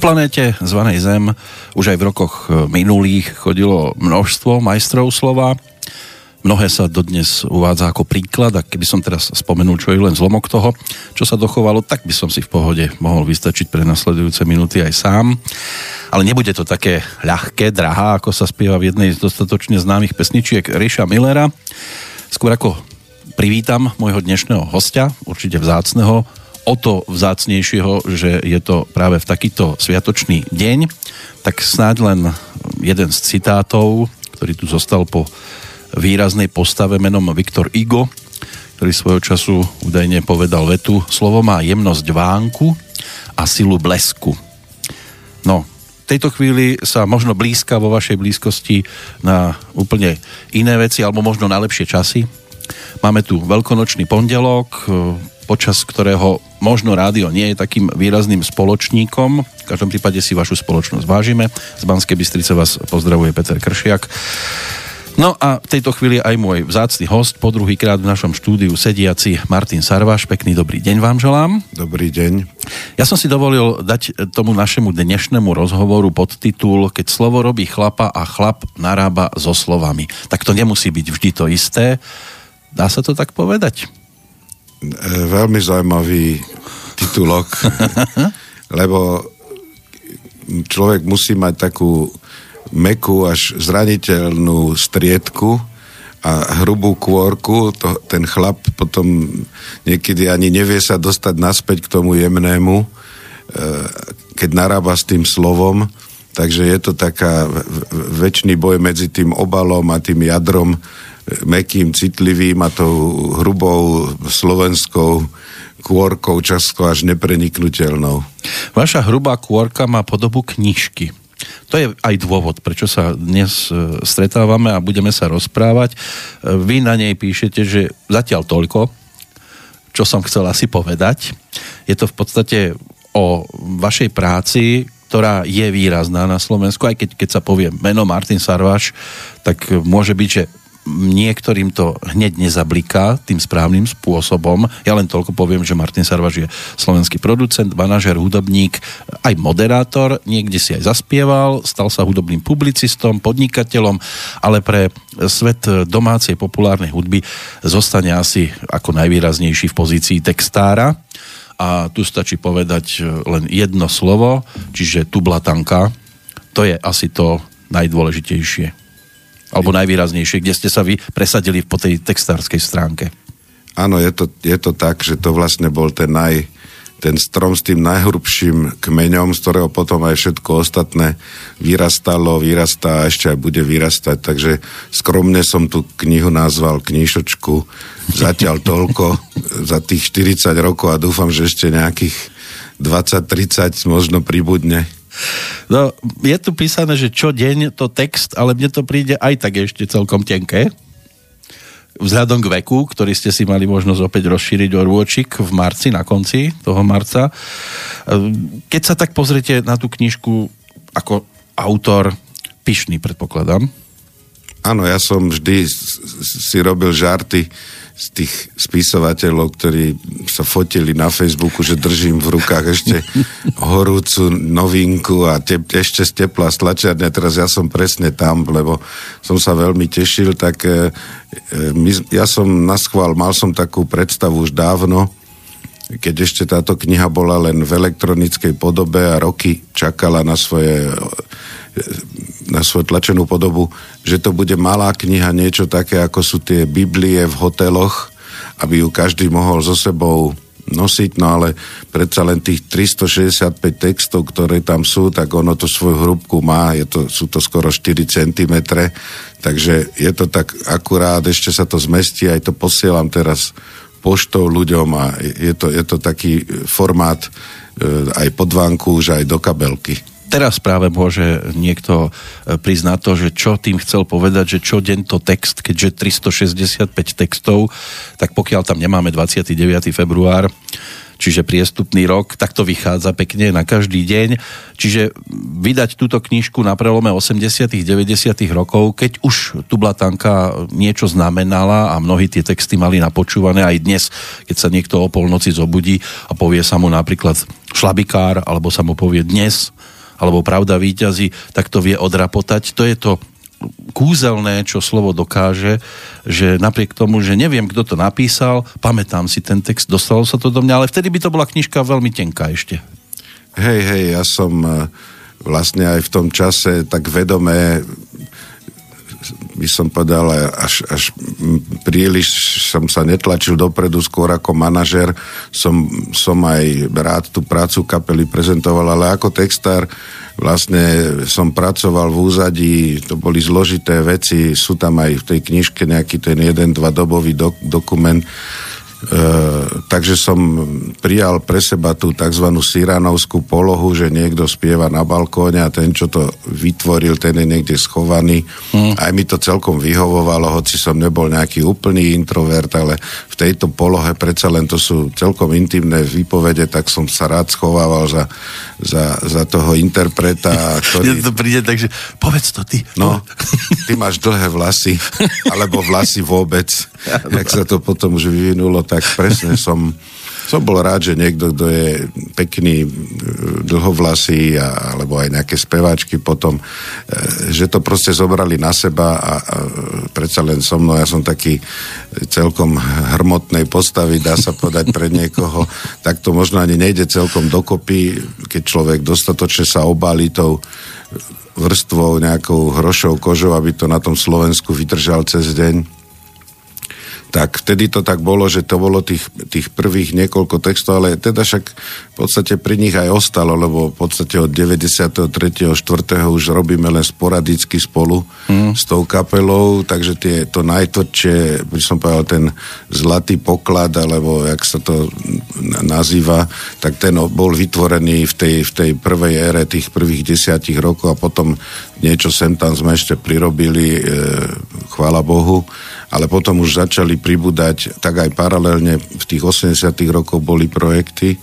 Planéte zvanej Zem už aj v rokoch minulých chodilo množstvo majstrov slova. Mnohé sa dodnes uvádza ako príklad a keby som teraz spomenul, čo je len zlomok toho, čo sa dochovalo, tak by som si v pohode mohol vystačiť pre nasledujúce minúty aj sám. Ale nebude to také ľahké, drahá, ako sa spieva v jednej z dostatočne známych pesničiek Ríša Millera. Skôr ako privítam môjho dnešného hostia, určite vzácneho, o to vzácnejšieho, že je to práve v takýto sviatočný deň, tak snáď len jeden z citátov, ktorý tu zostal po výraznej postave menom Viktor Igo, ktorý svojho času údajne povedal vetu Slovo má jemnosť vánku a silu blesku. No, v tejto chvíli sa možno blízka vo vašej blízkosti na úplne iné veci, alebo možno na lepšie časy. Máme tu veľkonočný pondelok, počas ktorého možno rádio nie je takým výrazným spoločníkom. V každom prípade si vašu spoločnosť vážime. Z Banskej Bystrice vás pozdravuje Peter Kršiak. No a v tejto chvíli aj môj vzácny host, po druhýkrát v našom štúdiu sediaci Martin Sarváš. Pekný dobrý deň vám želám. Dobrý deň. Ja som si dovolil dať tomu našemu dnešnému rozhovoru podtitul Keď slovo robí chlapa a chlap narába so slovami. Tak to nemusí byť vždy to isté. Dá sa to tak povedať? Veľmi zaujímavý titulok, lebo človek musí mať takú mekú až zraniteľnú striedku a hrubú kôrku, to, ten chlap potom niekedy ani nevie sa dostať naspäť k tomu jemnému, e, keď narába s tým slovom, takže je to taká väčší boj medzi tým obalom a tým jadrom, mekým, citlivým a tou hrubou slovenskou kôrkou, často až nepreniknutelnou. Vaša hrubá kôrka má podobu knižky. To je aj dôvod, prečo sa dnes e, stretávame a budeme sa rozprávať. E, vy na nej píšete, že zatiaľ toľko, čo som chcel asi povedať. Je to v podstate o vašej práci, ktorá je výrazná na Slovensku, aj keď, keď sa povie meno Martin Sarvaš, tak môže byť, že niektorým to hneď nezabliká tým správnym spôsobom. Ja len toľko poviem, že Martin Sarvaš je slovenský producent, manažer, hudobník, aj moderátor, niekde si aj zaspieval, stal sa hudobným publicistom, podnikateľom, ale pre svet domácej populárnej hudby zostane asi ako najvýraznejší v pozícii textára. A tu stačí povedať len jedno slovo, čiže tublatanka. To je asi to najdôležitejšie alebo najvýraznejšie, kde ste sa vy presadili po tej textárskej stránke. Áno, je to, je to tak, že to vlastne bol ten, naj, ten strom s tým najhrubším kmeňom, z ktorého potom aj všetko ostatné vyrastalo, vyrastá a ešte aj bude vyrastať. Takže skromne som tú knihu nazval knížočku zatiaľ toľko za tých 40 rokov a dúfam, že ešte nejakých 20-30 možno pribudne. No, je tu písané, že čo deň to text, ale mne to príde aj tak ešte celkom tenké. Vzhľadom k veku, ktorý ste si mali možnosť opäť rozšíriť o rôčik v marci, na konci toho marca. Keď sa tak pozriete na tú knižku ako autor, pyšný predpokladám. Áno, ja som vždy si robil žarty, z tých spisovateľov, ktorí sa fotili na Facebooku, že držím v rukách ešte horúcu novinku a te, ešte z tepla stlačiarne. Teraz ja som presne tam, lebo som sa veľmi tešil, tak e, e, my, ja som na schvál, mal som takú predstavu už dávno, keď ešte táto kniha bola len v elektronickej podobe a roky čakala na svoje na svoju tlačenú podobu, že to bude malá kniha, niečo také, ako sú tie Biblie v hoteloch, aby ju každý mohol so sebou nosiť, no ale predsa len tých 365 textov, ktoré tam sú, tak ono to svoju hrúbku má, je to, sú to skoro 4 cm, takže je to tak akurát, ešte sa to zmestí, aj to posielam teraz poštou ľuďom a je to, je to taký formát e, aj podvánku, už aj do kabelky teraz práve môže niekto e, priznať to, že čo tým chcel povedať, že čo deň to text, keďže 365 textov, tak pokiaľ tam nemáme 29. február, čiže priestupný rok, tak to vychádza pekne na každý deň. Čiže vydať túto knižku na prelome 80 90 rokov, keď už tu blatanka niečo znamenala a mnohí tie texty mali napočúvané aj dnes, keď sa niekto o polnoci zobudí a povie sa mu napríklad šlabikár, alebo sa mu povie dnes, alebo pravda výťazí, tak to vie odrapotať. To je to kúzelné, čo slovo dokáže, že napriek tomu, že neviem, kto to napísal, pamätám si ten text, dostalo sa to do mňa, ale vtedy by to bola knižka veľmi tenká ešte. Hej, hej, ja som e, vlastne aj v tom čase tak vedomé by som povedal, až, až príliš som sa netlačil dopredu skôr ako manažer. Som, som aj rád tú prácu kapely prezentoval, ale ako textár vlastne som pracoval v úzadí, to boli zložité veci, sú tam aj v tej knižke nejaký ten jeden, dva dobový dok- dokument, takže som prijal pre seba tú tzv. siránovskú polohu, že niekto spieva na balkóne a ten, čo to vytvoril, ten je niekde schovaný. Mm. Aj mi to celkom vyhovovalo, hoci som nebol nejaký úplný introvert, ale v tejto polohe predsa len to sú celkom intimné výpovede, tak som sa rád schovával za, za, za toho interpreta. Ktorý... to príde, takže povedz to ty. No, ty máš dlhé vlasy, alebo vlasy vôbec, jak sa to potom už vyvinulo tak presne som, som bol rád, že niekto, kto je pekný, e, dlhovlasý a, alebo aj nejaké speváčky potom, e, že to proste zobrali na seba a, a predsa len so mnou, ja som taký celkom hrmotnej postavy, dá sa povedať pre niekoho, tak to možno ani nejde celkom dokopy, keď človek dostatočne sa obálí tou vrstvou nejakou hrošou kožou, aby to na tom Slovensku vydržal cez deň tak vtedy to tak bolo, že to bolo tých, tých prvých niekoľko textov, ale teda však v podstate pri nich aj ostalo, lebo v podstate od 93. 4. už robíme len sporadicky spolu mm. s tou kapelou, takže tie, to najtvrdšie, by som povedal, ten zlatý poklad, alebo jak sa to nazýva, tak ten bol vytvorený v tej, v tej prvej ére tých prvých desiatich rokov a potom niečo sem tam sme ešte prirobili, e, chvála Bohu ale potom už začali pribúdať, tak aj paralelne v tých 80 rokoch boli projekty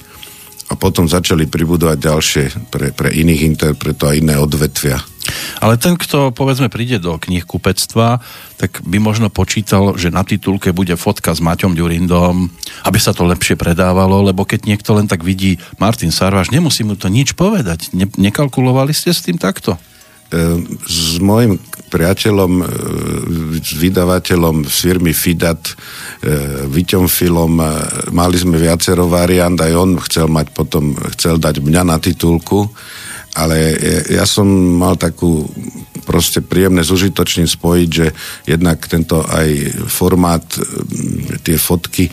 a potom začali pribúdať ďalšie pre, pre iných interpretov a iné odvetvia. Ale ten, kto povedzme príde do knihkupectva, tak by možno počítal, že na titulke bude fotka s Maťom Ďurindom, aby sa to lepšie predávalo, lebo keď niekto len tak vidí Martin Sarváš, nemusí mu to nič povedať. Ne- nekalkulovali ste s tým takto? s môjim priateľom, e, s vydavateľom firmy Fidat, e, Vyťom Filom, e, mali sme viacero variant, aj on chcel mať potom, chcel dať mňa na titulku, ale ja som mal takú proste príjemné s užitočným spojiť, že jednak tento aj formát, tie fotky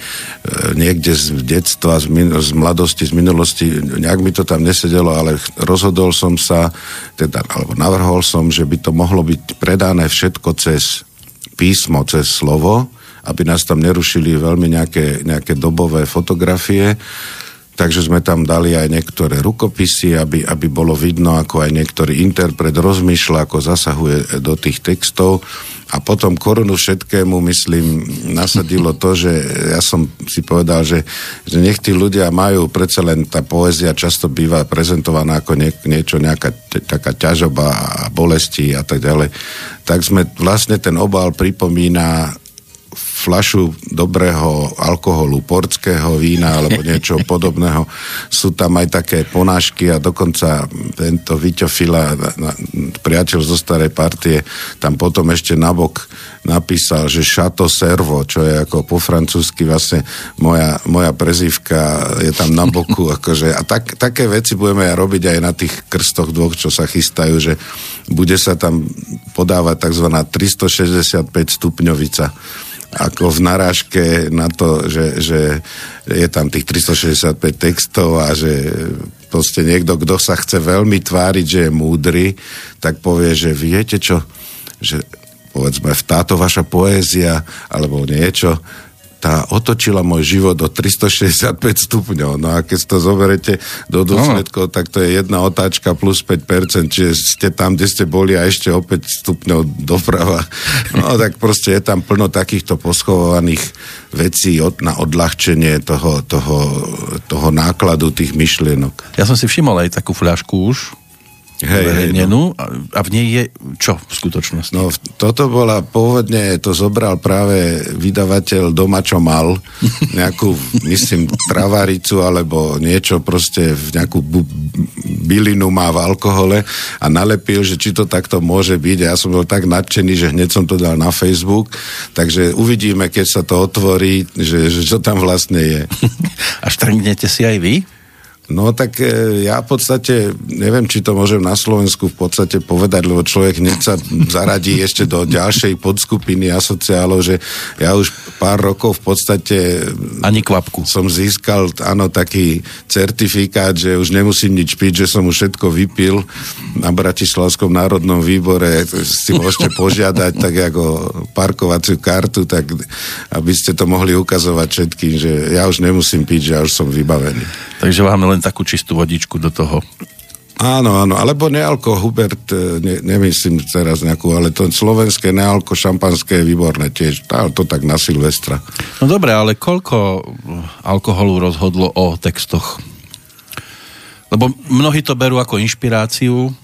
niekde z detstva, z, min- z mladosti, z minulosti, nejak mi to tam nesedelo, ale rozhodol som sa, teda, alebo navrhol som, že by to mohlo byť predané všetko cez písmo, cez slovo, aby nás tam nerušili veľmi nejaké, nejaké dobové fotografie Takže sme tam dali aj niektoré rukopisy, aby, aby bolo vidno, ako aj niektorý interpret rozmýšľa, ako zasahuje do tých textov. A potom korunu všetkému, myslím, nasadilo to, že ja som si povedal, že, že nech tí ľudia majú, predsa len tá poézia často býva prezentovaná ako nie, niečo, nejaká taká ťažoba a bolesti a tak ďalej. Tak sme vlastne ten obal pripomína flašu dobrého alkoholu, portského vína alebo niečo podobného. Sú tam aj také ponášky a dokonca tento Viťo Fila, priateľ zo starej partie, tam potom ešte nabok napísal, že Chateau Servo, čo je ako po francúzsky vlastne moja, moja prezývka je tam na boku. Akože, a tak, také veci budeme robiť aj na tých krstoch dvoch, čo sa chystajú, že bude sa tam podávať tzv. 365 stupňovica ako v narážke na to, že, že je tam tých 365 textov a že proste niekto, kto sa chce veľmi tváriť, že je múdry, tak povie, že viete čo, že povedzme táto vaša poézia alebo niečo, tá otočila môj život o 365 stupňov. No a keď to zoberete do dôsledkov, no. tak to je jedna otáčka plus 5%, čiže ste tam, kde ste boli a ešte o 5 stupňov doprava. No tak proste je tam plno takýchto poschovaných vecí od, na odľahčenie toho, toho, toho nákladu tých myšlienok. Ja som si všimol aj takú fľašku už, hej, hej, no. a v nej je čo v skutočnosti? No toto bola, pôvodne to zobral práve vydavateľ doma, čo mal, nejakú, myslím, travaricu alebo niečo proste, v nejakú bu- bylinu má v alkohole a nalepil, že či to takto môže byť. Ja som bol tak nadšený, že hneď som to dal na Facebook, takže uvidíme, keď sa to otvorí, že, že čo tam vlastne je. A štrngnete si aj vy? No tak e, ja v podstate, neviem, či to môžem na Slovensku v podstate povedať, lebo človek hneď sa zaradí ešte do ďalšej podskupiny asociálov, že ja už pár rokov v podstate... Ani kvapku. Som získal, áno, taký certifikát, že už nemusím nič piť, že som už všetko vypil na Bratislavskom národnom výbore. Si môžete požiadať tak ako parkovaciu kartu, tak aby ste to mohli ukazovať všetkým, že ja už nemusím piť, že ja už som vybavený. Takže máme len takú čistú vodičku do toho. Áno, áno, alebo nealko, Hubert, e, ne, nemyslím teraz nejakú, ale to slovenské nealko šampanské je výborné tiež, to tak na Silvestra. No dobre, ale koľko alkoholu rozhodlo o textoch? Lebo mnohí to berú ako inšpiráciu.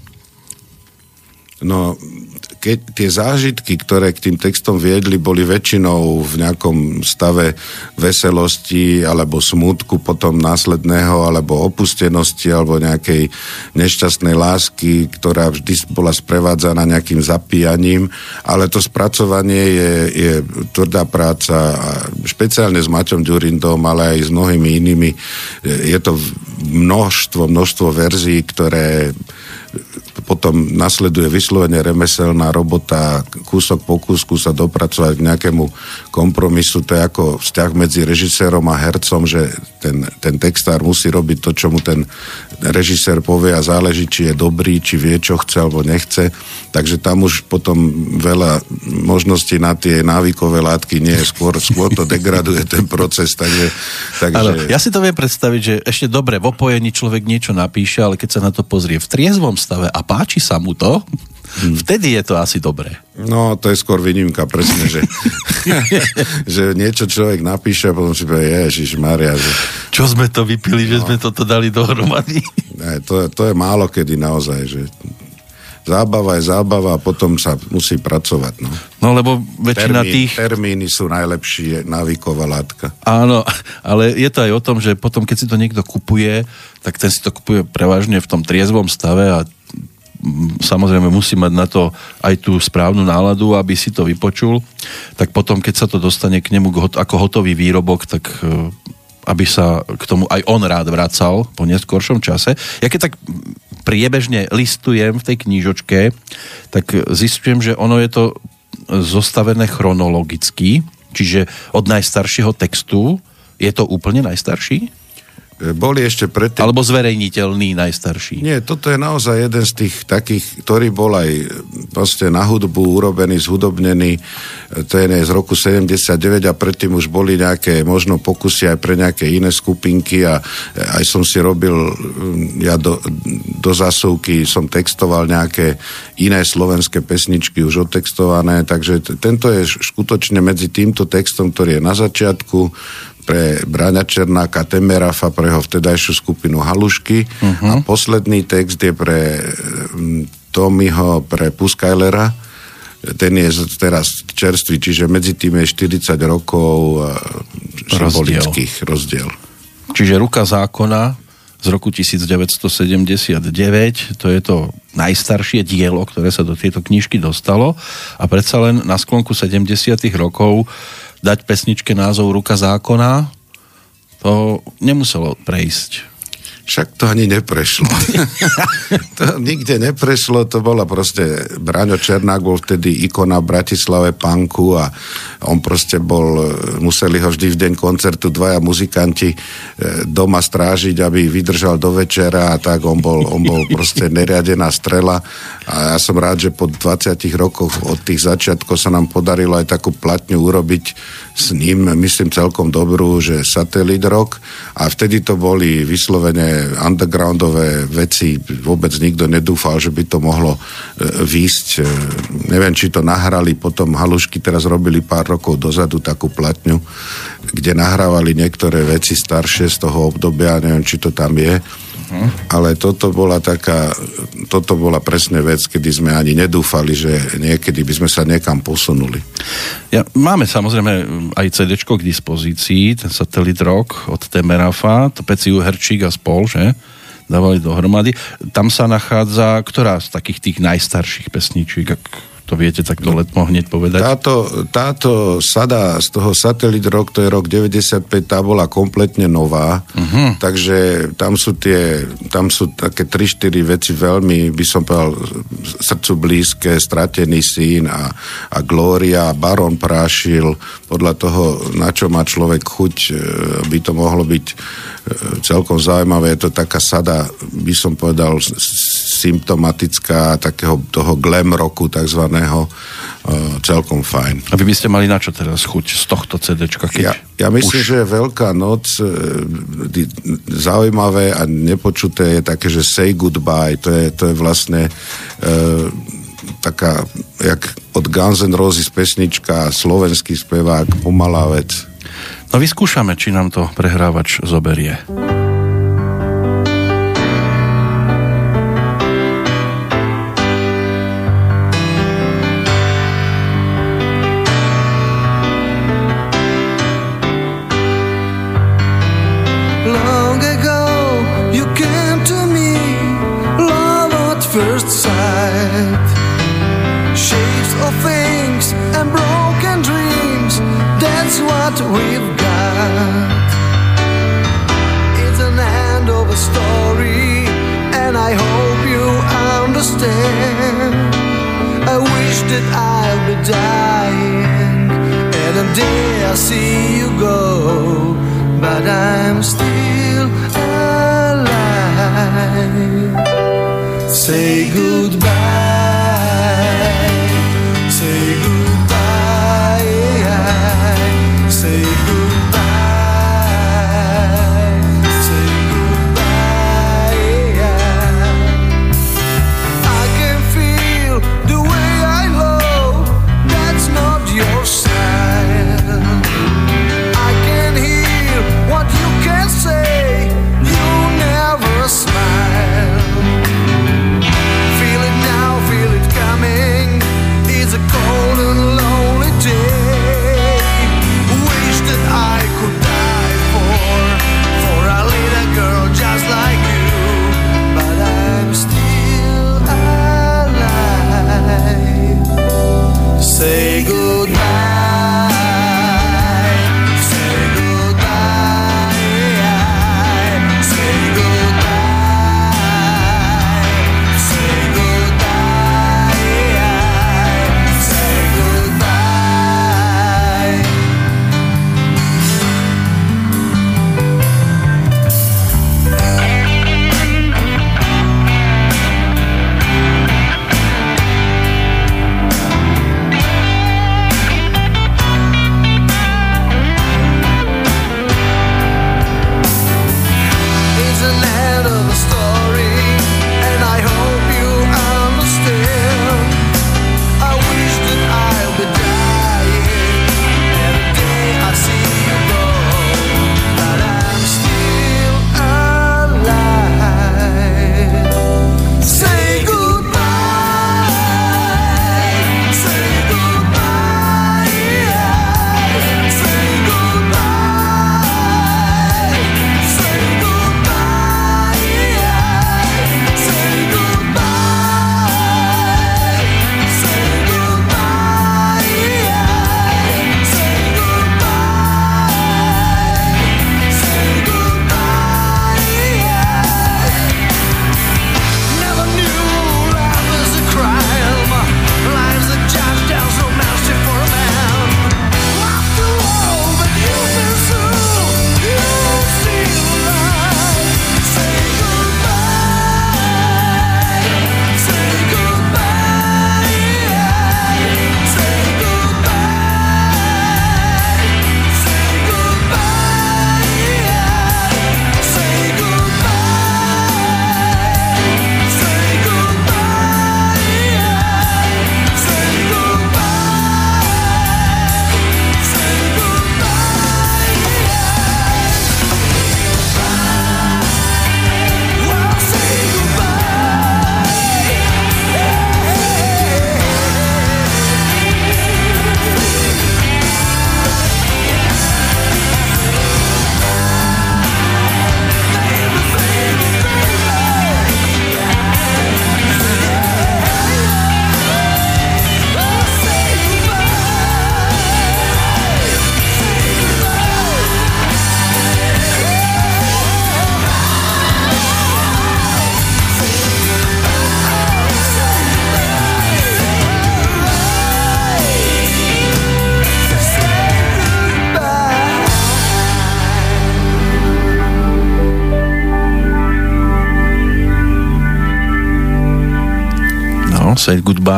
No, keď tie zážitky, ktoré k tým textom viedli, boli väčšinou v nejakom stave veselosti alebo smútku potom následného alebo opustenosti alebo nejakej nešťastnej lásky, ktorá vždy bola sprevádzaná nejakým zapíjaním, ale to spracovanie je, je tvrdá práca špeciálne s Maťom Ďurindom, ale aj s mnohými inými. Je to množstvo, množstvo verzií, ktoré potom nasleduje vyslovene remeselná robota, kúsok po kúsku sa dopracovať k nejakému kompromisu. To je ako vzťah medzi režisérom a hercom, že ten, ten textár musí robiť to, čo mu ten režisér povie a záleží, či je dobrý, či vie, čo chce alebo nechce. Takže tam už potom veľa možností na tie návykové látky nie je. Skôr, skôr to degraduje ten proces. Takže, takže... Ale ja si to viem predstaviť, že ešte dobre v opojení človek niečo napíše, ale keď sa na to pozrie v triezvom stave a páči sa mu to, Hmm. Vtedy je to asi dobré. No, to je skôr výnimka, presne, že, že niečo človek napíše a potom si povie, ježiš Maria. Že... Čo sme to vypili, no. že sme toto dali dohromady? Ne, to, to je málo kedy naozaj, že zábava je zábava a potom sa musí pracovať. No, no lebo väčšina Termín, tých... Termíny sú najlepšie návyková látka. Áno, ale je to aj o tom, že potom, keď si to niekto kupuje, tak ten si to kupuje prevažne v tom triezvom stave a samozrejme musí mať na to aj tú správnu náladu, aby si to vypočul, tak potom, keď sa to dostane k nemu ako hotový výrobok, tak e, aby sa k tomu aj on rád vracal po neskôršom čase. Ja keď tak priebežne listujem v tej knížočke, tak zistujem, že ono je to zostavené chronologicky, čiže od najstaršieho textu je to úplne najstarší? Boli ešte predtým... Alebo zverejniteľný najstarší. Nie, toto je naozaj jeden z tých takých, ktorý bol aj proste na hudbu urobený, zhudobnený. Ten je z roku 79 a predtým už boli nejaké možno pokusy aj pre nejaké iné skupinky a aj som si robil, mm, ja do, do zásuvky som textoval nejaké iné slovenské pesničky už otextované, takže tento je skutočne medzi týmto textom, ktorý je na začiatku, pre Bráňa Černáka Temerafa, pre jeho vtedajšiu skupinu Halušky uh-huh. a posledný text je pre mm, Tommyho, pre Puskajlera, ten je teraz čerstvý, čiže medzi tým je 40 rokov symbolických rozdiel. Čiže ruka zákona z roku 1979, to je to najstaršie dielo, ktoré sa do tejto knižky dostalo a predsa len na sklonku 70 rokov dať pesničke názov Ruka zákona, to nemuselo prejsť. Však to ani neprešlo. to nikde neprešlo, to bola proste, Braňo Černák bol vtedy ikona v Bratislave punku a on proste bol, museli ho vždy v deň koncertu dvaja muzikanti e, doma strážiť, aby vydržal do večera a tak on bol, on bol proste neriadená strela a ja som rád, že po 20 rokoch od tých začiatkov sa nám podarilo aj takú platňu urobiť s ním, myslím celkom dobrú, že Satelit Rock a vtedy to boli vyslovene undergroundové veci, vôbec nikto nedúfal, že by to mohlo e, výsť. E, neviem, či to nahrali, potom Halušky teraz robili pár rokov dozadu takú platňu, kde nahrávali niektoré veci staršie z toho obdobia, neviem, či to tam je Ale toto bola taká, toto bola presne vec, kedy sme ani nedúfali, že niekedy by sme sa niekam posunuli. Ja, máme samozrejme aj CD k dispozícii, ten satelit rok od Temerafa, to Peciu Herčík a spol, že? Dávali dohromady. Tam sa nachádza, ktorá z takých tých najstarších pesničiek, to viete takto letmo hneď povedať? Táto, táto sada z toho Satelit Rock, to je rok 95, tá bola kompletne nová, uh-huh. takže tam sú tie, tam sú také 3-4 veci veľmi, by som povedal, srdcu blízke, Stratený syn a, a Gloria, Baron Prášil, podľa toho, na čo má človek chuť, e, by to mohlo byť celkom zaujímavé. Je to taká sada, by som povedal, symptomatická takého toho glam roku takzvaného uh, celkom fajn. A vy by ste mali na čo teraz chuť z tohto CDčka? Keď ja, ja myslím, už... že Veľká noc uh, zaujímavé a nepočuté je také, že Say Goodbye, to je, to je vlastne uh, taká, jak od Guns N' Roses pesnička, slovenský spevák, pomalá vec. No vyskúšame, či nám to prehrávač zoberie. stay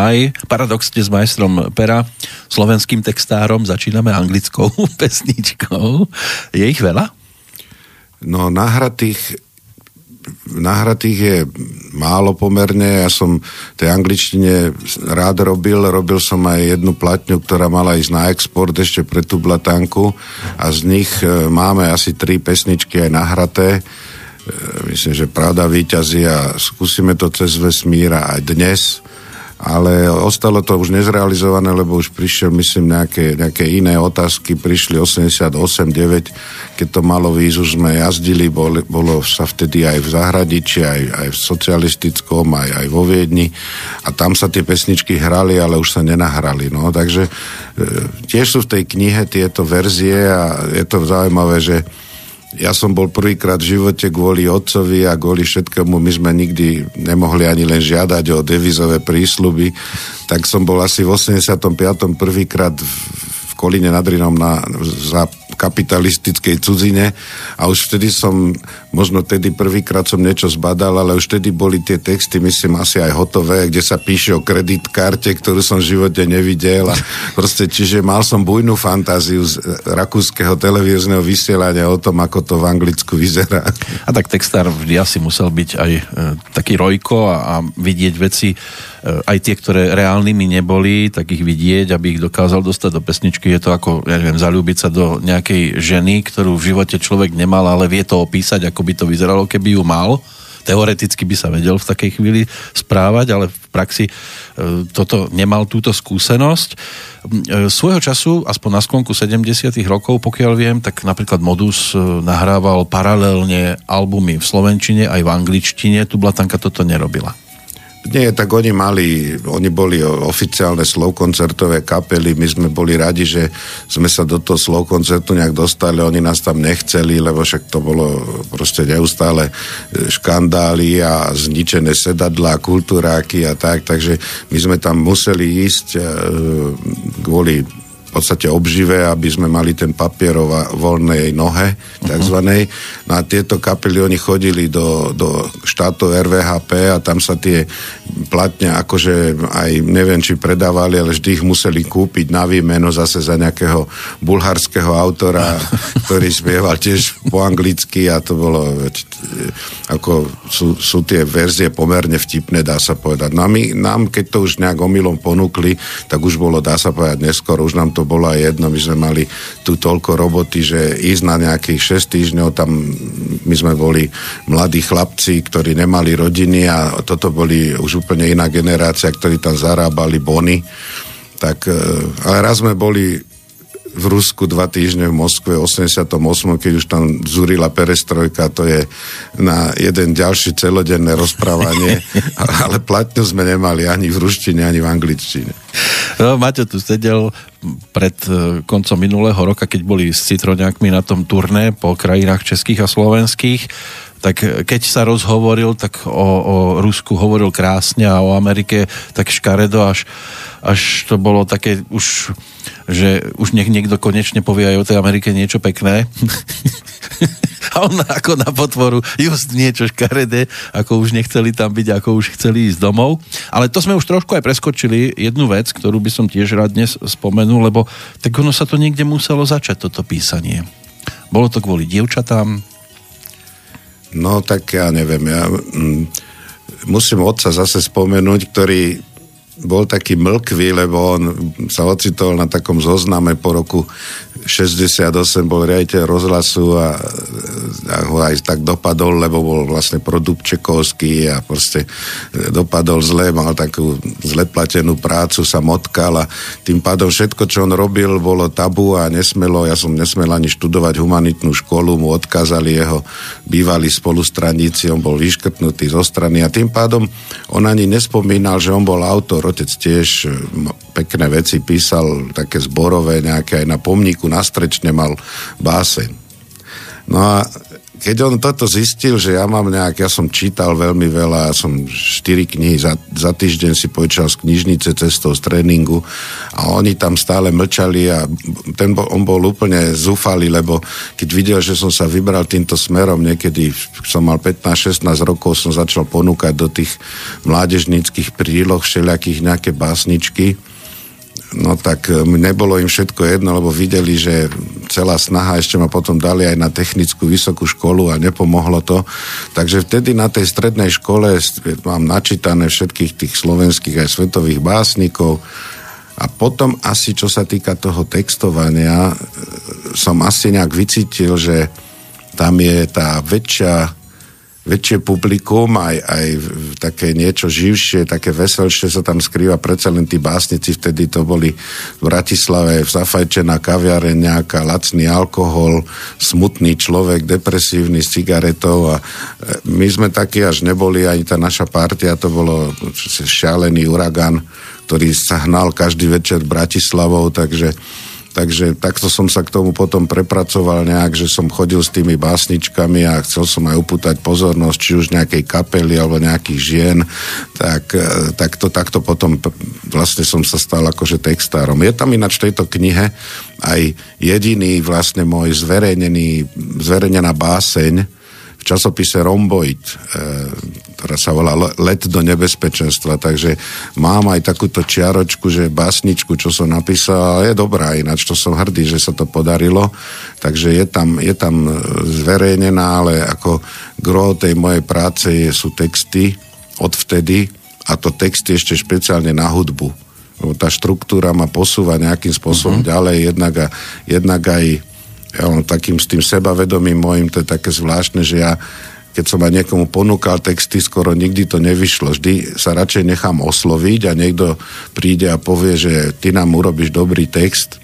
Goodbye. Paradoxne s majstrom pera, slovenským textárom, začíname anglickou pesničkou. Je ich veľa? No, nahratých nahratých je málo pomerne. Ja som tej angličtine rád robil. Robil som aj jednu platňu, ktorá mala ísť na export ešte pre tú blatanku a z nich e, máme asi tri pesničky aj nahraté. E, myslím, že Pravda výťazí a skúsime to cez vesmíra aj dnes ale ostalo to už nezrealizované, lebo už prišiel, myslím, nejaké, nejaké iné otázky, prišli 88-9, keď to malo výzu, sme jazdili, bol, bolo sa vtedy aj v zahradičí, aj, aj v socialistickom, aj, aj vo Viedni. A tam sa tie pesničky hrali, ale už sa nenahrali, no, takže e, tiež sú v tej knihe tieto verzie a je to zaujímavé, že ja som bol prvýkrát v živote kvôli otcovi a kvôli všetkému, my sme nikdy nemohli ani len žiadať o devizové prísluby, tak som bol asi v 85. prvýkrát v Kolíne nad Rinom na, za kapitalistickej cudzine a už vtedy som, možno tedy prvýkrát som niečo zbadal, ale už vtedy boli tie texty, myslím, asi aj hotové, kde sa píše o kreditkarte, ktorú som v živote nevidel a proste, čiže mal som bujnú fantáziu z rakúskeho televízneho vysielania o tom, ako to v Anglicku vyzerá. A tak textár vždy asi musel byť aj e, taký rojko a, a vidieť veci, aj tie, ktoré reálnymi neboli, tak ich vidieť, aby ich dokázal dostať do pesničky. Je to ako, ja neviem, zalúbiť sa do nejakej ženy, ktorú v živote človek nemal, ale vie to opísať, ako by to vyzeralo, keby ju mal. Teoreticky by sa vedel v takej chvíli správať, ale v praxi e, toto nemal túto skúsenosť. E, svojho času, aspoň na sklonku 70 rokov, pokiaľ viem, tak napríklad Modus e, nahrával paralelne albumy v slovenčine aj v angličtine. Tu Blatanka toto nerobila. Nie, tak oni mali, oni boli oficiálne slovkoncertové kapely, my sme boli radi, že sme sa do toho slovkoncertu nejak dostali, oni nás tam nechceli, lebo však to bolo proste neustále škandály a zničené sedadlá, kultúráky a tak, takže my sme tam museli ísť e, kvôli podstate obživé, aby sme mali ten papier o voľnej nohe, takzvanej. No a tieto kapely, oni chodili do, do štátov RVHP a tam sa tie platne akože aj neviem, či predávali, ale vždy ich museli kúpiť na výmeno zase za nejakého bulharského autora, ktorý spieval tiež po anglicky a to bolo ako sú, sú tie verzie pomerne vtipné, dá sa povedať. No a my, nám, keď to už nejak omylom ponúkli, tak už bolo, dá sa povedať, neskoro, už nám to bolo aj jedno, my sme mali tu toľko roboty, že ísť na nejakých 6 týždňov, tam my sme boli mladí chlapci, ktorí nemali rodiny a toto boli už úplne iná generácia, ktorí tam zarábali bony. Tak, e, ale raz sme boli v Rusku dva týždne v Moskve 88, keď už tam zúrila perestrojka, to je na jeden ďalší celodenné rozprávanie, ale platňu sme nemali ani v ruštine, ani v angličtine. No, Maťo tu sedel pred e, koncom minulého roka, keď boli s citroňákmi na tom turné po krajinách českých a slovenských, tak keď sa rozhovoril, tak o, o Rusku hovoril krásne a o Amerike tak škaredo, až, až to bolo také už že už nech niekto konečne povie aj o tej Amerike niečo pekné. a on ako na potvoru just niečo škaredé, ako už nechceli tam byť, ako už chceli ísť domov. Ale to sme už trošku aj preskočili. Jednu vec, ktorú by som tiež rád dnes spomenul, lebo tak ono sa to niekde muselo začať, toto písanie. Bolo to kvôli dievčatám? No tak ja neviem, ja mm, musím otca zase spomenúť, ktorý bol taký mlkvý, lebo on sa ocitol na takom zozname po roku 68, bol riaditeľ rozhlasu a, a ho aj tak dopadol, lebo bol vlastne produkt Čekovský a proste dopadol zle, mal takú zle platenú prácu, sa motkal a tým pádom všetko, čo on robil, bolo tabu a nesmelo, ja som nesmel ani študovať humanitnú školu, mu odkázali jeho bývalí spolustraníci, on bol vyškrtnutý zo strany a tým pádom on ani nespomínal, že on bol autor otec tiež pekné veci písal, také zborové, nejaké aj na pomníku na strečne mal báseň. No a keď on toto zistil, že ja mám nejak, ja som čítal veľmi veľa, ja som štyri knihy za, za týždeň si počal z knižnice cestou z tréningu a oni tam stále mlčali a ten on bol úplne zúfalý, lebo keď videl, že som sa vybral týmto smerom, niekedy som mal 15-16 rokov, som začal ponúkať do tých mládežníckých príloh všelijakých nejaké básničky no tak e, nebolo im všetko jedno, lebo videli, že celá snaha ešte ma potom dali aj na technickú vysokú školu a nepomohlo to. Takže vtedy na tej strednej škole mám načítané všetkých tých slovenských aj svetových básnikov a potom asi, čo sa týka toho textovania, e, som asi nejak vycítil, že tam je tá väčšia väčšie publikum, aj, aj také niečo živšie, také veselšie sa tam skrýva, predsa len tí básnici vtedy to boli v Bratislave zafajčená kaviareň, nejaká lacný alkohol, smutný človek, depresívny s cigaretou a e, my sme takí až neboli, ani tá naša partia, to bolo šialený uragan, ktorý sa hnal každý večer Bratislavou, takže Takže takto som sa k tomu potom prepracoval nejak, že som chodil s tými básničkami a chcel som aj upútať pozornosť, či už nejakej kapely alebo nejakých žien, tak, e, tak to takto potom vlastne som sa stal akože textárom. Je tam ináč v tejto knihe aj jediný vlastne môj zverejnený, zverejnená báseň, v časopise Romboid, e, ktorá sa volá Let do nebezpečenstva, takže mám aj takúto čiaročku, že básničku, čo som napísal, je dobrá, ináč to som hrdý, že sa to podarilo, takže je tam, je tam zverejnená, ale ako gro tej mojej práce je, sú texty odvtedy, a to texty ešte špeciálne na hudbu. Lebo tá štruktúra ma posúva nejakým spôsobom uh-huh. ďalej, jednak, a, jednak aj ja mám takým s tým sebavedomím môjim, to je také zvláštne, že ja keď som aj niekomu ponúkal texty, skoro nikdy to nevyšlo. Vždy sa radšej nechám osloviť a niekto príde a povie, že ty nám urobíš dobrý text,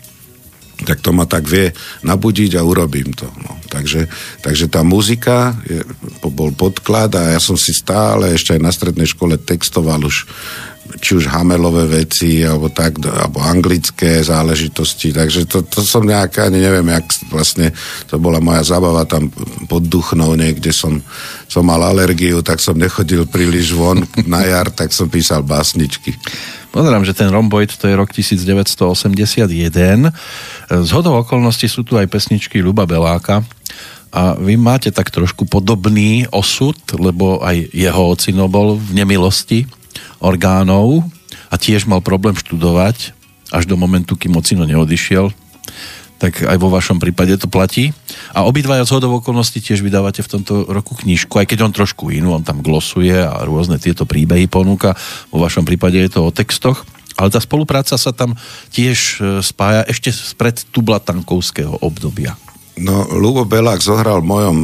tak to ma tak vie nabudiť a urobím to. No. Takže, takže tá muzika je, bol podklad a ja som si stále ešte aj na strednej škole textoval už či už Hamelové veci, alebo tak, alebo anglické záležitosti, takže to, to som nejak, ani neviem, jak vlastne, to bola moja zábava tam pod Duchnou niekde som, som mal alergiu, tak som nechodil príliš von na jar, tak som písal básničky. Pozerám, že ten Romboid to je rok 1981. Z hodou okolností sú tu aj pesničky Luba Beláka, a vy máte tak trošku podobný osud, lebo aj jeho ocino bol v nemilosti orgánov a tiež mal problém študovať až do momentu, kým Ocino neodišiel. Tak aj vo vašom prípade to platí. A obidvaja z okolností tiež vydávate v tomto roku knižku, aj keď on trošku inú, on tam glosuje a rôzne tieto príbehy ponúka. Vo vašom prípade je to o textoch. Ale tá spolupráca sa tam tiež e, spája ešte spred tublatankovského obdobia. No, Lubo Belák zohral v mojom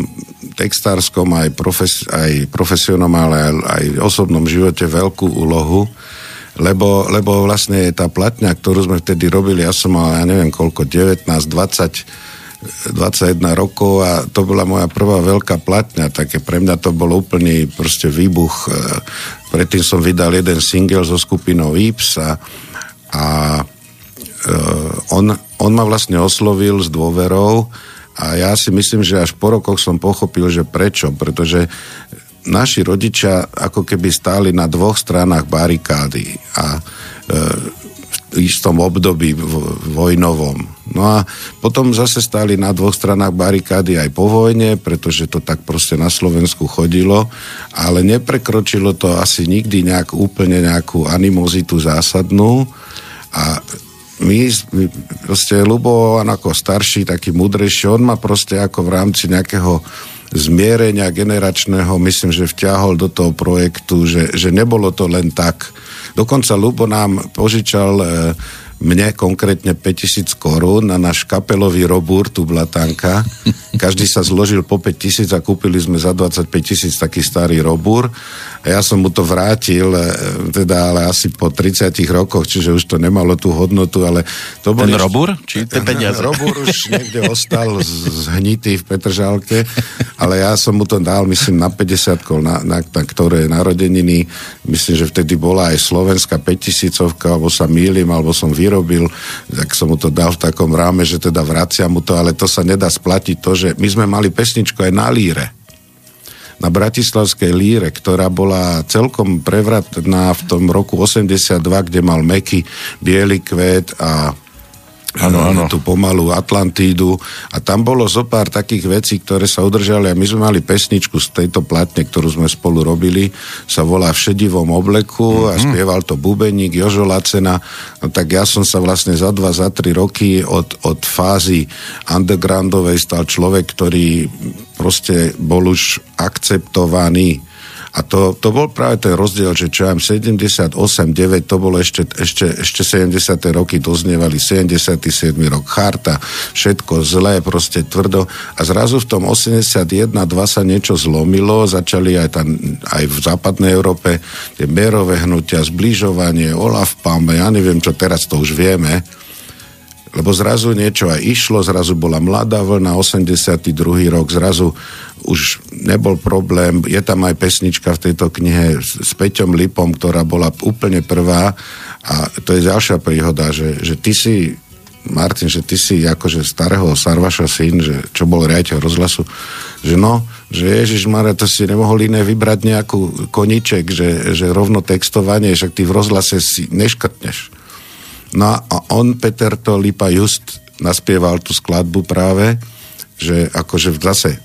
textárskom aj, profes, aj profesionom, ale aj, aj osobnom živote veľkú úlohu, lebo, lebo vlastne tá platňa, ktorú sme vtedy robili, ja som mal, ja neviem koľko, 19, 20, 21 rokov a to bola moja prvá veľká platňa, také pre mňa to bol úplný proste výbuch. E, predtým som vydal jeden single so skupinou Ips a, a uh, on, on ma vlastne oslovil s dôverou a ja si myslím, že až po rokoch som pochopil, že prečo, pretože naši rodičia ako keby stáli na dvoch stranách barikády a e, v istom období vojnovom. No a potom zase stáli na dvoch stranách barikády aj po vojne, pretože to tak proste na Slovensku chodilo, ale neprekročilo to asi nikdy nejak úplne nejakú animozitu zásadnú a my, proste Lubo, on ako starší, taký mudrejší, on ma proste ako v rámci nejakého zmierenia generačného, myslím, že vťahol do toho projektu, že, že nebolo to len tak. Dokonca Lubo nám požičal e, mne konkrétne 5000 korún na náš kapelový robúr, tu Blatanka. Každý sa zložil po 5000 a kúpili sme za 25 tisíc taký starý robúr. A ja som mu to vrátil, e, teda ale asi po 30 rokoch, čiže už to nemalo tú hodnotu, ale to bol... Ten robúr? Či ten peniaze? Robúr už niekde ostal zhnitý v Petržálke, ale ja som mu to dal, myslím, na 50 na, na, na ktoré narodeniny. Myslím, že vtedy bola aj slovenská 5000 alebo sa mýlim, alebo som vyrobil, tak som mu to dal v takom ráme, že teda vracia mu to, ale to sa nedá splatiť to, že my sme mali pesničku aj na líre. Na Bratislavskej líre, ktorá bola celkom prevratná v tom roku 82, kde mal Meky, Bielý kvet a Áno, áno. tú pomalú Atlantídu a tam bolo zo pár takých vecí, ktoré sa udržali a my sme mali pesničku z tejto platne, ktorú sme spolu robili, sa volá V šedivom obleku mm-hmm. a mhm. spieval to Bubeník, Jožo Lacena, no tak ja som sa vlastne za dva, za tri roky od, od fázy undergroundovej stal človek, ktorý proste bol už akceptovaný a to, to bol práve ten rozdiel, že čo ja 78, 9, to bolo ešte, ešte, ešte 70. roky, doznievali 77. rok, charta, všetko zlé, proste tvrdo. A zrazu v tom 81, 2 sa niečo zlomilo, začali aj, tam, aj v západnej Európe tie mierové hnutia, zbližovanie, Olaf Palme, ja neviem čo, teraz to už vieme, lebo zrazu niečo aj išlo, zrazu bola mladá vlna, 82. rok, zrazu už nebol problém, je tam aj pesnička v tejto knihe s, Peťom Lipom, ktorá bola úplne prvá a to je ďalšia príhoda, že, že ty si Martin, že ty si akože starého Sarvaša syn, že čo bol riaditeľ rozhlasu, že no, že Ježiš Mare, to si nemohol iné vybrať nejakú koniček, že, že rovno textovanie, však ty v rozhlase si neškrtneš. No a on, Peter to Lipa Just, naspieval tú skladbu práve, že akože zase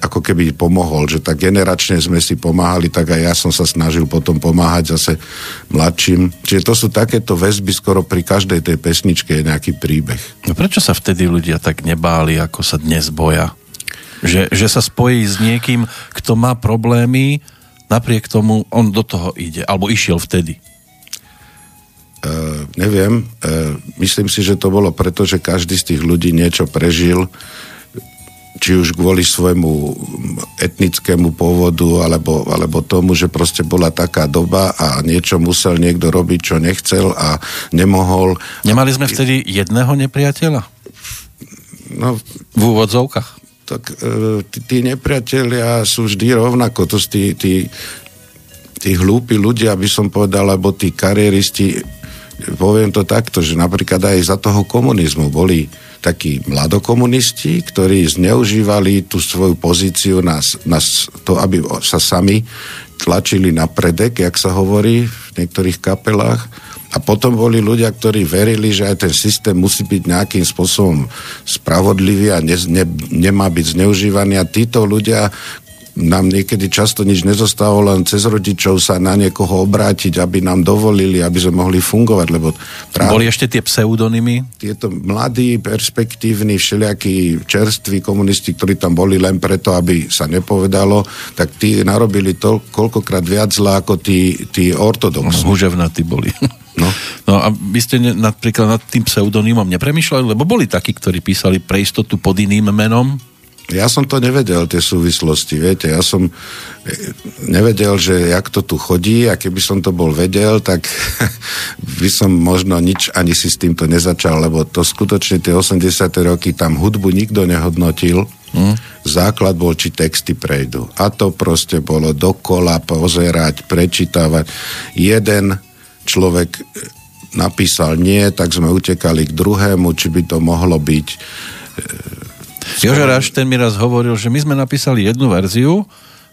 ako keby pomohol, že tak generačne sme si pomáhali, tak aj ja som sa snažil potom pomáhať zase mladším. Čiže to sú takéto väzby, skoro pri každej tej pesničke je nejaký príbeh. No prečo sa vtedy ľudia tak nebáli, ako sa dnes boja? Že, že sa spojí s niekým, kto má problémy, napriek tomu on do toho ide, alebo išiel vtedy. Uh, neviem, uh, myslím si, že to bolo preto, že každý z tých ľudí niečo prežil, či už kvôli svojmu etnickému pôvodu, alebo, alebo tomu, že proste bola taká doba a niečo musel niekto robiť, čo nechcel a nemohol. Nemali sme vtedy jedného nepriateľa? No, v úvodzovkách? Tak uh, tí, tí nepriatelia sú vždy rovnako, to sú tí, tí, tí hlúpi ľudia, aby som povedal, alebo tí kariéristi poviem to takto, že napríklad aj za toho komunizmu boli takí mladokomunisti, ktorí zneužívali tú svoju pozíciu na, na to, aby sa sami tlačili na predek, jak sa hovorí v niektorých kapelách. A potom boli ľudia, ktorí verili, že aj ten systém musí byť nejakým spôsobom spravodlivý a ne, ne, nemá byť zneužívaný. A títo ľudia, nám niekedy často nič nezostávalo, len cez rodičov sa na niekoho obrátiť, aby nám dovolili, aby sme mohli fungovať, lebo práve... Boli ešte tie pseudonymy? Tieto mladí, perspektívni, všelijakí čerství komunisti, ktorí tam boli len preto, aby sa nepovedalo, tak tí narobili to koľkokrát viac zlá ako tí, tí ortodoxní. Huževnatí boli. No. no a vy ste ne, napríklad nad tým pseudonymom nepremýšľali, lebo boli takí, ktorí písali pre istotu pod iným menom? Ja som to nevedel, tie súvislosti, viete, ja som eh, nevedel, že jak to tu chodí a keby som to bol vedel, tak by som možno nič ani si s týmto nezačal, lebo to skutočne tie 80. roky tam hudbu nikto nehodnotil, hmm. základ bol, či texty prejdú. A to proste bolo dokola pozerať, prečítavať. Jeden človek eh, napísal nie, tak sme utekali k druhému, či by to mohlo byť Jožo Raš, ten mi raz hovoril, že my sme napísali jednu verziu,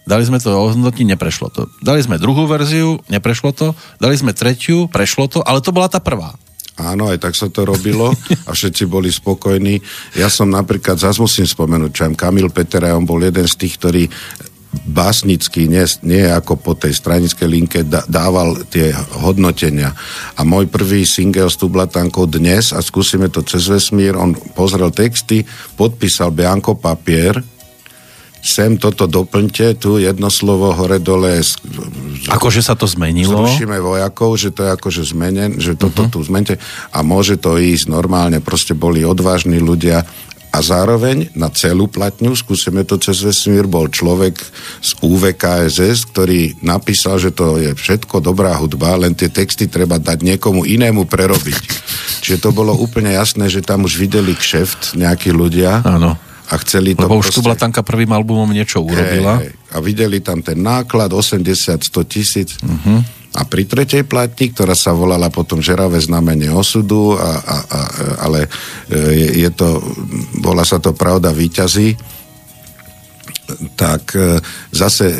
dali sme to ohodnotiť, neprešlo to. Dali sme druhú verziu, neprešlo to, dali sme tretiu, prešlo to, ale to bola tá prvá. Áno, aj tak sa to robilo a všetci boli spokojní. Ja som napríklad, zase musím spomenúť, čo Kamil Petera, on bol jeden z tých, ktorý básnicky, nie, nie ako po tej stranickej linke, dával tie hodnotenia. A môj prvý single s Tublatankou dnes, a skúsime to cez vesmír, on pozrel texty, podpísal Bianko papier, sem toto doplňte, tu jedno slovo hore-dole. Akože sa to zmenilo? Zrušíme vojakov, že to je akože zmenen, že toto uh-huh. tu zmente a môže to ísť normálne, proste boli odvážni ľudia a zároveň na celú platňu, skúsime to cez vesmír, bol človek z UVKSS, ktorý napísal, že to je všetko dobrá hudba, len tie texty treba dať niekomu inému prerobiť. Čiže to bolo úplne jasné, že tam už videli kšeft nejakí ľudia. Áno. A chceli to Lebo proste... už tu Blatanka prvým albumom niečo urobila. Hej, hej. A videli tam ten náklad 80-100 tisíc. Uh-huh. A pri tretej platni, ktorá sa volala potom Žeravé znamenie osudu, a, a, a, ale e, je, je to, bola sa to Pravda výťazí, tak e, zase e,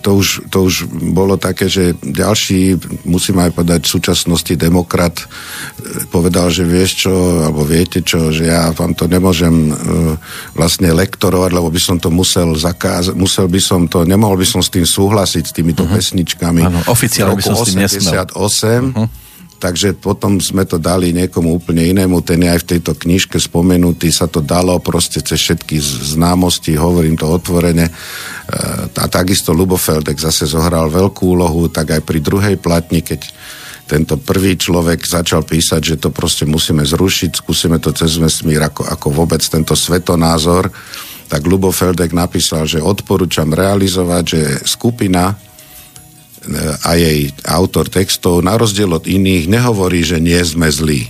to už, to už bolo také, že ďalší, musím aj povedať, v súčasnosti demokrat e, povedal, že vieš čo, alebo viete čo, že ja vám to nemôžem vlastne lektorovať, lebo by som to musel zakázať, musel by som to, nemohol by som s tým súhlasiť, s týmito uh-huh. pesničkami. Áno, oficiálne by som s tým nesmel. Uh-huh takže potom sme to dali niekomu úplne inému, ten je aj v tejto knižke spomenutý, sa to dalo proste cez všetky známosti, hovorím to otvorene. E, a takisto Lubofeldek zase zohral veľkú úlohu, tak aj pri druhej platni, keď tento prvý človek začal písať, že to proste musíme zrušiť, skúsime to cez vesmír ako, ako vôbec tento svetonázor, tak Lubofeldek napísal, že odporúčam realizovať, že skupina a jej autor textov, na rozdiel od iných, nehovorí, že nie sme zlí.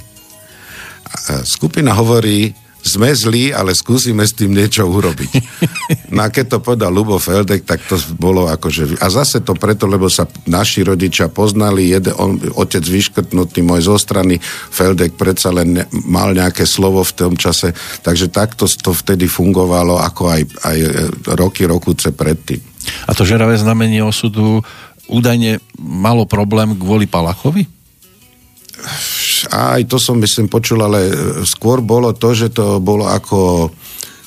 Skupina hovorí, sme zlí, ale skúsime s tým niečo urobiť. No a keď to povedal Lubo Feldek, tak to bolo akože... A zase to preto, lebo sa naši rodičia poznali, jede, on, otec vyškrtnutý môj zo strany, Feldek predsa len ne, mal nejaké slovo v tom čase, takže takto to vtedy fungovalo, ako aj, aj roky, rokuce predtým. A to žeravé znamenie osudu údajne malo problém kvôli Palachovi? Aj to som myslím počul, ale skôr bolo to, že to bolo ako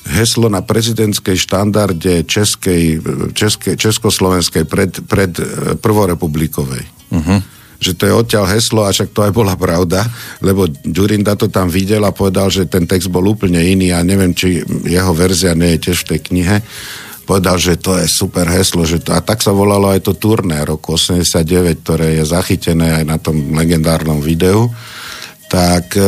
heslo na prezidentskej štandarde českej, českej, československej pred, pred eh, prvorepublikovej. Uh-huh. Že to je odtiaľ heslo a však to aj bola pravda, lebo Durinda to tam videl a povedal, že ten text bol úplne iný a neviem, či jeho verzia nie je tiež v tej knihe povedal, že to je super heslo. Že to, a tak sa volalo aj to turné roku 89, ktoré je zachytené aj na tom legendárnom videu tak e,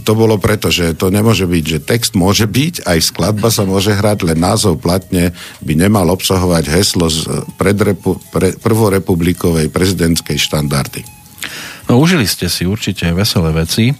to bolo preto, že to nemôže byť, že text môže byť, aj skladba sa môže hrať, len názov platne by nemal obsahovať heslo z predrepu, pre, prvorepublikovej prezidentskej štandardy. No užili ste si určite veselé veci.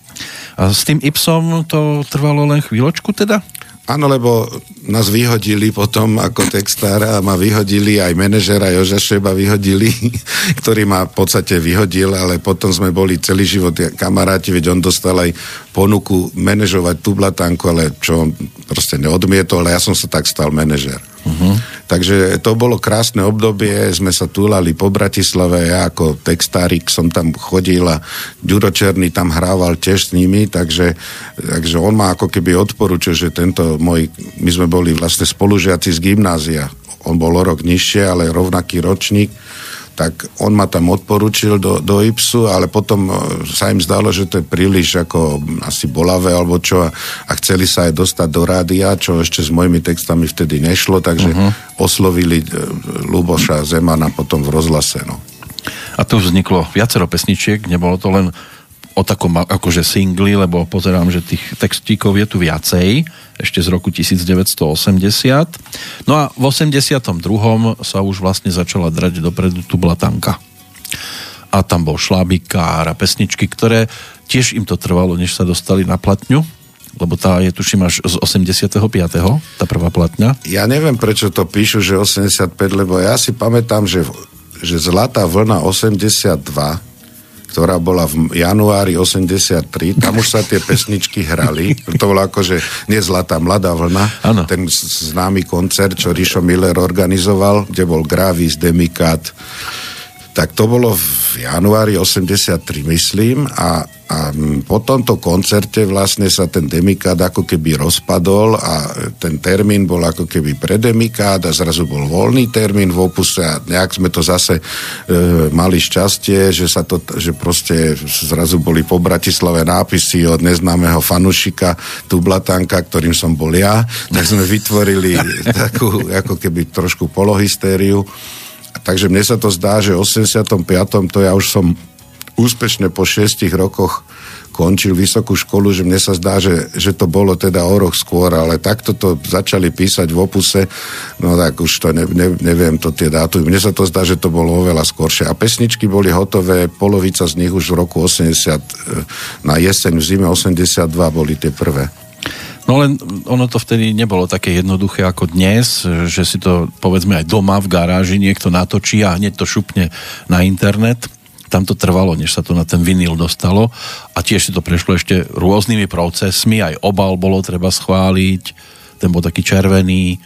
A s tým Ipsom to trvalo len chvíľočku teda? Áno, lebo nás vyhodili potom ako textára ma vyhodili aj manažera Joža Šeba vyhodili, ktorý ma v podstate vyhodil, ale potom sme boli celý život kamaráti, veď on dostal aj ponuku manažovať tú blatanku, ale čo on proste neodmietol, ale ja som sa tak stal manažer. Uh-huh. Takže to bolo krásne obdobie, sme sa túlali po Bratislave, ja ako textárik som tam chodil a Ďuro Černý tam hrával tiež s nimi, takže, takže on ma ako keby odporúčil, že tento môj, my sme boli vlastne spolužiaci z gymnázia, on bol o rok nižšie, ale rovnaký ročník, tak on ma tam odporučil do, do IPSu, ale potom e, sa im zdalo, že to je príliš ako asi bolavé alebo čo a, a chceli sa aj dostať do rádia, čo ešte s mojimi textami vtedy nešlo, takže uh-huh. oslovili e, Luboša Zemana potom v rozhlase. No. A tu vzniklo viacero pesničiek, nebolo to len o takom akože singli, lebo pozerám, že tých textíkov je tu viacej, ešte z roku 1980. No a v 82. sa už vlastne začala drať dopredu tu Blatanka. A tam bol šlábikár a pesničky, ktoré tiež im to trvalo, než sa dostali na platňu, lebo tá je tuším až z 85. tá prvá platňa. Ja neviem, prečo to píšu, že 85, lebo ja si pamätám, že, že Zlatá vlna 82 ktorá bola v januári 83, tam už sa tie pesničky hrali, to bolo akože nie Zlatá mladá vlna, ano. ten známy koncert, čo Rišo Miller organizoval, kde bol Gravis, Demikat, tak to bolo v januári 83, myslím, a a po tomto koncerte vlastne sa ten demikát ako keby rozpadol a ten termín bol ako keby pre demikát a zrazu bol voľný termín v opuse a nejak sme to zase e, mali šťastie, že sa to, že proste zrazu boli po Bratislave nápisy od neznámeho fanušika Tublatanka, ktorým som bol ja, tak sme vytvorili takú ako keby trošku polohystériu. Takže mne sa to zdá, že v 85. to ja už som úspešne po šiestich rokoch končil vysokú školu, že mne sa zdá, že, že to bolo teda o rok skôr, ale takto to začali písať v opuse, no tak už to ne, ne, neviem to tie dátumy. Mne sa to zdá, že to bolo oveľa skôršie. A pesničky boli hotové, polovica z nich už v roku 80, e, na jeseň, v zime 82 boli tie prvé. No len ono to vtedy nebolo také jednoduché ako dnes, že si to povedzme aj doma v garáži niekto natočí a hneď to šupne na internet. Tam to trvalo, než sa to na ten vinyl dostalo a tiež to prešlo ešte rôznymi procesmi, aj obal bolo treba schváliť, ten bol taký červený.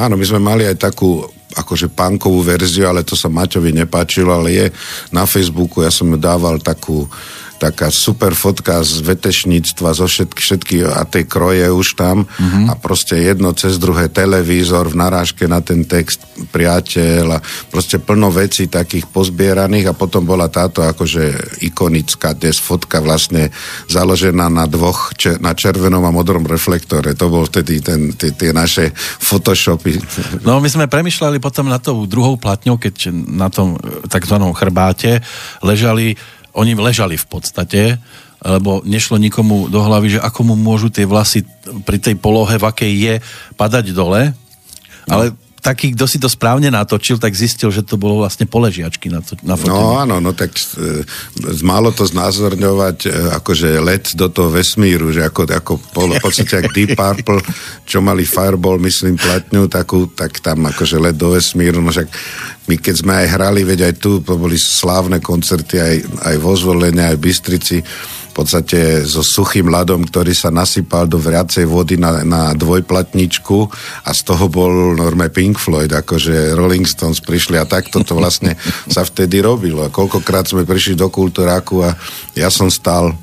Áno, my sme mali aj takú akože punkovú verziu, ale to sa Maťovi nepáčilo, ale je na Facebooku, ja som dával takú taká super fotka z vetešníctva, zo všetky, všetky a tej kroje už tam mm-hmm. a proste jedno cez druhé televízor v narážke na ten text priateľ a proste plno vecí takých pozbieraných a potom bola táto akože ikonická dnes fotka vlastne založená na dvoch, na červenom a modrom reflektore. To bol vtedy ten, tie, tie naše photoshopy. No my sme premyšľali potom na tou druhou platňou, keď na tom takzvanom chrbáte ležali oni ležali v podstate, lebo nešlo nikomu do hlavy, že ako mu môžu tie vlasy pri tej polohe, v akej je, padať dole. Ale taký, kto si to správne natočil, tak zistil, že to bolo vlastne poležiačky na, to, na fotení. No áno, no tak e, málo to znázorňovať e, akože let do toho vesmíru, že ako, ako pol, v podstate ak Deep Purple, čo mali Fireball, myslím, platňu, takú, tak tam akože let do vesmíru, no však my keď sme aj hrali, veď aj tu, to boli slávne koncerty aj, aj vo Zvolene, aj v Bystrici, podstate so suchým ľadom, ktorý sa nasypal do vriacej vody na, na dvojplatničku a z toho bol normálne Pink Floyd, akože Rolling Stones prišli a takto to vlastne sa vtedy robilo. A koľkokrát sme prišli do kultúráku a ja som stál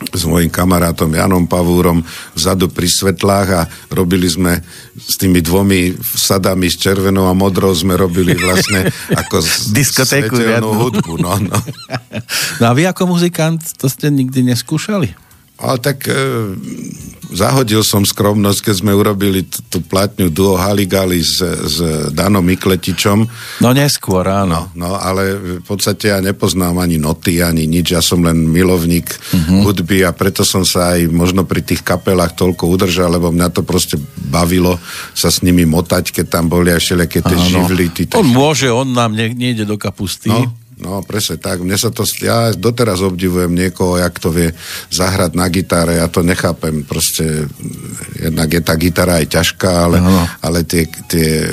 s mojim kamarátom Janom Pavúrom vzadu pri svetlách a robili sme s tými dvomi sadami s červenou a modrou sme robili vlastne ako diskotéku hudbu. No, no. no a vy ako muzikant to ste nikdy neskúšali? Ale tak e, zahodil som skromnosť, keď sme urobili t- tú platňu Duo Haligali s, s Danom Mikletičom. No neskôr, áno. No, no, ale v podstate ja nepoznám ani noty, ani nič. Ja som len milovník uh-huh. hudby a preto som sa aj možno pri tých kapelách toľko udržal, lebo mňa to proste bavilo sa s nimi motať, keď tam boli aj všelijaké tie živly. Tí, on môže, on nám nie, nejde do kapusty. No, No, presne tak. Mne sa to, ja doteraz obdivujem niekoho, jak to vie zahrať na gitare, ja to nechápem. Proste, jednak je tá gitara aj ťažká, ale, no. ale tie, tie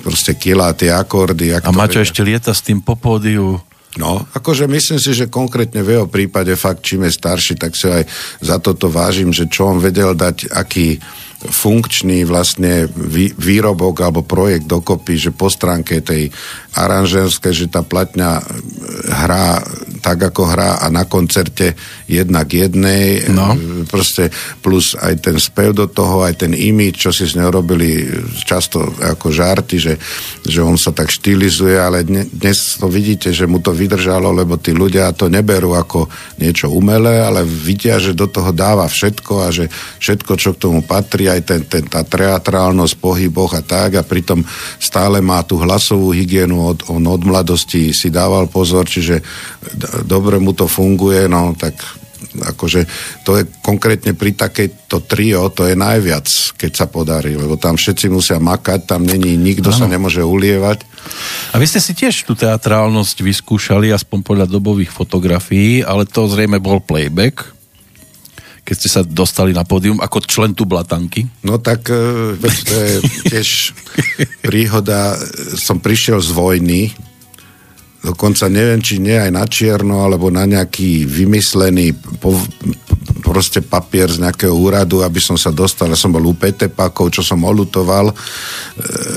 proste kila, tie akordy. A Maťo vie. ešte lieta s tým po pódiu. No, akože myslím si, že konkrétne v jeho prípade fakt, čím je starší, tak si aj za toto vážim, že čo on vedel dať, aký funkčný vlastne výrobok alebo projekt dokopy, že po stránke tej aranžerskej, že tá platňa hrá tak, ako hrá a na koncerte jednak jednej, no. proste plus aj ten spev do toho, aj ten imič, čo si z neho robili často ako žarty, že, že on sa tak štilizuje, ale dnes to vidíte, že mu to vydržalo, lebo tí ľudia to neberú ako niečo umelé, ale vidia, že do toho dáva všetko a že všetko, čo k tomu patrí, aj ten, ten, tá teatrálnosť, pohyboch a tak a pritom stále má tú hlasovú hygienu, od, on od mladosti si dával pozor, čiže dobre mu to funguje, no tak akože to je konkrétne pri takejto trio, to je najviac, keď sa podarí, lebo tam všetci musia makať, tam není, nikto ano. sa nemôže ulievať. A vy ste si tiež tú teatrálnosť vyskúšali, aspoň podľa dobových fotografií, ale to zrejme bol playback, keď ste sa dostali na pódium ako člen tu Blatanky? No tak e, to je tiež príhoda. Som prišiel z vojny, dokonca neviem, či nie aj na čierno, alebo na nejaký vymyslený po, proste papier z nejakého úradu, aby som sa dostal. Ja som bol u Petepakov, čo som olutoval. E,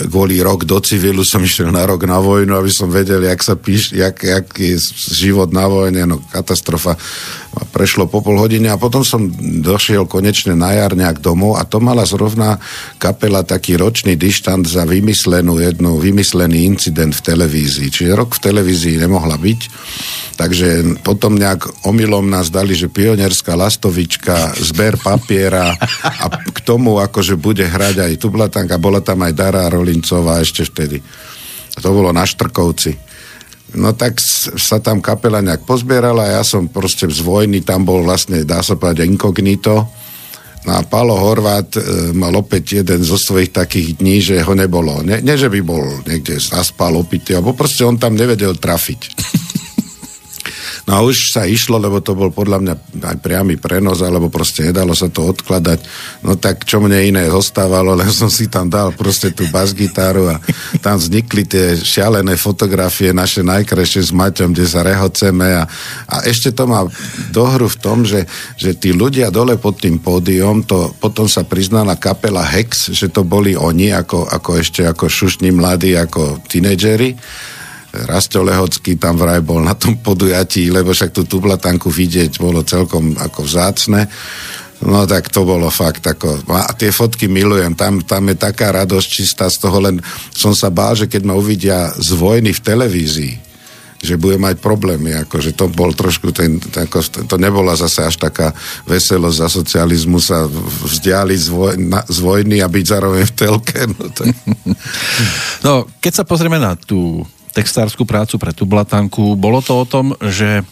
kvôli rok do civilu som išiel na rok na vojnu, aby som vedel, jak sa píš, jak, jak je život na vojne. No katastrofa. Prešlo po pol hodine a potom som došiel konečne na jar nejak domov a to mala zrovna kapela taký ročný dištant za vymyslenú jednu, vymyslený incident v televízii. Čiže rok v televízii nemohla byť. Takže potom nejak omylom nás dali, že pionierská lastovička, zber papiera a k tomu akože bude hrať aj Tublatanka, bola tam aj Dara Rolincová ešte vtedy. To bolo na Štrkovci. No tak sa tam kapela nejak pozbierala, ja som proste z vojny, tam bol vlastne, dá sa povedať, inkognito. No a Palo Horvát e, mal opäť jeden zo svojich takých dní, že ho nebolo. Ne, ne že by bol niekde zaspal opitý, alebo proste on tam nevedel trafiť. No a už sa išlo, lebo to bol podľa mňa aj priamy prenos, alebo proste nedalo sa to odkladať. No tak čo mne iné zostávalo, len som si tam dal proste tú basgitáru a tam vznikli tie šialené fotografie naše najkrajšie s Maťom, kde sa rehoceme a, a ešte to má dohru v tom, že, že tí ľudia dole pod tým pódium, to potom sa priznala kapela Hex, že to boli oni, ako, ako ešte ako šušní mladí, ako tínedžeri Rasto Lehocký tam vraj bol na tom podujatí, lebo však tú tublatanku vidieť bolo celkom ako vzácne. No tak to bolo fakt ako... A tie fotky milujem, tam, tam je taká radosť čistá z toho, len som sa bál, že keď ma uvidia z vojny v televízii, že bude mať problémy, akože to bol trošku ten, ako, to nebola zase až taká veselosť za socializmu sa vzdialiť z, voj, na, z vojny a byť zároveň v telke. No, to... no, keď sa pozrieme na tú textárskú prácu pre tú blatanku. Bolo to o tom, že e,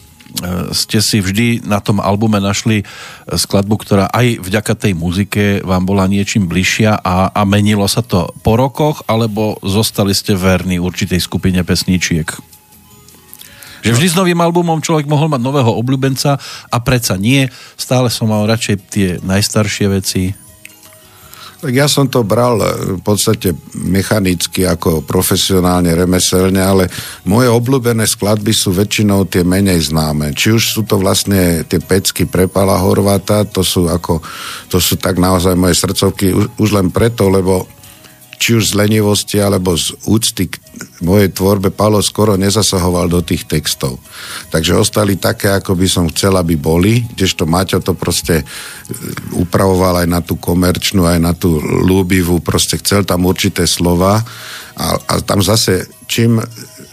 ste si vždy na tom albume našli e, skladbu, ktorá aj vďaka tej muzike vám bola niečím bližšia a, a menilo sa to po rokoch, alebo zostali ste verní určitej skupine pesničiek? Že vždy s novým albumom človek mohol mať nového obľúbenca a predsa nie. Stále som mal radšej tie najstaršie veci. Tak ja som to bral e, v podstate mechanicky ako profesionálne, remeselne, ale moje obľúbené skladby sú väčšinou tie menej známe. Či už sú to vlastne tie pecky Prepala Horváta, to sú ako, to sú tak naozaj moje srdcovky už, už len preto, lebo či už z lenivosti alebo z úcty k mojej tvorbe Palo skoro nezasahoval do tých textov. Takže ostali také, ako by som chcel, aby boli, kdežto Maťo to proste e, upravoval aj na tú komerčnú, aj na tú ľúbivú, proste chcel tam určité slova a, a tam zase čím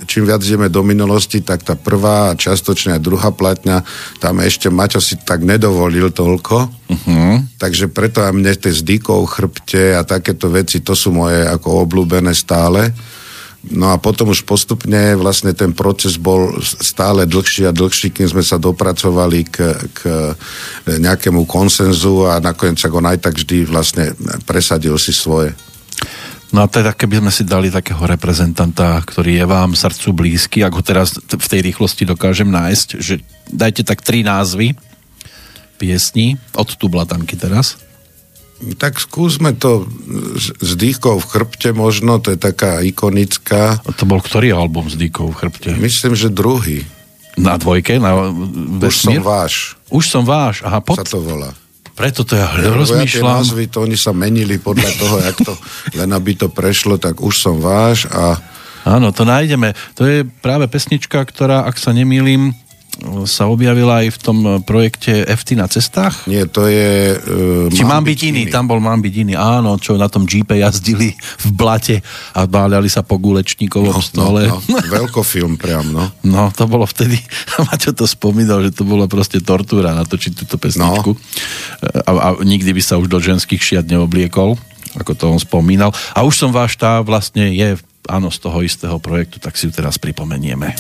čím viac ideme do minulosti, tak tá prvá a častočne aj druhá platňa, tam ešte Maťo si tak nedovolil toľko. Uh-huh. Takže preto aj mne tie zdykov, chrbte a takéto veci, to sú moje ako obľúbené stále. No a potom už postupne vlastne ten proces bol stále dlhší a dlhší, kým sme sa dopracovali k, k nejakému konsenzu a nakoniec sa on aj tak vždy vlastne presadil si svoje. No a teda, keby sme si dali takého reprezentanta, ktorý je vám srdcu blízky, ako teraz v tej rýchlosti dokážem nájsť, že dajte tak tri názvy piesní od tu blatanky teraz. Tak skúsme to s dýchkou v chrbte možno, to je taká ikonická. A to bol ktorý album s dýchkou v chrbte? Myslím, že druhý. Na dvojke? Na Už som váš. Už som váš, aha, pod... Sa to volá. Preto to ja rozmýšľam. Ja názvy, to oni sa menili podľa toho, jak to, len aby to prešlo, tak už som váš a... Áno, to nájdeme. To je práve pesnička, ktorá, ak sa nemýlim, sa objavila aj v tom projekte FT na cestách? Nie, to je... Uh, Či mám byť iný, iný, tam bol mám byť iný, áno, čo na tom Jeepe jazdili v blate a báľali sa po gulečníkovom no, stole. No, no, veľkofilm priam, no. No, to bolo vtedy, Maťo to spomínal, že to bola proste tortúra natočiť túto pesničku. No. A, a nikdy by sa už do ženských šiat neobliekol, ako to on spomínal. A už som váš tá vlastne je áno, z toho istého projektu, tak si ju teraz pripomenieme.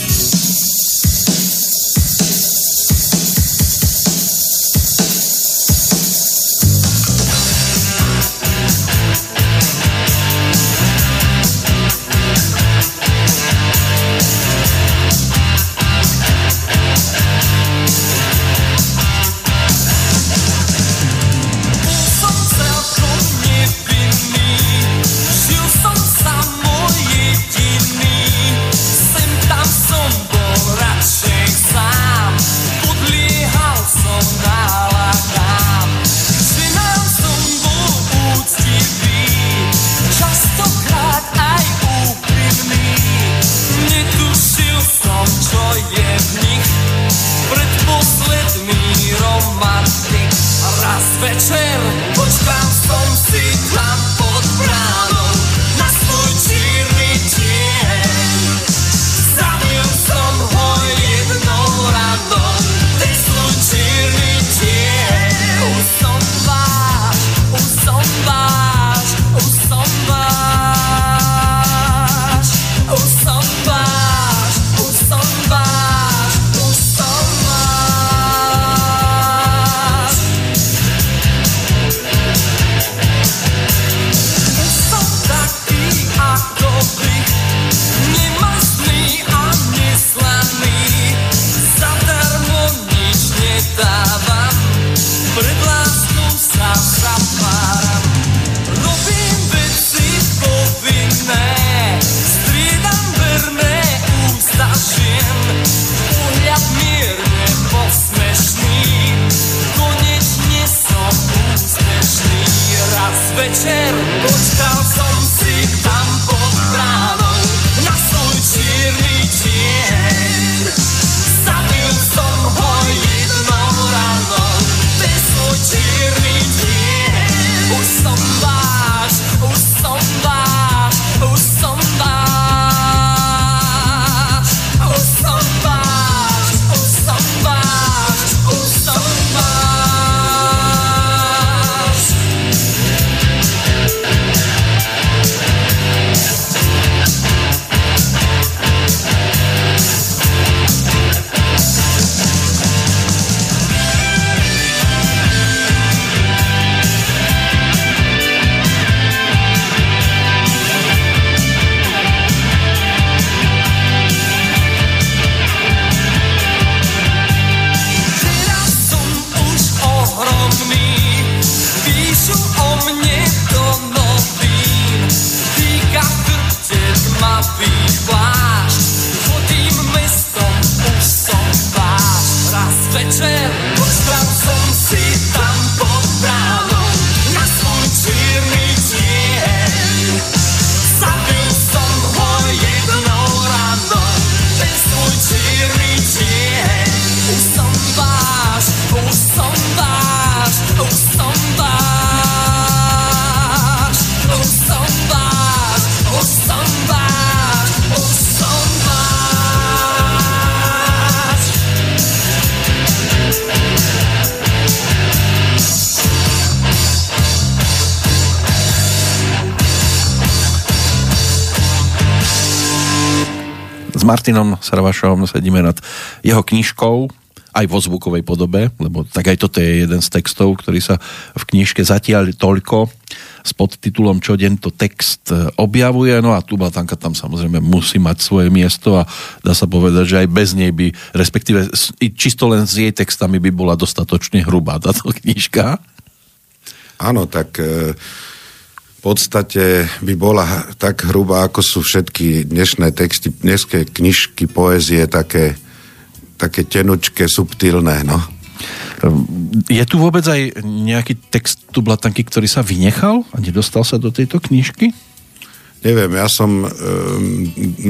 Martinom Sarvašom sedíme nad jeho knižkou, aj vo zvukovej podobe, lebo tak aj toto je jeden z textov, ktorý sa v knižke zatiaľ toľko s podtitulom Čo deň to text objavuje, no a tu Blatanka tam samozrejme musí mať svoje miesto a dá sa povedať, že aj bez nej by, respektíve čisto len s jej textami by bola dostatočne hrubá táto knižka. Áno, tak e podstate by bola tak hrubá, ako sú všetky dnešné texty, dneské knižky, poézie, také, také tenučké, subtilné, no. Je tu vôbec aj nejaký text tu Blatanky, ktorý sa vynechal a nedostal sa do tejto knižky? Neviem, ja som, um,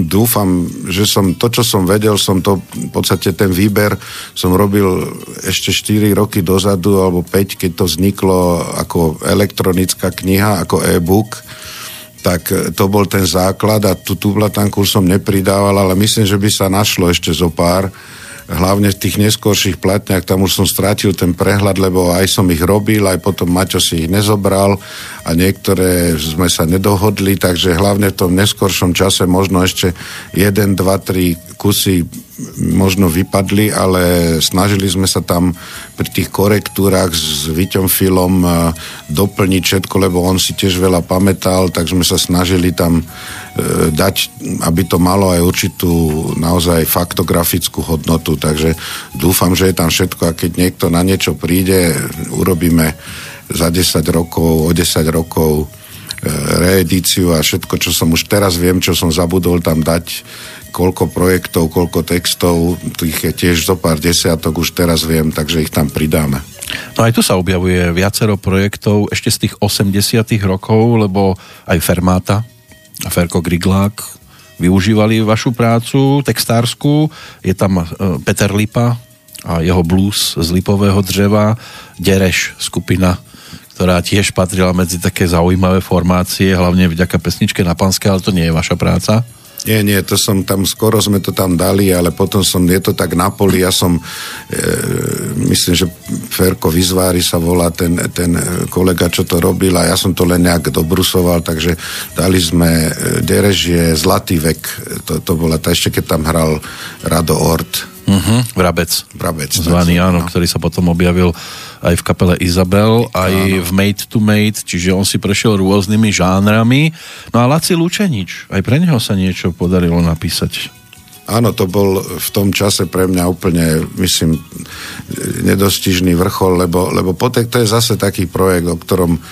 dúfam, že som to, čo som vedel, som to, v podstate ten výber som robil ešte 4 roky dozadu, alebo 5, keď to vzniklo ako elektronická kniha, ako e-book, tak to bol ten základ a tú tublatanku som nepridával, ale myslím, že by sa našlo ešte zo pár, hlavne v tých neskôrších platniach, tam už som strátil ten prehľad, lebo aj som ich robil, aj potom Maťo si ich nezobral a niektoré sme sa nedohodli, takže hlavne v tom neskoršom čase možno ešte 1, 2, 3 kusy možno vypadli, ale snažili sme sa tam pri tých korektúrach s Vyťom Filom eh, doplniť všetko, lebo on si tiež veľa pamätal, tak sme sa snažili tam dať, aby to malo aj určitú naozaj faktografickú hodnotu, takže dúfam, že je tam všetko a keď niekto na niečo príde, urobíme za 10 rokov, o 10 rokov e, reedíciu a všetko, čo som už teraz viem, čo som zabudol tam dať, koľko projektov, koľko textov, tých je tiež zo pár desiatok, už teraz viem, takže ich tam pridáme. No aj tu sa objavuje viacero projektov ešte z tých 80 rokov, lebo aj Fermáta a Ferko Griglák využívali vašu prácu textárskú. Je tam e, Peter Lipa a jeho blues z lipového dřeva, Dereš skupina ktorá tiež patrila medzi také zaujímavé formácie, hlavne vďaka pesničke na Panske, ale to nie je vaša práca. Nie, nie, to som tam, skoro sme to tam dali, ale potom som, je to tak na poli, ja som, e, myslím, že Ferko Vizvári sa volá ten, ten kolega, čo to robil a ja som to len nejak dobrusoval, takže dali sme e, Derežie, Zlatý vek, to, to bola tá ešte, keď tam hral Rado Ort. Uh-huh, Vrabec. Vrabec. Zvaný, áno, no. ktorý sa potom objavil aj v kapele Izabel, aj Áno. v Made to Made, čiže on si prešiel rôznymi žánrami. No a Laci Lučenič, aj pre neho sa niečo podarilo napísať. Áno, to bol v tom čase pre mňa úplne, myslím, nedostižný vrchol, lebo, lebo potek to je zase taký projekt, o ktorom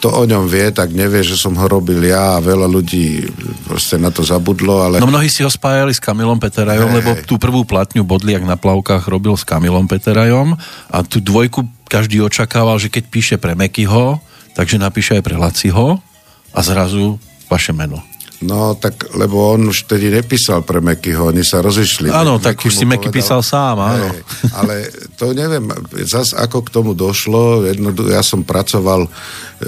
kto o ňom vie, tak nevie, že som ho robil ja a veľa ľudí proste na to zabudlo, ale... No mnohí si ho spájali s Kamilom Peterajom, hey. lebo tú prvú platňu Bodliak na plavkách robil s Kamilom Peterajom a tú dvojku každý očakával, že keď píše pre Mekyho, takže napíše aj pre Laciho a zrazu vaše meno. No, tak, lebo on už tedy nepísal pre Mekyho, oni sa rozišli. Áno, tak už si Meky písal sám, áno. Hej, ale to neviem, zas ako k tomu došlo, jedno, ja som pracoval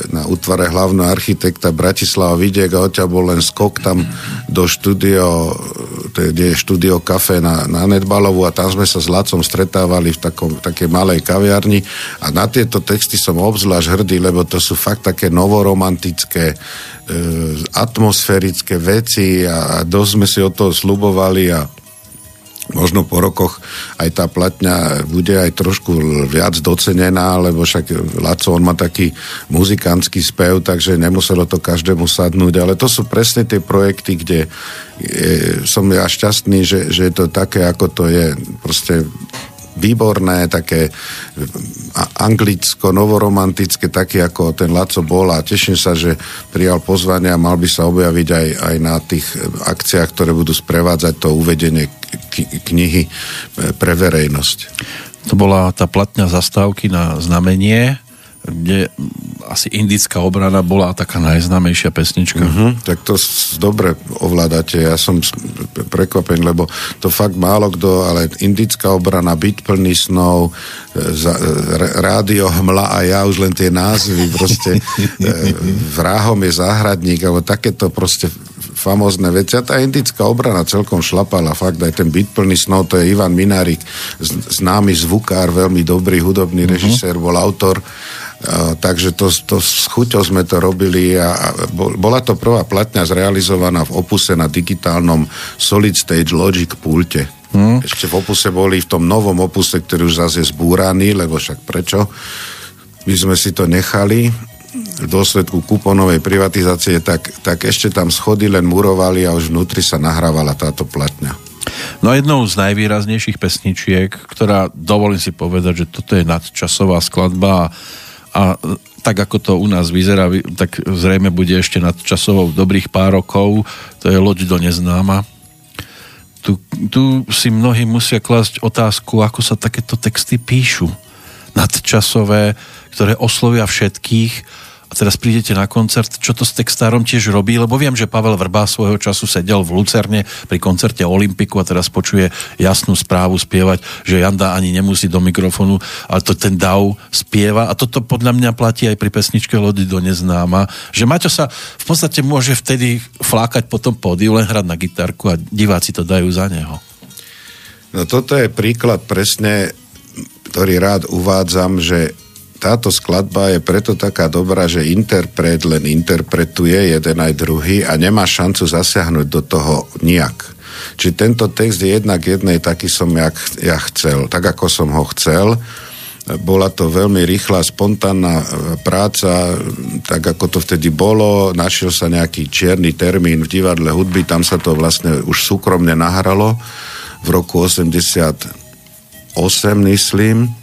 na útvare hlavného architekta Bratislava Vidiek a odtiaľ bol len skok tam do štúdio, kde je štúdio kafe na, na Nedbalovu a tam sme sa s Lacom stretávali v takom, takej malej kaviarni a na tieto texty som obzvlášť hrdý, lebo to sú fakt také novoromantické, e, atmosférické veci a, a dosť sme si od toho slubovali a možno po rokoch aj tá platňa bude aj trošku viac docenená, lebo však Laco, on má taký muzikantský spev, takže nemuselo to každému sadnúť, ale to sú presne tie projekty, kde som ja šťastný, že, že je to také, ako to je. Proste výborné, také anglicko, novoromantické, také ako ten Laco bol a teším sa, že prijal pozvanie a mal by sa objaviť aj, aj na tých akciách, ktoré budú sprevádzať to uvedenie knihy pre verejnosť. To bola tá platňa zastávky na znamenie, kde asi indická obrana bola taká najznámejšia pesnička. Uh-huh, tak to dobre ovládate. Ja som prekvapený, lebo to fakt málo kto, ale indická obrana, byť plný snov, e, za, e, rádio hmla a ja už len tie názvy, proste e, vrahom je záhradník, alebo takéto proste famózne veci. A tá indická obrana celkom šlapala, fakt aj ten byt plný snov, to je Ivan Minárik, známy zvukár, veľmi dobrý hudobný uh-huh. režisér, bol autor takže to, to s chuťou sme to robili a, a bola to prvá platňa zrealizovaná v opuse na digitálnom Solid Stage Logic pulte. Hmm. Ešte v opuse boli v tom novom opuse, ktorý už zase je zbúraný, lebo však prečo? My sme si to nechali v dôsledku kuponovej privatizácie, tak, tak ešte tam schody len murovali a už vnútri sa nahrávala táto platňa. No jednou z najvýraznejších pesničiek, ktorá, dovolím si povedať, že toto je nadčasová skladba a tak ako to u nás vyzerá, tak zrejme bude ešte nad časovou dobrých pár rokov, to je loď do neznáma. Tu, tu si mnohí musia klásť otázku, ako sa takéto texty píšu. Nadčasové, ktoré oslovia všetkých a teraz prídete na koncert, čo to s textárom tiež robí, lebo viem, že Pavel Vrba svojho času sedel v Lucerne pri koncerte Olympiku a teraz počuje jasnú správu spievať, že Janda ani nemusí do mikrofónu, ale to ten dav spieva a toto podľa mňa platí aj pri pesničke Lody do neznáma, že Maťo sa v podstate môže vtedy flákať po tom pódiu, len hrať na gitarku a diváci to dajú za neho. No toto je príklad presne, ktorý rád uvádzam, že táto skladba je preto taká dobrá, že interpret len interpretuje jeden aj druhý a nemá šancu zasiahnuť do toho nijak. Či tento text je jednak jednej taký som jak, ja chcel, tak ako som ho chcel. Bola to veľmi rýchla, spontánna e, práca, tak ako to vtedy bolo. Našiel sa nejaký čierny termín v divadle hudby, tam sa to vlastne už súkromne nahralo v roku 88, myslím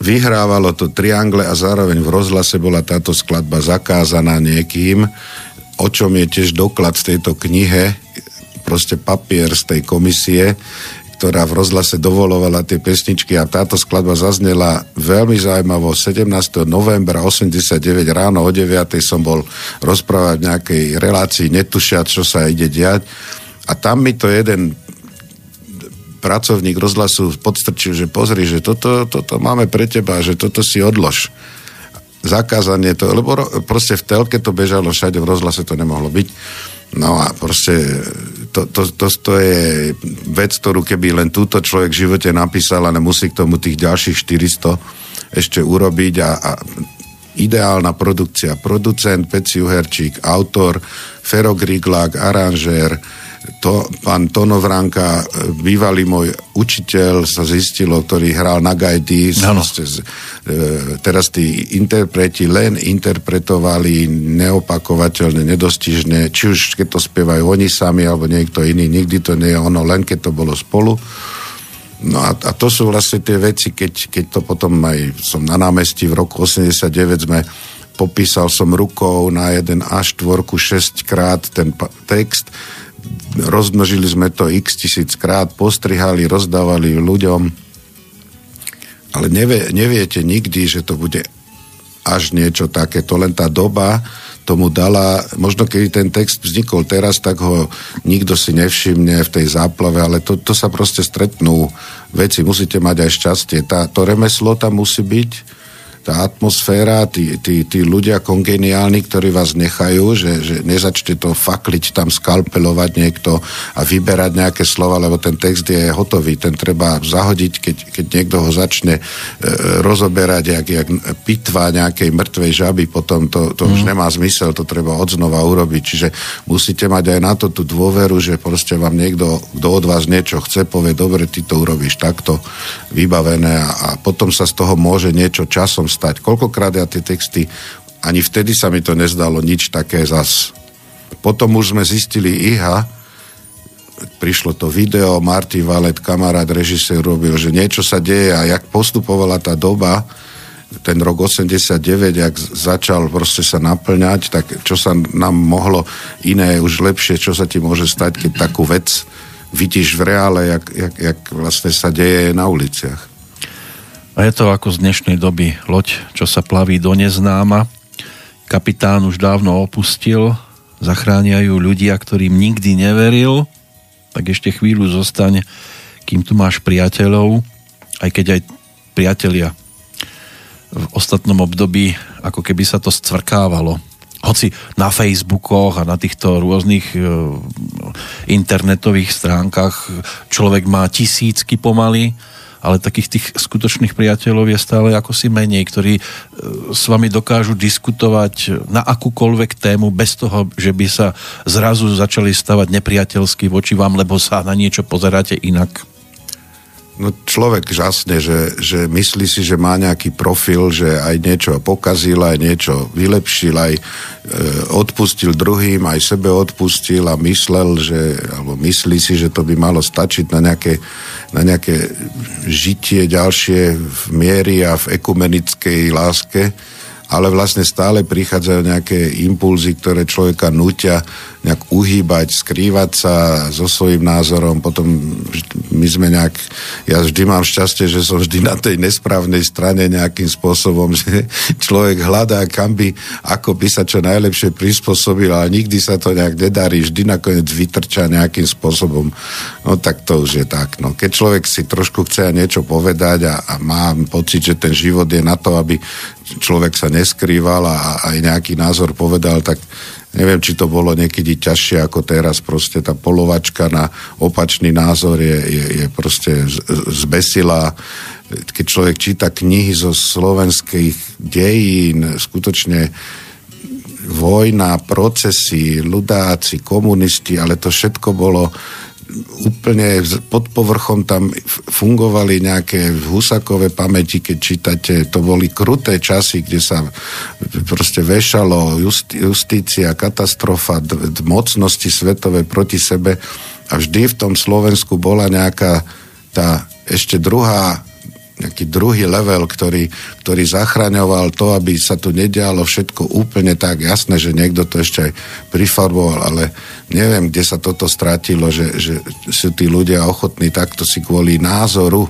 vyhrávalo to triangle a zároveň v rozhlase bola táto skladba zakázaná niekým, o čom je tiež doklad v tejto knihe, proste papier z tej komisie, ktorá v rozhlase dovolovala tie pesničky a táto skladba zaznela veľmi zaujímavo. 17. novembra 89 ráno o 9. som bol rozprávať v nejakej relácii, netušiať, čo sa ide diať. A tam mi to jeden pracovník rozhlasu podstrčil, že pozri, že toto, toto máme pre teba, že toto si odlož. Zakázanie to, lebo proste v telke to bežalo všade, v rozhlase to nemohlo byť. No a proste to, to, to, to je vec, ktorú keby len túto človek v živote napísal a nemusí k tomu tých ďalších 400 ešte urobiť a, a ideálna produkcia. Producent Peci Uherčík, autor Fero Griglák, aranžér, to, pán Tono Vranka, bývalý môj učiteľ, sa zistilo, ktorý hral na gajdy. Ste, e, teraz tí interpreti len interpretovali neopakovateľne, nedostižne, či už keď to spievajú oni sami, alebo niekto iný. Nikdy to nie je ono, len keď to bolo spolu. No a, a to sú vlastne tie veci, keď, keď to potom aj som na námestí v roku 89 sme popísal som rukou na jeden A4 6 krát ten text rozmnožili sme to x tisíc krát, postrihali, rozdávali ľuďom, ale nevie, neviete nikdy, že to bude až niečo takéto. Len tá doba tomu dala, možno keď ten text vznikol teraz, tak ho nikto si nevšimne v tej záplave, ale to, to sa proste stretnú veci, musíte mať aj šťastie. Tá, to remeslo tam musí byť, tá atmosféra, tí, tí, tí ľudia kongeniálni, ktorí vás nechajú, že, že nezačte to fakliť tam, skalpelovať niekto a vyberať nejaké slova, lebo ten text je hotový, ten treba zahodiť, keď, keď niekto ho začne e, rozoberať, jak, jak pitva nejakej mŕtvej žaby, potom to, to mm. už mhm. nemá zmysel, to treba odznova urobiť, čiže musíte mať aj na to tú dôveru, že proste vám niekto, kto od vás niečo chce, povie, dobre, ty to urobíš takto, vybavené a, a potom sa z toho môže niečo časom stať. Koľkokrát ja tie texty, ani vtedy sa mi to nezdalo nič také zas. Potom už sme zistili IHA, prišlo to video, Martin Valet, kamarát, režisér robil, že niečo sa deje a jak postupovala tá doba, ten rok 89, jak začal proste sa naplňať, tak čo sa nám mohlo iné, už lepšie, čo sa ti môže stať, keď takú vec vidíš v reále, jak, jak, jak vlastne sa deje na uliciach. A je to ako z dnešnej doby loď, čo sa plaví do neznáma. Kapitán už dávno opustil, zachránia ju ľudia, ktorým nikdy neveril, tak ešte chvíľu zostaň, kým tu máš priateľov, aj keď aj priatelia v ostatnom období ako keby sa to scvrkávalo. Hoci na Facebookoch a na týchto rôznych e, internetových stránkach človek má tisícky pomaly, ale takých tých skutočných priateľov je stále ako si menej, ktorí e, s vami dokážu diskutovať na akúkoľvek tému bez toho, že by sa zrazu začali stavať nepriateľsky voči vám, lebo sa na niečo pozeráte inak. No človek žasne, že, že myslí si, že má nejaký profil, že aj niečo pokazil, aj niečo vylepšil, aj e, odpustil druhým, aj sebe odpustil a myslel, že, alebo myslí si, že to by malo stačiť na nejaké, na nejaké žitie ďalšie v miery a v ekumenickej láske ale vlastne stále prichádzajú nejaké impulzy, ktoré človeka nutia nejak uhýbať, skrývať sa so svojím názorom, potom my sme nejak, ja vždy mám šťastie, že som vždy na tej nesprávnej strane nejakým spôsobom, že človek hľadá, kam by, ako by sa čo najlepšie prispôsobil, ale nikdy sa to nejak nedarí, vždy nakoniec vytrča nejakým spôsobom. No tak to už je tak. No. Keď človek si trošku chce niečo povedať a, a má pocit, že ten život je na to, aby človek sa neskrýval a aj nejaký názor povedal, tak neviem, či to bolo niekedy ťažšie ako teraz. Proste tá polovačka na opačný názor je, je, je proste zbesila. Keď človek číta knihy zo slovenských dejín, skutočne vojna, procesy, ľudáci, komunisti, ale to všetko bolo úplne pod povrchom tam fungovali nejaké husakové pamäti, keď čítate, to boli kruté časy, kde sa proste vešalo justi, justícia, katastrofa, d- mocnosti svetové proti sebe a vždy v tom Slovensku bola nejaká tá ešte druhá nejaký druhý level, ktorý, ktorý zachraňoval to, aby sa tu nedialo všetko úplne tak jasné, že niekto to ešte aj prifarboval, ale neviem, kde sa toto strátilo, že, že sú tí ľudia ochotní takto si kvôli názoru,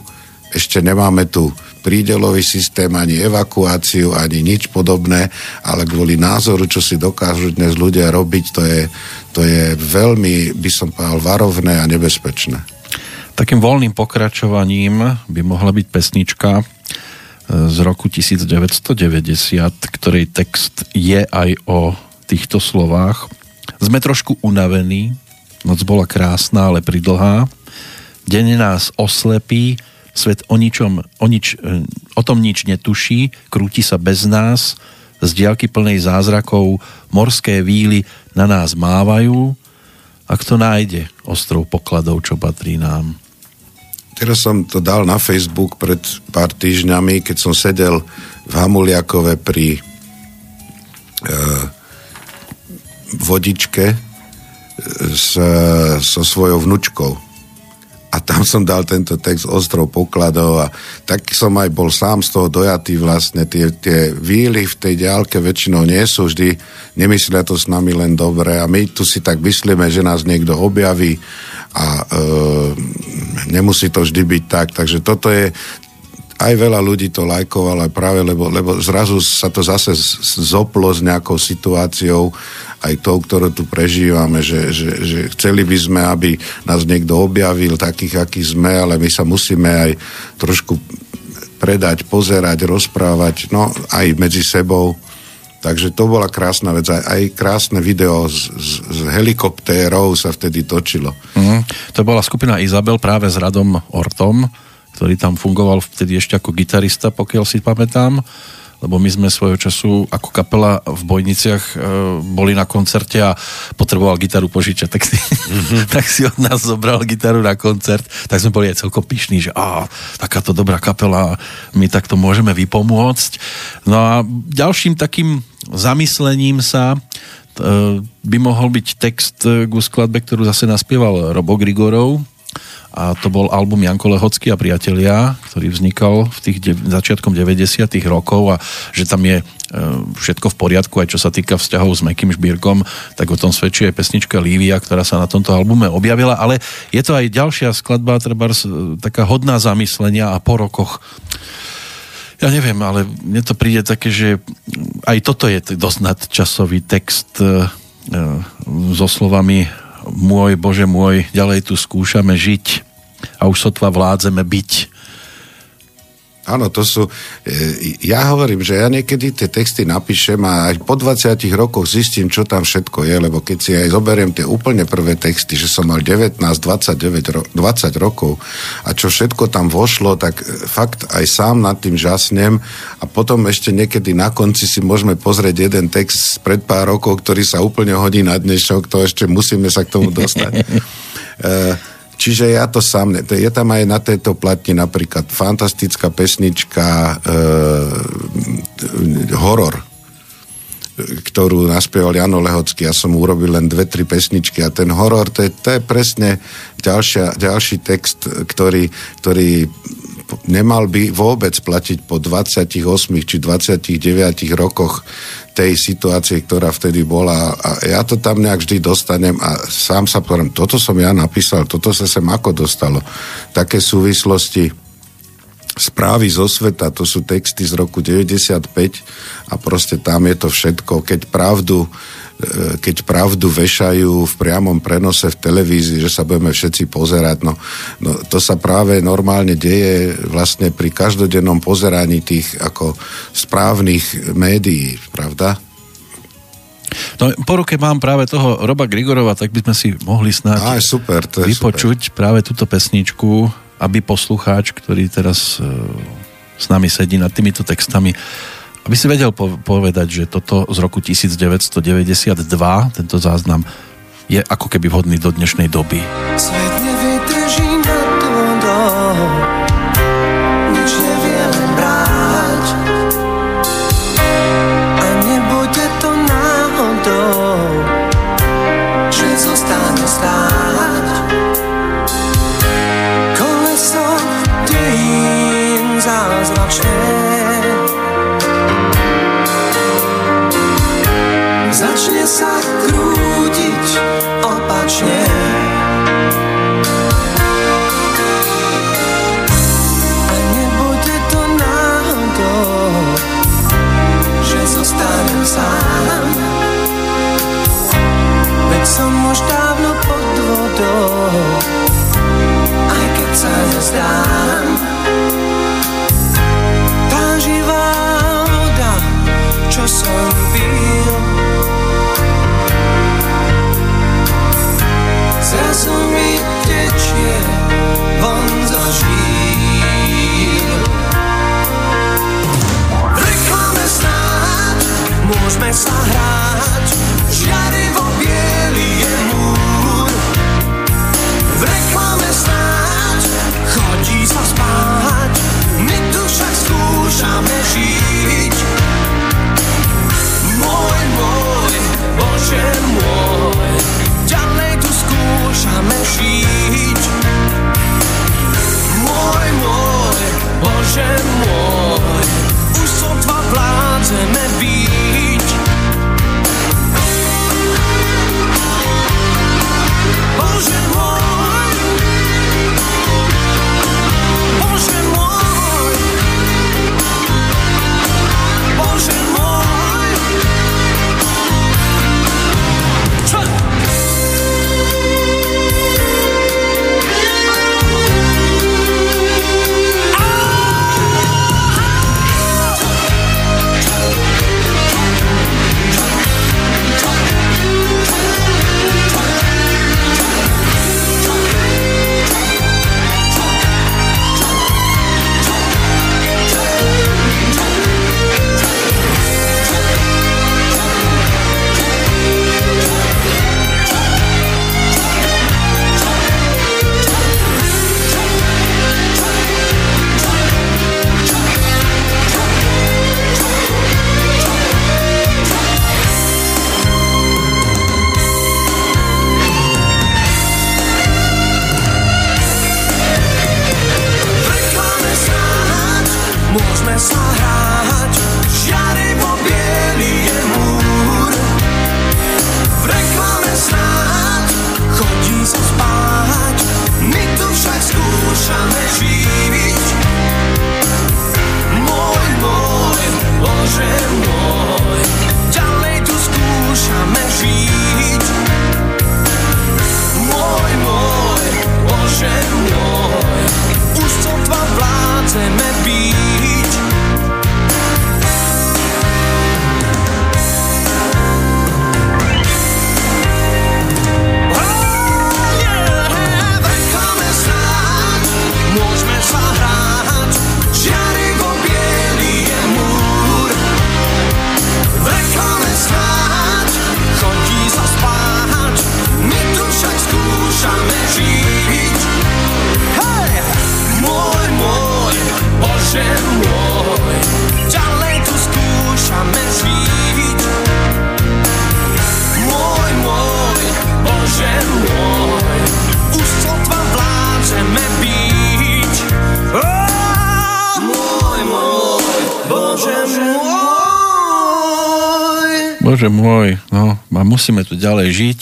ešte nemáme tu prídelový systém, ani evakuáciu, ani nič podobné, ale kvôli názoru, čo si dokážu dnes ľudia robiť, to je, to je veľmi, by som povedal, varovné a nebezpečné. Takým voľným pokračovaním by mohla byť pesnička e, z roku 1990, ktorej text je aj o týchto slovách. Sme trošku unavení, noc bola krásna, ale pridlhá. Deň nás oslepí, svet o, ničom, o, nič, e, o tom nič netuší, krúti sa bez nás, z diaľky plnej zázrakov morské víly na nás mávajú a kto nájde ostrov pokladov, čo patrí nám. Teraz som to dal na Facebook pred pár týždňami, keď som sedel v Hamuliakove pri e, vodičke e, s, so svojou vnučkou. A tam som dal tento text ostrov pokladov a tak som aj bol sám z toho dojatý vlastne. Tie, tie víly v tej ďalke väčšinou nie sú vždy, nemyslia to s nami len dobre a my tu si tak myslíme, že nás niekto objaví a e, nemusí to vždy byť tak. Takže toto je aj veľa ľudí to lajkovalo práve, lebo, lebo zrazu sa to zase zoplo s nejakou situáciou, aj tou, ktorú tu prežívame, že, že, že chceli by sme, aby nás niekto objavil takých, akí sme, ale my sa musíme aj trošku predať, pozerať, rozprávať, no aj medzi sebou. Takže to bola krásna vec. Aj, aj krásne video z, z, z helikoptérov sa vtedy točilo. Mm, to bola skupina Izabel práve s Radom Ortom, ktorý tam fungoval vtedy ešte ako gitarista, pokiaľ si pamätám lebo my sme svojho času ako kapela v Bojniciach e, boli na koncerte a potreboval gitaru požičať, tak si, mm-hmm. tak si od nás zobral gitaru na koncert, tak sme boli aj celkom pyšní, že á, takáto dobrá kapela, my takto môžeme vypomôcť. No a ďalším takým zamyslením sa e, by mohol byť text k skladbe, ktorú zase naspieval Robo Grigorov, a to bol album Janko Lehocký a priatelia, ktorý vznikal v tých de- začiatkom 90 rokov a že tam je e, všetko v poriadku, aj čo sa týka vzťahov s Mekým Šbírkom, tak o tom svedčí aj pesnička Lívia, ktorá sa na tomto albume objavila, ale je to aj ďalšia skladba, treba taká hodná zamyslenia a po rokoch. Ja neviem, ale mne to príde také, že aj toto je dosť nadčasový text e, e, so slovami môj, Bože môj, ďalej tu skúšame žiť a už sotva vládzeme byť. Áno, to sú... E, ja hovorím, že ja niekedy tie texty napíšem a aj po 20 rokoch zistím, čo tam všetko je, lebo keď si aj zoberiem tie úplne prvé texty, že som mal 19, 29, 20 rokov a čo všetko tam vošlo, tak e, fakt aj sám nad tým žasnem a potom ešte niekedy na konci si môžeme pozrieť jeden text pred pár rokov, ktorý sa úplne hodí na dnešok, to ešte musíme sa k tomu dostať. Čiže ja to sám, je tam aj na tejto platni napríklad fantastická pesnička e, horor, ktorú naspieval Jano Lehocký. Ja som urobil len dve, tri pesničky a ten horor, to je, to je presne ďalšia, ďalší text, ktorý, ktorý nemal by vôbec platiť po 28 či 29 rokoch tej situácie, ktorá vtedy bola a ja to tam nejak vždy dostanem a sám sa poviem, toto som ja napísal, toto sa sem ako dostalo. Také súvislosti správy zo sveta, to sú texty z roku 95 a proste tam je to všetko, keď pravdu keď pravdu vešajú v priamom prenose v televízii, že sa budeme všetci pozerať. No, no to sa práve normálne deje vlastne pri každodennom pozeraní tých ako správnych médií, pravda? No, po ruke mám práve toho Roba Grigorova, tak by sme si mohli snáď Aj, super, to je vypočuť super. práve túto pesničku, aby poslucháč, ktorý teraz e, s nami sedí nad týmito textami, aby si vedel povedať, že toto z roku 1992, tento záznam, je ako keby vhodný do dnešnej doby. Svet Bože môj, no a musíme tu ďalej žiť.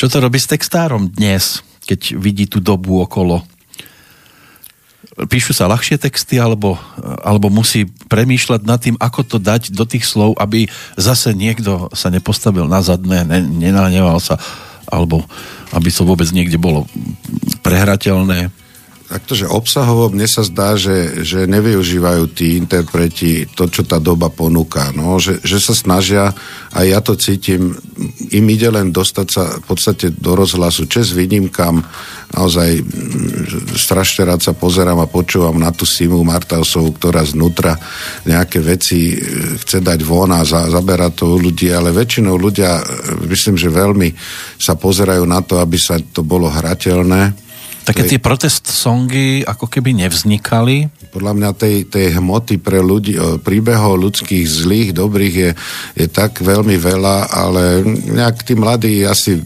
Čo to robí s textárom dnes, keď vidí tú dobu okolo? Píšu sa ľahšie texty, alebo, alebo musí premýšľať nad tým, ako to dať do tých slov, aby zase niekto sa nepostavil na zadné, ne, nenahneval sa, alebo aby to vôbec niekde bolo prehrateľné taktože obsahovo mne sa zdá, že, že nevyužívajú tí interpreti to, čo tá doba ponúka. No, že, že sa snažia, a ja to cítim, im ide len dostať sa v podstate do rozhlasu. Čes výnimkám, naozaj strašne rád sa pozerám a počúvam na tú Simu Martausovú, ktorá znútra nejaké veci e, chce dať von a za, zabera to ľudí, ale väčšinou ľudia, e, myslím, že veľmi sa pozerajú na to, aby sa to bolo hrateľné Také tie protest songy ako keby nevznikali? Podľa mňa tej, tej hmoty pre ľudí, príbehov ľudských zlých, dobrých je, je tak veľmi veľa, ale nejak tí mladí asi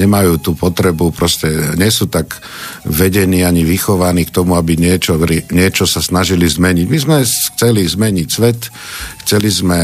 nemajú tú potrebu, proste nie sú tak vedení ani vychovaní k tomu, aby niečo, niečo sa snažili zmeniť. My sme chceli zmeniť svet, chceli sme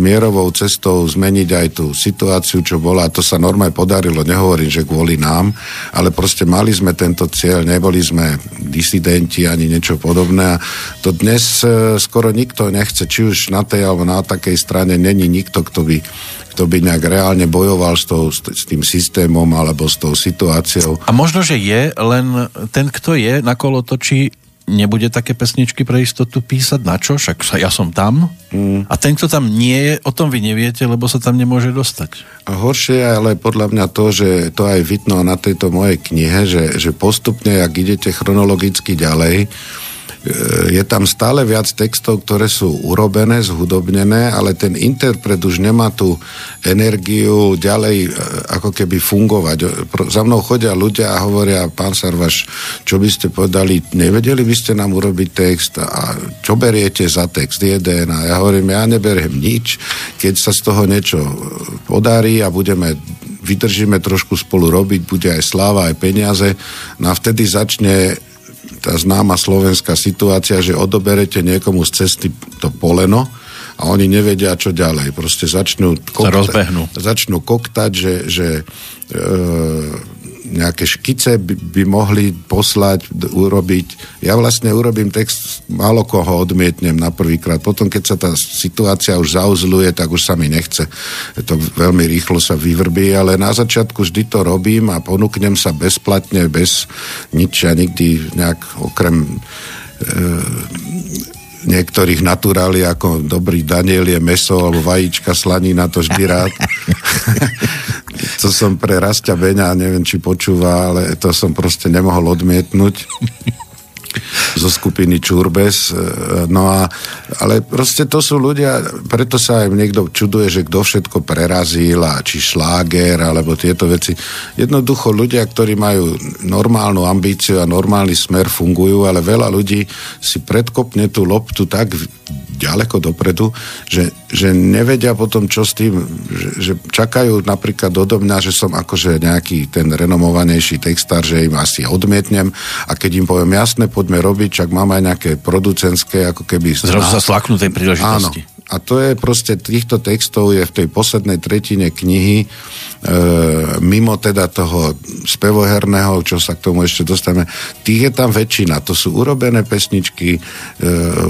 mierovou cestou zmeniť aj tú situáciu, čo bola, a to sa normálne podarilo, nehovorím, že kvôli nám, ale proste mali sme tento cieľ, neboli sme disidenti ani niečo podobné a to dnes e, skoro nikto nechce, či už na tej alebo na takej strane není nikto, kto by kto by nejak reálne bojoval s, tou, s tým systémom alebo s tou situáciou. A možno, že je, len ten, kto je na kolotočí, nebude také pesničky pre istotu písať, na čo? Však sa, ja som tam. Mm. A ten, kto tam nie je, o tom vy neviete, lebo sa tam nemôže dostať. A horšie je ale podľa mňa to, že to aj vidno na tejto mojej knihe, že, že postupne, ak idete chronologicky ďalej, je tam stále viac textov, ktoré sú urobené, zhudobnené, ale ten interpret už nemá tú energiu ďalej e, ako keby fungovať. Za mnou chodia ľudia a hovoria, pán Sarvaš, čo by ste povedali, nevedeli by ste nám urobiť text? A čo beriete za text? Jeden. A ja hovorím, ja neberiem nič, keď sa z toho niečo podarí a budeme vydržíme trošku spolu robiť, bude aj sláva, aj peniaze, no a vtedy začne tá známa slovenská situácia, že odoberete niekomu z cesty to poleno a oni nevedia, čo ďalej. Proste začnú, kokta- začnú koktať, že, že e, nejaké škice by, by mohli poslať, urobiť. Ja vlastne urobím text, málo koho odmietnem na prvýkrát. Potom, keď sa tá situácia už zauzluje, tak už sa mi nechce. To veľmi rýchlo sa vyvrbí, ale na začiatku vždy to robím a ponúknem sa bezplatne, bez nič a nikdy nejak okrem e, niektorých naturáli ako dobrý Daniel je meso alebo vajíčka, slanina, to vždy rád. to som pre Rastia Beňa, neviem, či počúva, ale to som proste nemohol odmietnúť zo skupiny Čurbes. E, no a, ale proste to sú ľudia, preto sa aj niekto čuduje, že kto všetko prerazil, a či šláger, alebo tieto veci. Jednoducho ľudia, ktorí majú normálnu ambíciu a normálny smer fungujú, ale veľa ľudí si predkopne tú loptu tak ďaleko dopredu, že, že nevedia potom, čo s tým, že, že čakajú napríklad do mňa, že som akože nejaký ten renomovanejší textár, že im asi odmietnem a keď im poviem jasne, poďme robiť, čak mám aj nejaké producentské, ako keby... Zrazu sa slaknú tej príležitosti. Áno, a to je proste, týchto textov je v tej poslednej tretine knihy, e, mimo teda toho spevoherného, čo sa k tomu ešte dostaneme, tých je tam väčšina. To sú urobené pesničky, e,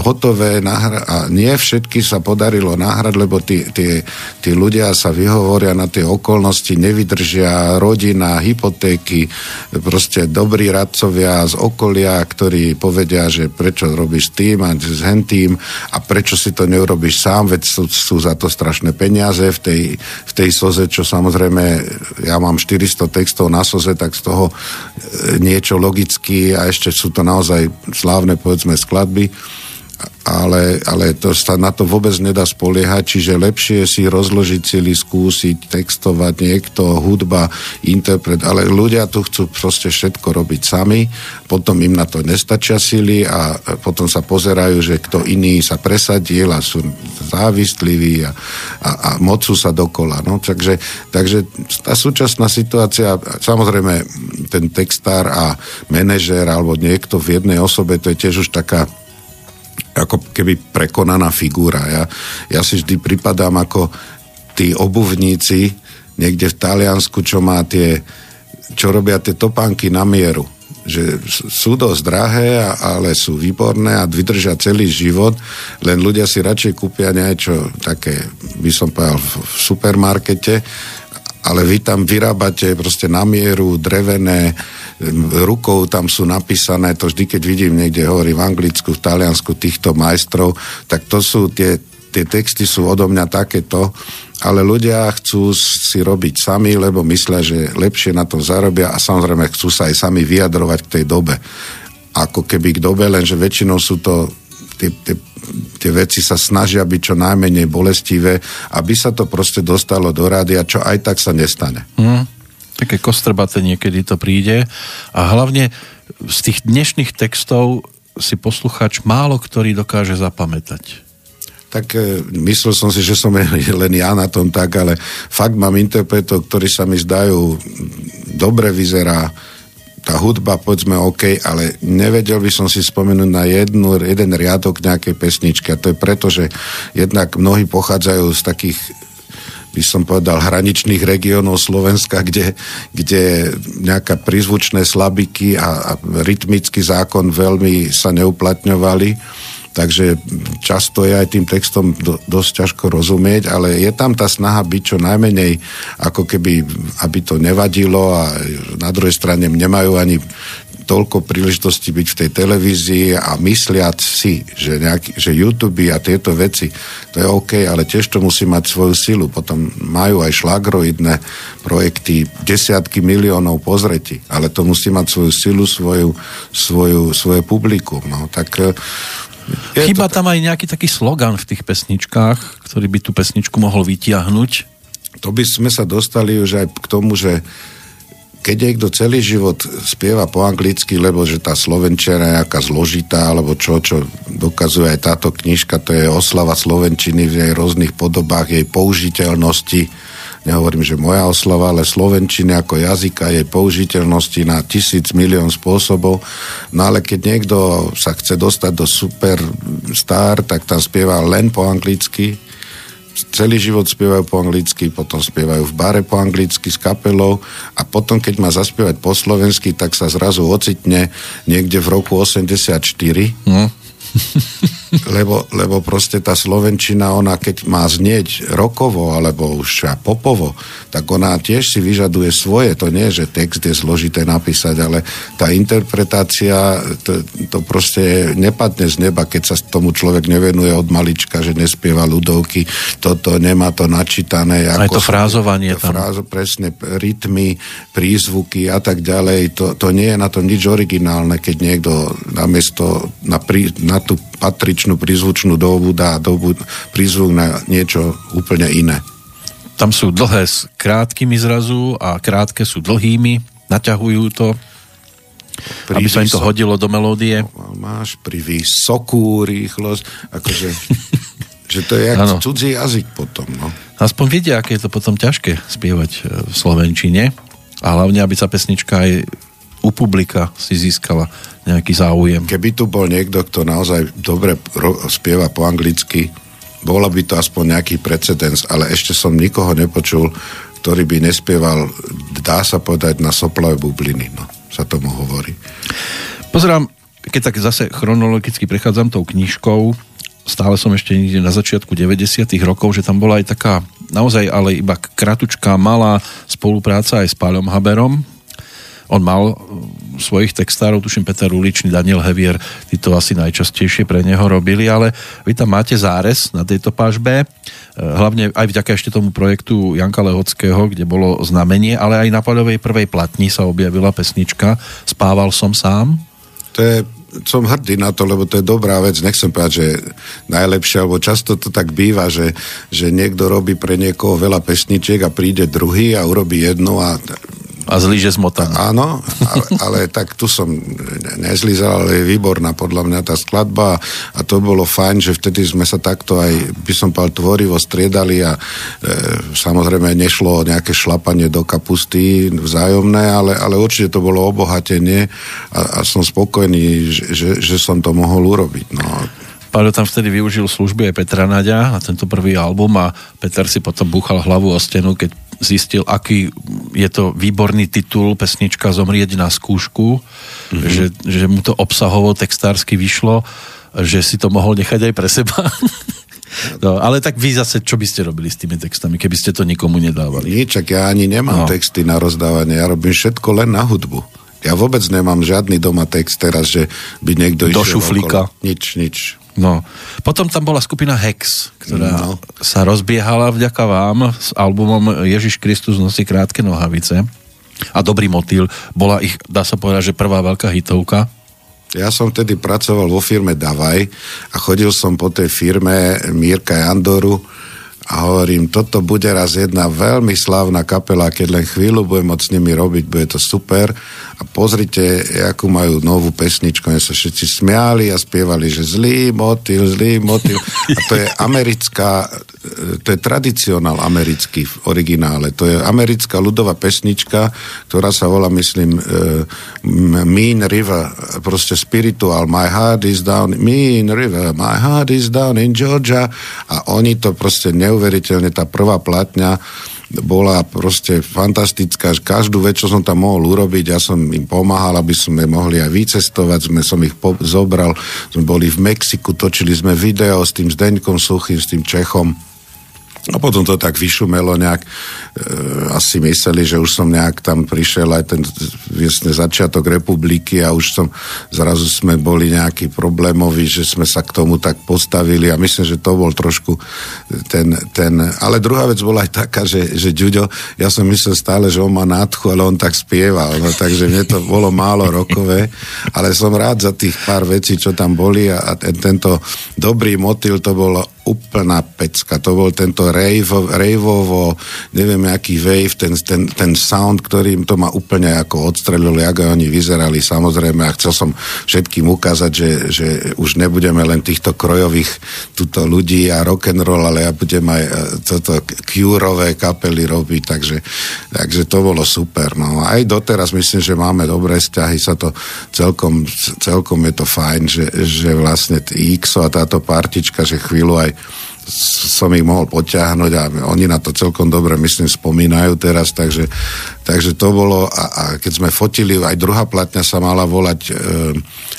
hotové, nahra- a nie všetky sa podarilo nahrať, lebo tí, tí, tí ľudia sa vyhovoria na tie okolnosti, nevydržia, rodina, hypotéky, proste dobrí radcovia z okolia, ktorí povedia, že prečo robíš tým a s hentým a prečo si to neurobiš sám sám, veď sú, sú za to strašné peniaze. V tej, v tej soze, čo samozrejme, ja mám 400 textov na soze, tak z toho e, niečo logicky a ešte sú to naozaj slávne, povedzme, skladby ale, ale to sa na to vôbec nedá spoliehať, čiže lepšie si rozložiť cíly, skúsiť, textovať niekto, hudba, interpret, ale ľudia tu chcú proste všetko robiť sami, potom im na to nestačia síly a potom sa pozerajú, že kto iný sa presadil a sú závisliví a, a, a mocú sa dokola. No, takže, takže tá súčasná situácia, samozrejme ten textár a manažér alebo niekto v jednej osobe, to je tiež už taká ako keby prekonaná figúra. Ja, ja si vždy pripadám ako tí obuvníci niekde v Taliansku, čo má tie, čo robia tie topánky na mieru že sú dosť drahé, ale sú výborné a vydržia celý život, len ľudia si radšej kúpia niečo také, by som povedal, v supermarkete, ale vy tam vyrábate proste na mieru, drevené, rukou tam sú napísané, to vždy, keď vidím niekde, hovorí v Anglicku, v Taliansku týchto majstrov, tak to sú tie, tie texty sú odo mňa takéto, ale ľudia chcú si robiť sami, lebo myslia, že lepšie na tom zarobia a samozrejme chcú sa aj sami vyjadrovať k tej dobe. Ako keby k dobe, lenže väčšinou sú to tie, tie, tie veci sa snažia byť čo najmenej bolestivé, aby sa to proste dostalo do rádia, čo aj tak sa nestane. Mm, také kostrbaté niekedy to príde a hlavne z tých dnešných textov si posluchač málo ktorý dokáže zapamätať tak e, myslel som si, že som len ja na tom tak, ale fakt mám interpretov, ktorí sa mi zdajú, dobre vyzerá, tá hudba, povedzme, OK, ale nevedel by som si spomenúť na jednu, jeden riadok nejakej pesničky. A to je preto, že jednak mnohí pochádzajú z takých by som povedal, hraničných regiónov Slovenska, kde, kde nejaká prízvučné slabiky a, a rytmický zákon veľmi sa neuplatňovali. Takže často je aj tým textom do, dosť ťažko rozumieť, ale je tam tá snaha byť čo najmenej, ako keby, aby to nevadilo a na druhej strane nemajú ani toľko príležitosti byť v tej televízii a mysliať si, že, nejaký, že YouTube a tieto veci, to je OK, ale tiež to musí mať svoju silu. Potom majú aj šlagroidné projekty, desiatky miliónov pozretí, ale to musí mať svoju silu, svoju, svoju, svoje publikum. No, tak je Chyba tam aj nejaký taký slogan v tých pesničkách, ktorý by tú pesničku mohol vytiahnuť. To by sme sa dostali už aj k tomu, že keď niekto celý život spieva po anglicky, lebo že tá slovenčina je nejaká zložitá, alebo čo, čo dokazuje aj táto knižka, to je oslava slovenčiny v jej rôznych podobách, jej použiteľnosti, nehovorím, že moja oslava, ale slovenčiny ako jazyka je použiteľnosti na tisíc milión spôsobov. No ale keď niekto sa chce dostať do super star, tak tam spieva len po anglicky, celý život spievajú po anglicky, potom spievajú v bare po anglicky s kapelou a potom, keď má zaspievať po slovensky, tak sa zrazu ocitne niekde v roku 84. Mm lebo, lebo proste tá Slovenčina, ona keď má znieť rokovo alebo už popovo, tak ona tiež si vyžaduje svoje. To nie že text je zložité napísať, ale tá interpretácia, to, to proste nepadne z neba, keď sa tomu človek nevenuje od malička, že nespieva ľudovky, toto nemá to načítané. Aj to frázovanie to tam. Frázo, presne, rytmy, prízvuky a tak ďalej. To, to nie je na tom nič originálne, keď niekto namiesto na, prí, na tú patričnú prízvučnú dobu dá dobu, prízvuk na niečo úplne iné. Tam sú dlhé s krátkými zrazu a krátke sú dlhými, naťahujú to, pri aby sa im to hodilo do melódie. No, máš pri vysokú rýchlosť, akože že to je jak ano. cudzí jazyk potom. No. Aspoň vidia, aké je to potom ťažké spievať e, v Slovenčine a hlavne, aby sa pesnička aj u publika si získala nejaký záujem. Keby tu bol niekto, kto naozaj dobre ro- spieva po anglicky, bola by to aspoň nejaký precedens, ale ešte som nikoho nepočul, ktorý by nespieval, dá sa povedať, na soplové bubliny, no, sa tomu hovorí. Pozerám, keď tak zase chronologicky prechádzam tou knižkou, stále som ešte niekde na začiatku 90 rokov, že tam bola aj taká naozaj ale iba kratučká malá spolupráca aj s Páľom Haberom, on mal mm, svojich textárov, tuším Peter Uličný, Daniel Hevier, tí to asi najčastejšie pre neho robili, ale vy tam máte zárez na tejto pažbe, e, hlavne aj vďaka ešte tomu projektu Janka Lehockého, kde bolo znamenie, ale aj na Paľovej prvej platni sa objavila pesnička Spával som sám. To je som hrdý na to, lebo to je dobrá vec. Nechcem povedať, že najlepšie, alebo často to tak býva, že, že niekto robí pre niekoho veľa pesničiek a príde druhý a urobí jednu a a zlíže zmotaný. Áno, ale, ale tak tu som nezlízal, ale je výborná podľa mňa tá skladba a to bolo fajn, že vtedy sme sa takto aj, by som povedal, tvorivo striedali a e, samozrejme nešlo o nejaké šlapanie do kapusty vzájomné, ale, ale určite to bolo obohatenie a, a som spokojný, že, že, že som to mohol urobiť. No. Paľo tam vtedy využil služby aj Petra Naďa na tento prvý album a Peter si potom búchal hlavu o stenu, keď zistil, aký je to výborný titul pesnička Zomrieť na skúšku, mm-hmm. že, že mu to obsahovo textársky vyšlo, že si to mohol nechať aj pre seba. No, ale tak vy zase, čo by ste robili s tými textami, keby ste to nikomu nedávali? Ničak, ja ani nemám no. texty na rozdávanie, ja robím všetko len na hudbu. Ja vôbec nemám žiadny doma text teraz, že by niekto Do išiel šuflíka. Okolo. Nič, nič. No, potom tam bola skupina Hex, ktorá no. sa rozbiehala vďaka vám s albumom Ježiš Kristus nosí krátke nohavice a Dobrý motýl. Bola ich, dá sa povedať, že prvá veľká hitovka. Ja som vtedy pracoval vo firme Davaj a chodil som po tej firme Mírka Jandoru a hovorím, toto bude raz jedna veľmi slávna kapela, keď len chvíľu budem môcť s nimi robiť, bude to super a pozrite, akú majú novú pesničku, oni sa všetci smiali a spievali, že zlý motil, zlý motil a to je americká to je tradicionál americký v originále, to je americká ľudová pesnička, ktorá sa volá, myslím, uh, Mean River, proste spiritual, my heart is down, Mean River, my heart is down in Georgia. A oni to proste neuveriteľne tá prvá platňa bola proste fantastická. Každú vec, čo som tam mohol urobiť, ja som im pomáhal, aby sme mohli aj vycestovať, sme som ich po- zobral, sme boli v Mexiku, točili sme video s tým Zdeňkom Suchým, s tým Čechom a potom to tak vyšumelo nejak, e, asi mysleli, že už som nejak tam prišiel aj ten viesne začiatok republiky a už som, zrazu sme boli nejakí problémoví, že sme sa k tomu tak postavili a myslím, že to bol trošku ten, ten ale druhá vec bola aj taká, že, že Ďuďo, ja som myslel stále, že on má nádchu, ale on tak spieval, no, takže mne to bolo málo rokové, ale som rád za tých pár vecí, čo tam boli a, a ten, tento dobrý motil to bolo úplná pecka. To bol tento rave, raveovo, neviem aký wave, ten, ten, ten sound, ktorým to ma úplne ako odstrelil, jak oni vyzerali samozrejme a chcel som všetkým ukázať, že, že už nebudeme len týchto krojových tuto ľudí a rock and roll, ale ja budem aj e, toto cure kapely robiť, takže, takže to bolo super. No. Aj doteraz myslím, že máme dobré vzťahy, sa to celkom, celkom je to fajn, že, že vlastne XO a táto partička, že chvíľu aj som ich mohol potiahnuť a oni na to celkom dobre, myslím, spomínajú teraz, takže, takže to bolo a, a keď sme fotili, aj druhá platňa sa mala volať e,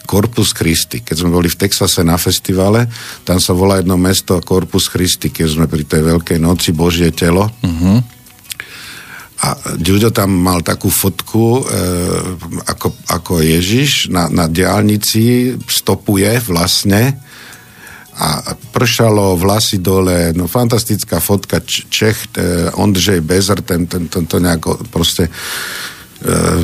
Corpus Christi. Keď sme boli v Texase na festivale, tam sa volá jedno mesto Corpus Christi, keď sme pri tej Veľkej noci Božie telo. Uh-huh. A Ďuďo tam mal takú fotku, e, ako, ako Ježiš na, na diálnici stopuje vlastne a pršalo, vlasy dole, no fantastická fotka, Čech, e, Ondřej Bezer, ten, ten, ten to nejako proste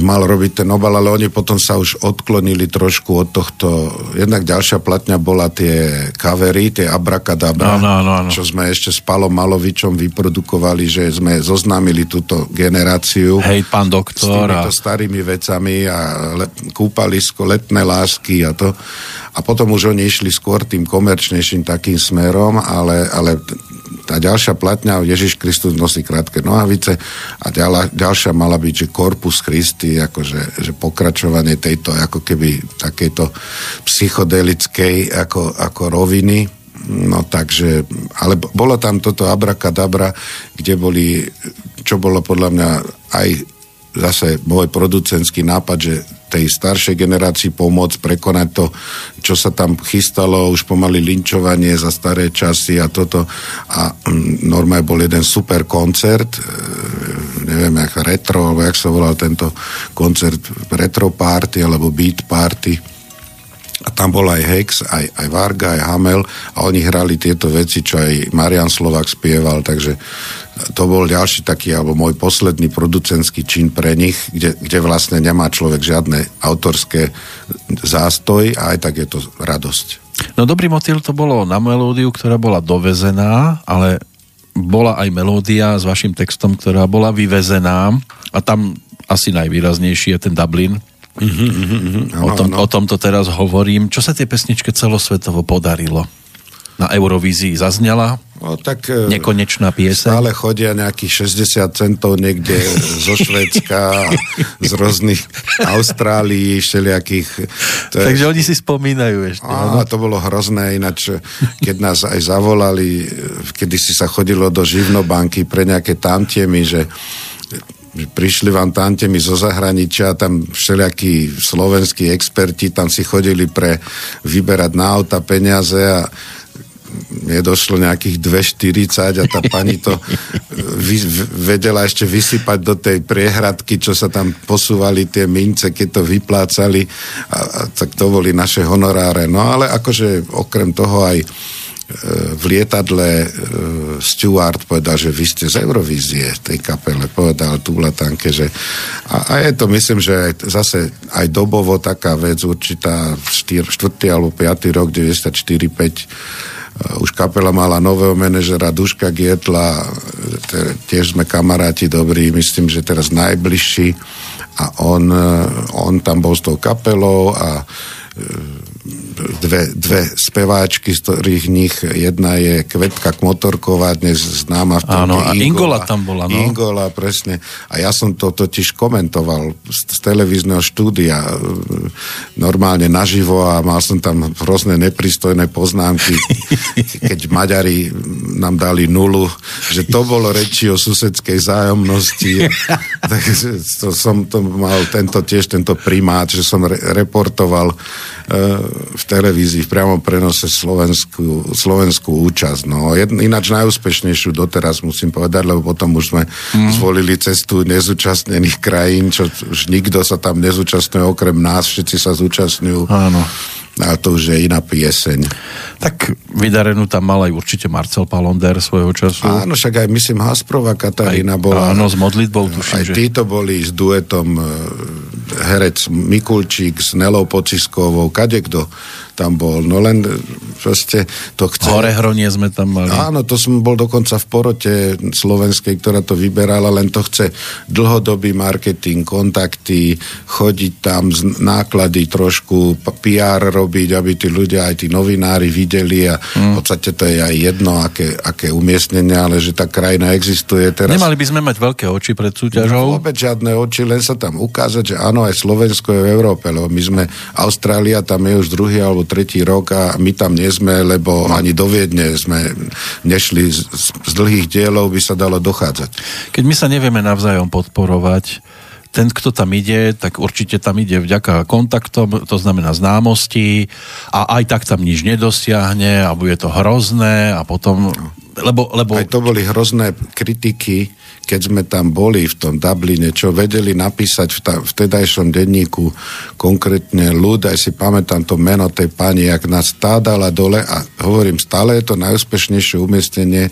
mal robiť ten obal, ale oni potom sa už odklonili trošku od tohto. Jednak ďalšia platňa bola tie kavery, tie abrakadabra, no, no, no, čo sme ešte s Palom Malovičom vyprodukovali, že sme zoznámili túto generáciu. Hej, pán doktor. S týmito a... starými vecami a le, kúpalisko, letné lásky a to. A potom už oni išli skôr tým komerčnejším takým smerom, ale, ale tá ďalšia platňa Ježiš Kristus nosí krátke nohavice a ďala, ďalšia mala byť, že Corpus Christi, akože že pokračovanie tejto ako keby takejto psychodelickej ako, ako roviny. No takže, ale bolo tam toto abrakadabra, kde boli, čo bolo podľa mňa aj zase môj producentský nápad, že tej staršej generácii pomôcť prekonať to, čo sa tam chystalo, už pomaly linčovanie za staré časy a toto. A mm, normálne bol jeden super koncert, e, neviem, jak retro, alebo jak sa volal tento koncert, retro party alebo beat party a tam bol aj Hex, aj, aj Varga, aj Hamel a oni hrali tieto veci, čo aj Marian Slovak spieval, takže to bol ďalší taký, alebo môj posledný producentský čin pre nich, kde, kde vlastne nemá človek žiadne autorské zástoj a aj tak je to radosť. No Dobrý motýl to bolo na melódiu, ktorá bola dovezená, ale bola aj melódia s vašim textom, ktorá bola vyvezená a tam asi najvýraznejší je ten Dublin, Uh-huh, uh-huh, uh-huh. Ano, o, tom, ano. o tomto teraz hovorím. Čo sa tie pesničke celosvetovo podarilo? Na Eurovízii zaznela. No, tak, Nekonečná pieseň. Stále chodia nejakých 60 centov niekde zo Švedska, z rôznych Austrálií, všelijakých. To je... Takže oni si spomínajú ešte. Á, to bolo hrozné, ináč keď nás aj zavolali, kedy si sa chodilo do živnobanky pre nejaké tamtiemy, že prišli vám tantemi zo zahraničia, tam všelijakí slovenskí experti, tam si chodili pre vyberať na auta peniaze a mne došlo nejakých 2,40 a tá pani to vy, vedela ešte vysypať do tej priehradky, čo sa tam posúvali tie mince, keď to vyplácali a, a tak to boli naše honoráre. No ale akože okrem toho aj v lietadle uh, Stewart povedal, že vy ste z Eurovízie tej kapele, povedal Tublatanke, že a, a je to, myslím, že aj, zase aj dobovo taká vec, určitá 4. alebo 5. rok, 94-5 uh, už kapela mala nového manažera Duška Gietla, tiež sme kamaráti dobrí, myslím, že teraz najbližší. A on, on tam bol s tou kapelou a uh, dve, dve speváčky, z ktorých nich jedna je Kvetka Kmotorková, dnes známa v tom. Áno, a Ingola, Ingola tam bola, no. Ingola, presne. A ja som to totiž komentoval z, z televízneho štúdia e, normálne naživo a mal som tam rôzne nepristojné poznámky, keď Maďari nám dali nulu, že to bolo reči o susedskej zájomnosti. tak to som to mal tento tiež, tento primát, že som re- reportoval v televízii v priamom prenose slovenskú, slovenskú účasť. No, jed, ináč najúspešnejšiu doteraz musím povedať, lebo potom už sme mm. zvolili cestu nezúčastnených krajín, čo už nikto sa tam nezúčastňuje okrem nás, všetci sa zúčastňujú. Áno. A to už je iná pieseň. Tak vydarenú tam mal aj určite Marcel Palonder svojho času. Áno, však aj myslím Hasprova Katarína aj, bola. Áno, s modlitbou tuším, Aj že... títo boli s duetom e, herec Mikulčík s Nelou Pociskovou, kadekto tam bol. No len proste to chce... Hore hronie sme tam mali. Áno, to som bol dokonca v porote slovenskej, ktorá to vyberala, len to chce dlhodobý marketing, kontakty, chodiť tam z náklady trošku, PR robiť, aby tí ľudia, aj tí novinári videli a mm. v podstate to je aj jedno, aké, aké umiestnenie, ale že tá krajina existuje teraz. Nemali by sme mať veľké oči pred súťažou? No, vôbec žiadne oči, len sa tam ukázať, že áno, aj Slovensko je v Európe, lebo my sme, Austrália tam je už druhý alebo tretí rok a my tam nie sme, lebo ani do Viedne sme nešli z, z dlhých dielov, by sa dalo dochádzať. Keď my sa nevieme navzájom podporovať, ten, kto tam ide, tak určite tam ide vďaka kontaktom, to znamená známosti a aj tak tam nič nedosiahne a bude to hrozné a potom... Lebo, lebo... Aj to boli hrozné kritiky keď sme tam boli v tom Dubline, čo vedeli napísať v, ta, v tedajšom denníku konkrétne ľud, aj si pamätám to meno tej pani, jak nás stádala dole a hovorím, stále je to najúspešnejšie umiestnenie e,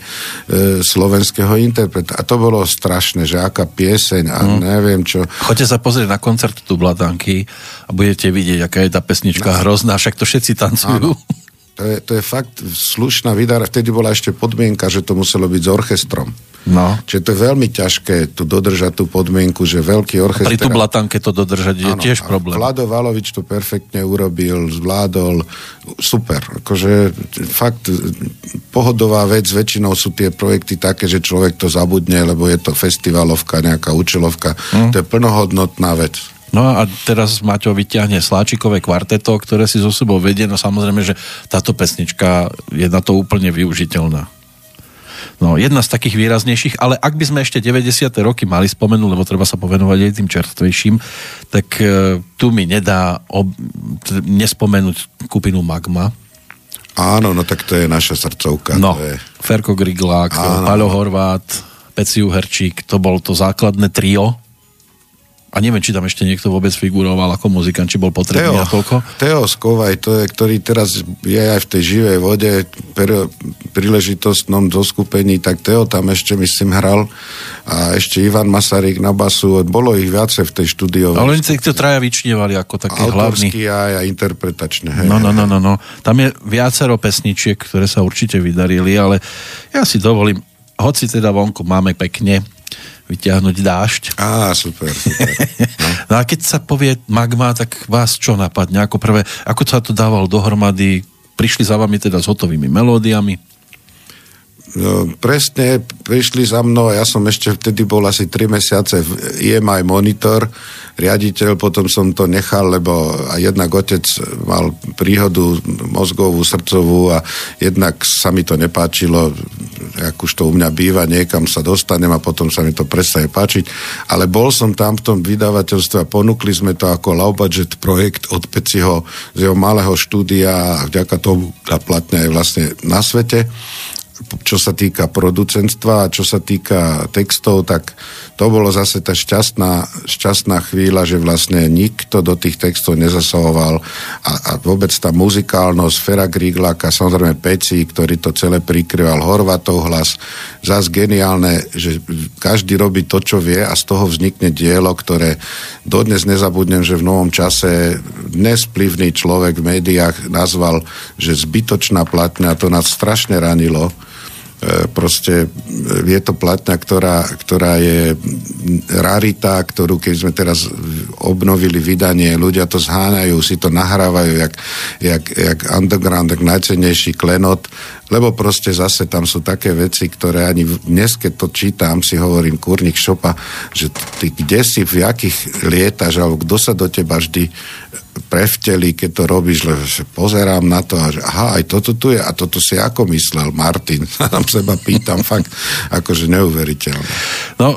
slovenského interpreta. A to bolo strašné, že aká pieseň a mm. neviem čo. Choďte sa pozrieť na koncert tu Bladanky a budete vidieť, aká je tá pesnička no. hrozná, však to všetci tancujú. Áno. To je, to je fakt slušná vydara. Vtedy bola ešte podmienka, že to muselo byť s orchestrom. No. Čiže to je veľmi ťažké tu dodržať tú podmienku, že veľký orchester... A pri blatanke to dodržať je áno, tiež problém. Vlado Valovič to perfektne urobil, zvládol, super. Akože fakt pohodová vec, väčšinou sú tie projekty také, že človek to zabudne, lebo je to festivalovka, nejaká účelovka. Mm. To je plnohodnotná vec. No a teraz Maťo vyťahne Sláčikové kvarteto, ktoré si zo sebou vedie, no samozrejme, že táto pesnička je na to úplne využiteľná. No, jedna z takých výraznejších, ale ak by sme ešte 90. roky mali spomenúť, lebo treba sa povenovať aj tým čerstvejším, tak e, tu mi nedá ob, nespomenúť skupinu Magma. Áno, no tak to je naša srdcovka. No, je... Ferko Griglák, Paľo Horvát, Peciu Herčík, to bol to základné trio, a neviem, či tam ešte niekto vôbec figuroval ako muzikant, či bol potrebný Teo, toľko. Teo Skovaj, to je, ktorý teraz je aj v tej živej vode, per, príležitostnom zoskupení, tak Teo tam ešte, myslím, hral a ešte Ivan Masaryk na basu, bolo ich viacej v tej štúdiovej. Ale oni to traja vyčnievali ako také hlavní. aj a interpretačne. Hej, no, no, no, no, no. Tam je viacero pesničiek, ktoré sa určite vydarili, ale ja si dovolím, hoci teda vonku máme pekne, vyťahnuť dážď. Á, super, super. No. no a keď sa povie magma, tak vás čo napadne ako prvé? Ako sa to dával dohromady? prišli za vami teda s hotovými melódiami? No, presne, prišli za mnou, ja som ešte vtedy bol asi 3 mesiace v EMI Monitor, riaditeľ, potom som to nechal, lebo jednak otec mal príhodu mozgovú, srdcovú a jednak sa mi to nepáčilo, ak už to u mňa býva, niekam sa dostanem a potom sa mi to prestane páčiť, ale bol som tam v tom vydavateľstve a ponúkli sme to ako low budget projekt od Peciho z jeho malého štúdia a vďaka tomu tá platňa je vlastne na svete čo sa týka producentstva a čo sa týka textov, tak to bolo zase tá šťastná, šťastná chvíľa, že vlastne nikto do tých textov nezasahoval a, a vôbec tá muzikálnosť Fera Griglaka, samozrejme Peci, ktorý to celé prikryval, Horvatov hlas, zase geniálne, že každý robí to, čo vie a z toho vznikne dielo, ktoré dodnes nezabudnem, že v novom čase dnes človek v médiách nazval, že zbytočná platňa, to nás strašne ranilo, proste e, je to platňa, ktorá, ktorá je rarita, ktorú keď sme teraz obnovili vydanie, ľudia to zháňajú, si to nahrávajú jak, jak, jak underground, jak najcennejší klenot, lebo proste zase tam sú také veci, ktoré ani dnes, keď to čítam, si hovorím kurník šopa, že ty kde si, v jakých lietaš, alebo kto sa do teba vždy prevteli, keď to robíš, lebo pozerám na to a že aha, aj toto tu je a toto si ako myslel Martin. Tam seba pýtam fakt akože neuveriteľné. No,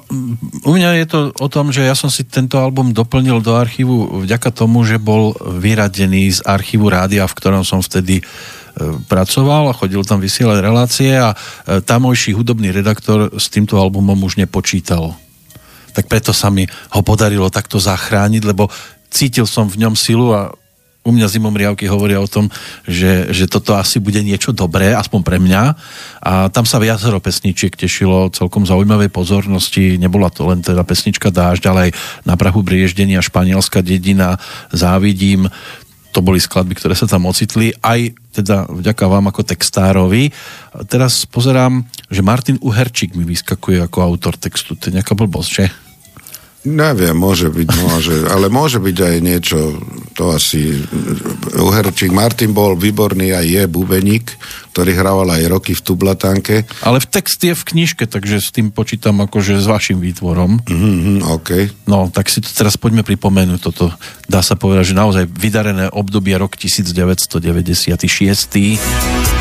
u mňa je to o tom, že ja som si tento album doplnil do archívu vďaka tomu, že bol vyradený z archívu rádia, v ktorom som vtedy e, pracoval a chodil tam vysielať relácie a e, tamojší hudobný redaktor s týmto albumom už nepočítal. Tak preto sa mi ho podarilo takto zachrániť, lebo cítil som v ňom silu a u mňa zimom riavky hovoria o tom, že, že toto asi bude niečo dobré, aspoň pre mňa. A tam sa viacero pesničiek tešilo celkom zaujímavej pozornosti. Nebola to len teda pesnička Dážď, ale aj na Prahu brieždenia Španielská dedina, Závidím. To boli skladby, ktoré sa tam ocitli, aj teda vďaka vám ako textárovi. Teraz pozerám, že Martin Uherčík mi vyskakuje ako autor textu. To je nejaká blbosť, že? Neviem, môže byť, môže, ale môže byť aj niečo, to asi Uherčík Martin bol výborný aj je bubeník, ktorý hrával aj roky v tublatánke. Ale v text je v knižke, takže s tým počítam akože s vašim výtvorom. Mm-hmm, OK. No, tak si to teraz poďme pripomenúť toto. Dá sa povedať, že naozaj vydarené obdobie rok 1996.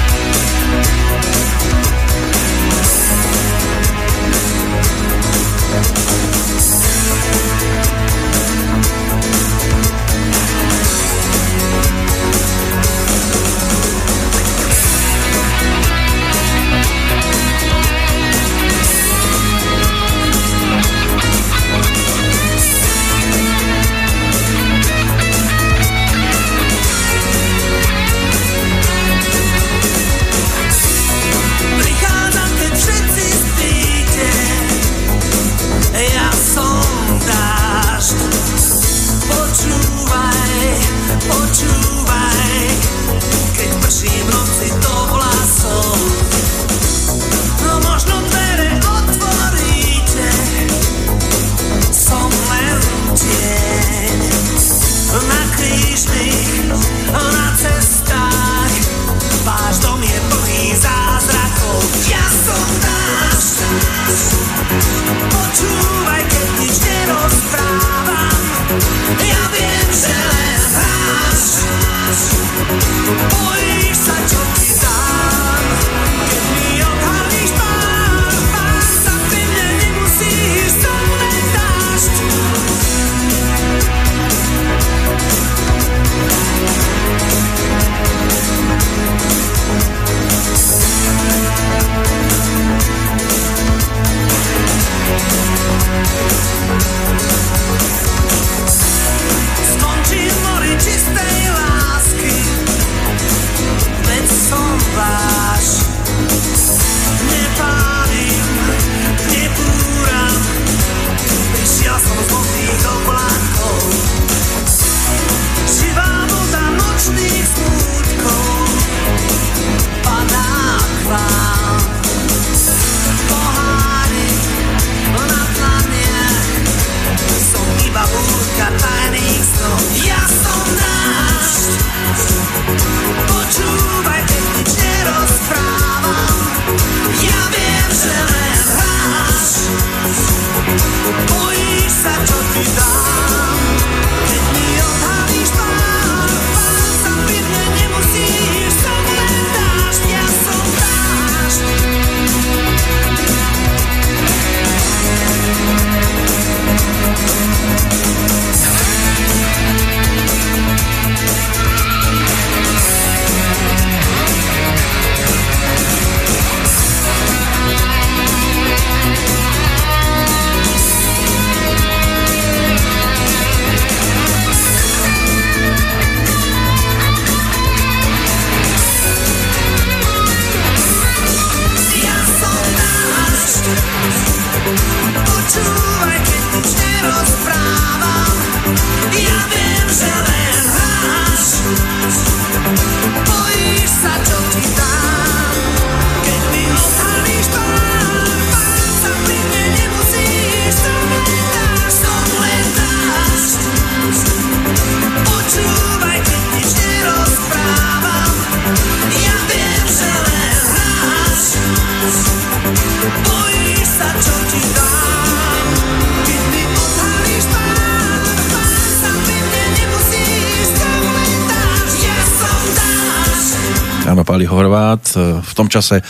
Horvát, e, v tom čase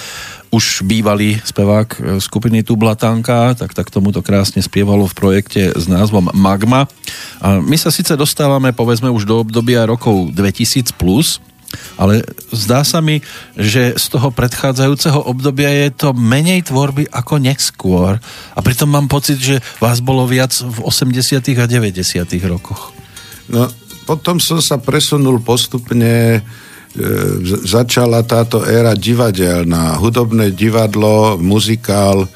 už bývalý spevák e, skupiny Tublatanka, tak, tak tomuto krásne spievalo v projekte s názvom Magma. A my sa síce dostávame, povedzme, už do obdobia rokov 2000+, plus, ale zdá sa mi, že z toho predchádzajúceho obdobia je to menej tvorby ako neskôr. A pritom mám pocit, že vás bolo viac v 80. a 90. rokoch. No, potom som sa presunul postupne začala táto éra divadelná, hudobné divadlo, muzikál,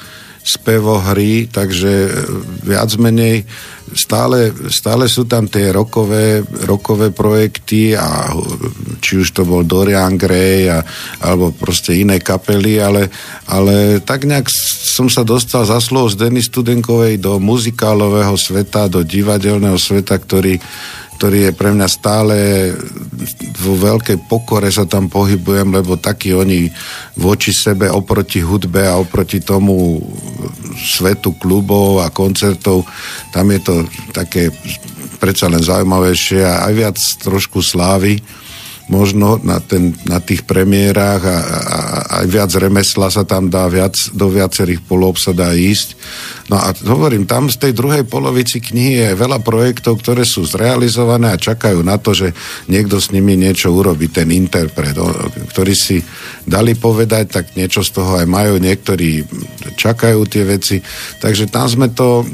spevohry, takže e, viac menej stále, stále sú tam tie rokové, rokové projekty a či už to bol Dorian Gray a, alebo proste iné kapely, ale, ale tak nejak som sa dostal za slovo z Denny Studenkovej do muzikálového sveta, do divadelného sveta, ktorý ktorý je pre mňa stále vo veľkej pokore sa tam pohybujem, lebo takí oni voči sebe oproti hudbe a oproti tomu svetu klubov a koncertov, tam je to také predsa len zaujímavejšie a aj viac trošku slávy možno na, ten, na tých premiérach a, a viac remesla sa tam dá, viac, do viacerých polov sa dá ísť. No a hovorím, tam z tej druhej polovici knihy je veľa projektov, ktoré sú zrealizované a čakajú na to, že niekto s nimi niečo urobí, ten interpret, ktorí si dali povedať, tak niečo z toho aj majú, niektorí čakajú tie veci. Takže tam sme to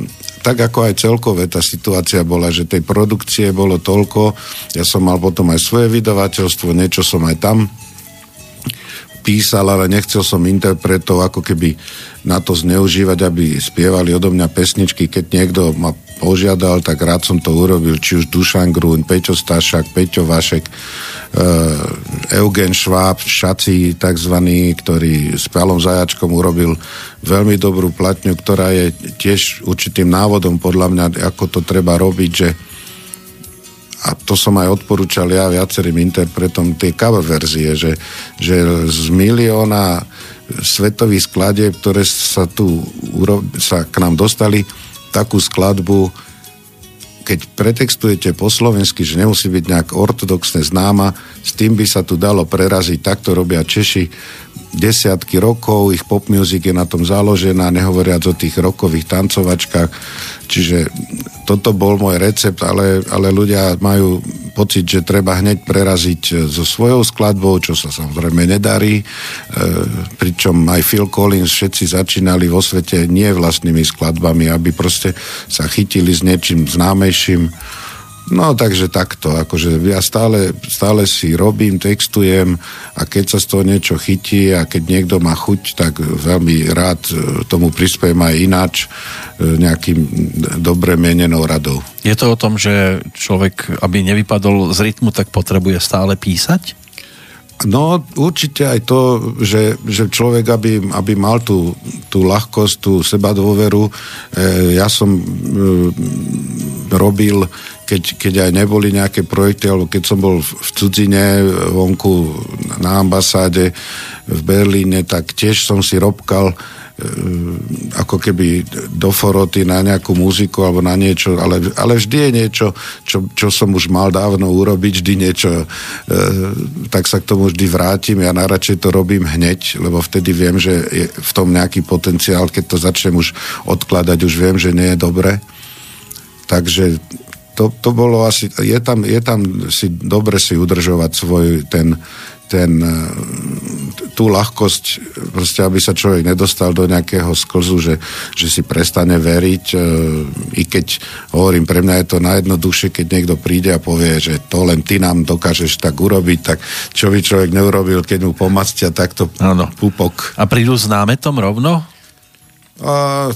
tak ako aj celkové tá situácia bola, že tej produkcie bolo toľko, ja som mal potom aj svoje vydavateľstvo, niečo som aj tam písal, ale nechcel som interpretov ako keby na to zneužívať, aby spievali odo mňa pesničky. Keď niekto ma požiadal, tak rád som to urobil, či už Dušan Grún, Peťo Stašak, Peťo Vašek, e, Eugen Šváb, Šaci takzvaný, ktorý s Palom Zajačkom urobil veľmi dobrú platňu, ktorá je tiež určitým návodom podľa mňa, ako to treba robiť, že a to som aj odporúčal ja viacerým interpretom tie cover verzie, že, že z milióna svetových skladieb, ktoré sa tu sa k nám dostali, takú skladbu, keď pretextujete po slovensky, že nemusí byť nejak ortodoxne známa, s tým by sa tu dalo preraziť, takto robia Češi desiatky rokov, ich pop music je na tom založená, nehovoriac o tých rokových tancovačkách, čiže toto bol môj recept, ale, ale ľudia majú pocit, že treba hneď preraziť e, so svojou skladbou, čo sa samozrejme nedarí, e, pričom aj Phil Collins všetci začínali vo svete nie vlastnými skladbami, aby proste sa chytili s niečím známejším, No takže takto, akože ja stále, stále si robím, textujem a keď sa z toho niečo chytí a keď niekto má chuť, tak veľmi rád e, tomu prispiejem aj ináč e, nejakým dobre mienenou radou. Je to o tom, že človek, aby nevypadol z rytmu, tak potrebuje stále písať? No určite aj to, že, že človek, aby, aby mal tú, tú ľahkosť, tú seba dôveru. E, ja som e, robil keď, keď aj neboli nejaké projekty, alebo keď som bol v cudzine vonku na ambasáde v Berlíne, tak tiež som si robkal ako keby do foroty na nejakú muziku alebo na niečo, ale, ale vždy je niečo, čo, čo som už mal dávno urobiť, vždy niečo, e, tak sa k tomu vždy vrátim. Ja najradšej to robím hneď, lebo vtedy viem, že je v tom nejaký potenciál, keď to začnem už odkladať, už viem, že nie je dobre. Takže to, to bolo asi, je tam, je tam si dobre si udržovať svoj ten, ten, e, tú ľahkosť, proste aby sa človek nedostal do nejakého sklzu, že, že si prestane veriť, e, i keď hovorím, pre mňa je to najjednoduchšie, keď niekto príde a povie, že to len ty nám dokážeš tak urobiť, tak čo by človek neurobil, keď mu pomastia takto ano. pupok. A prídu s námetom rovno? Uh,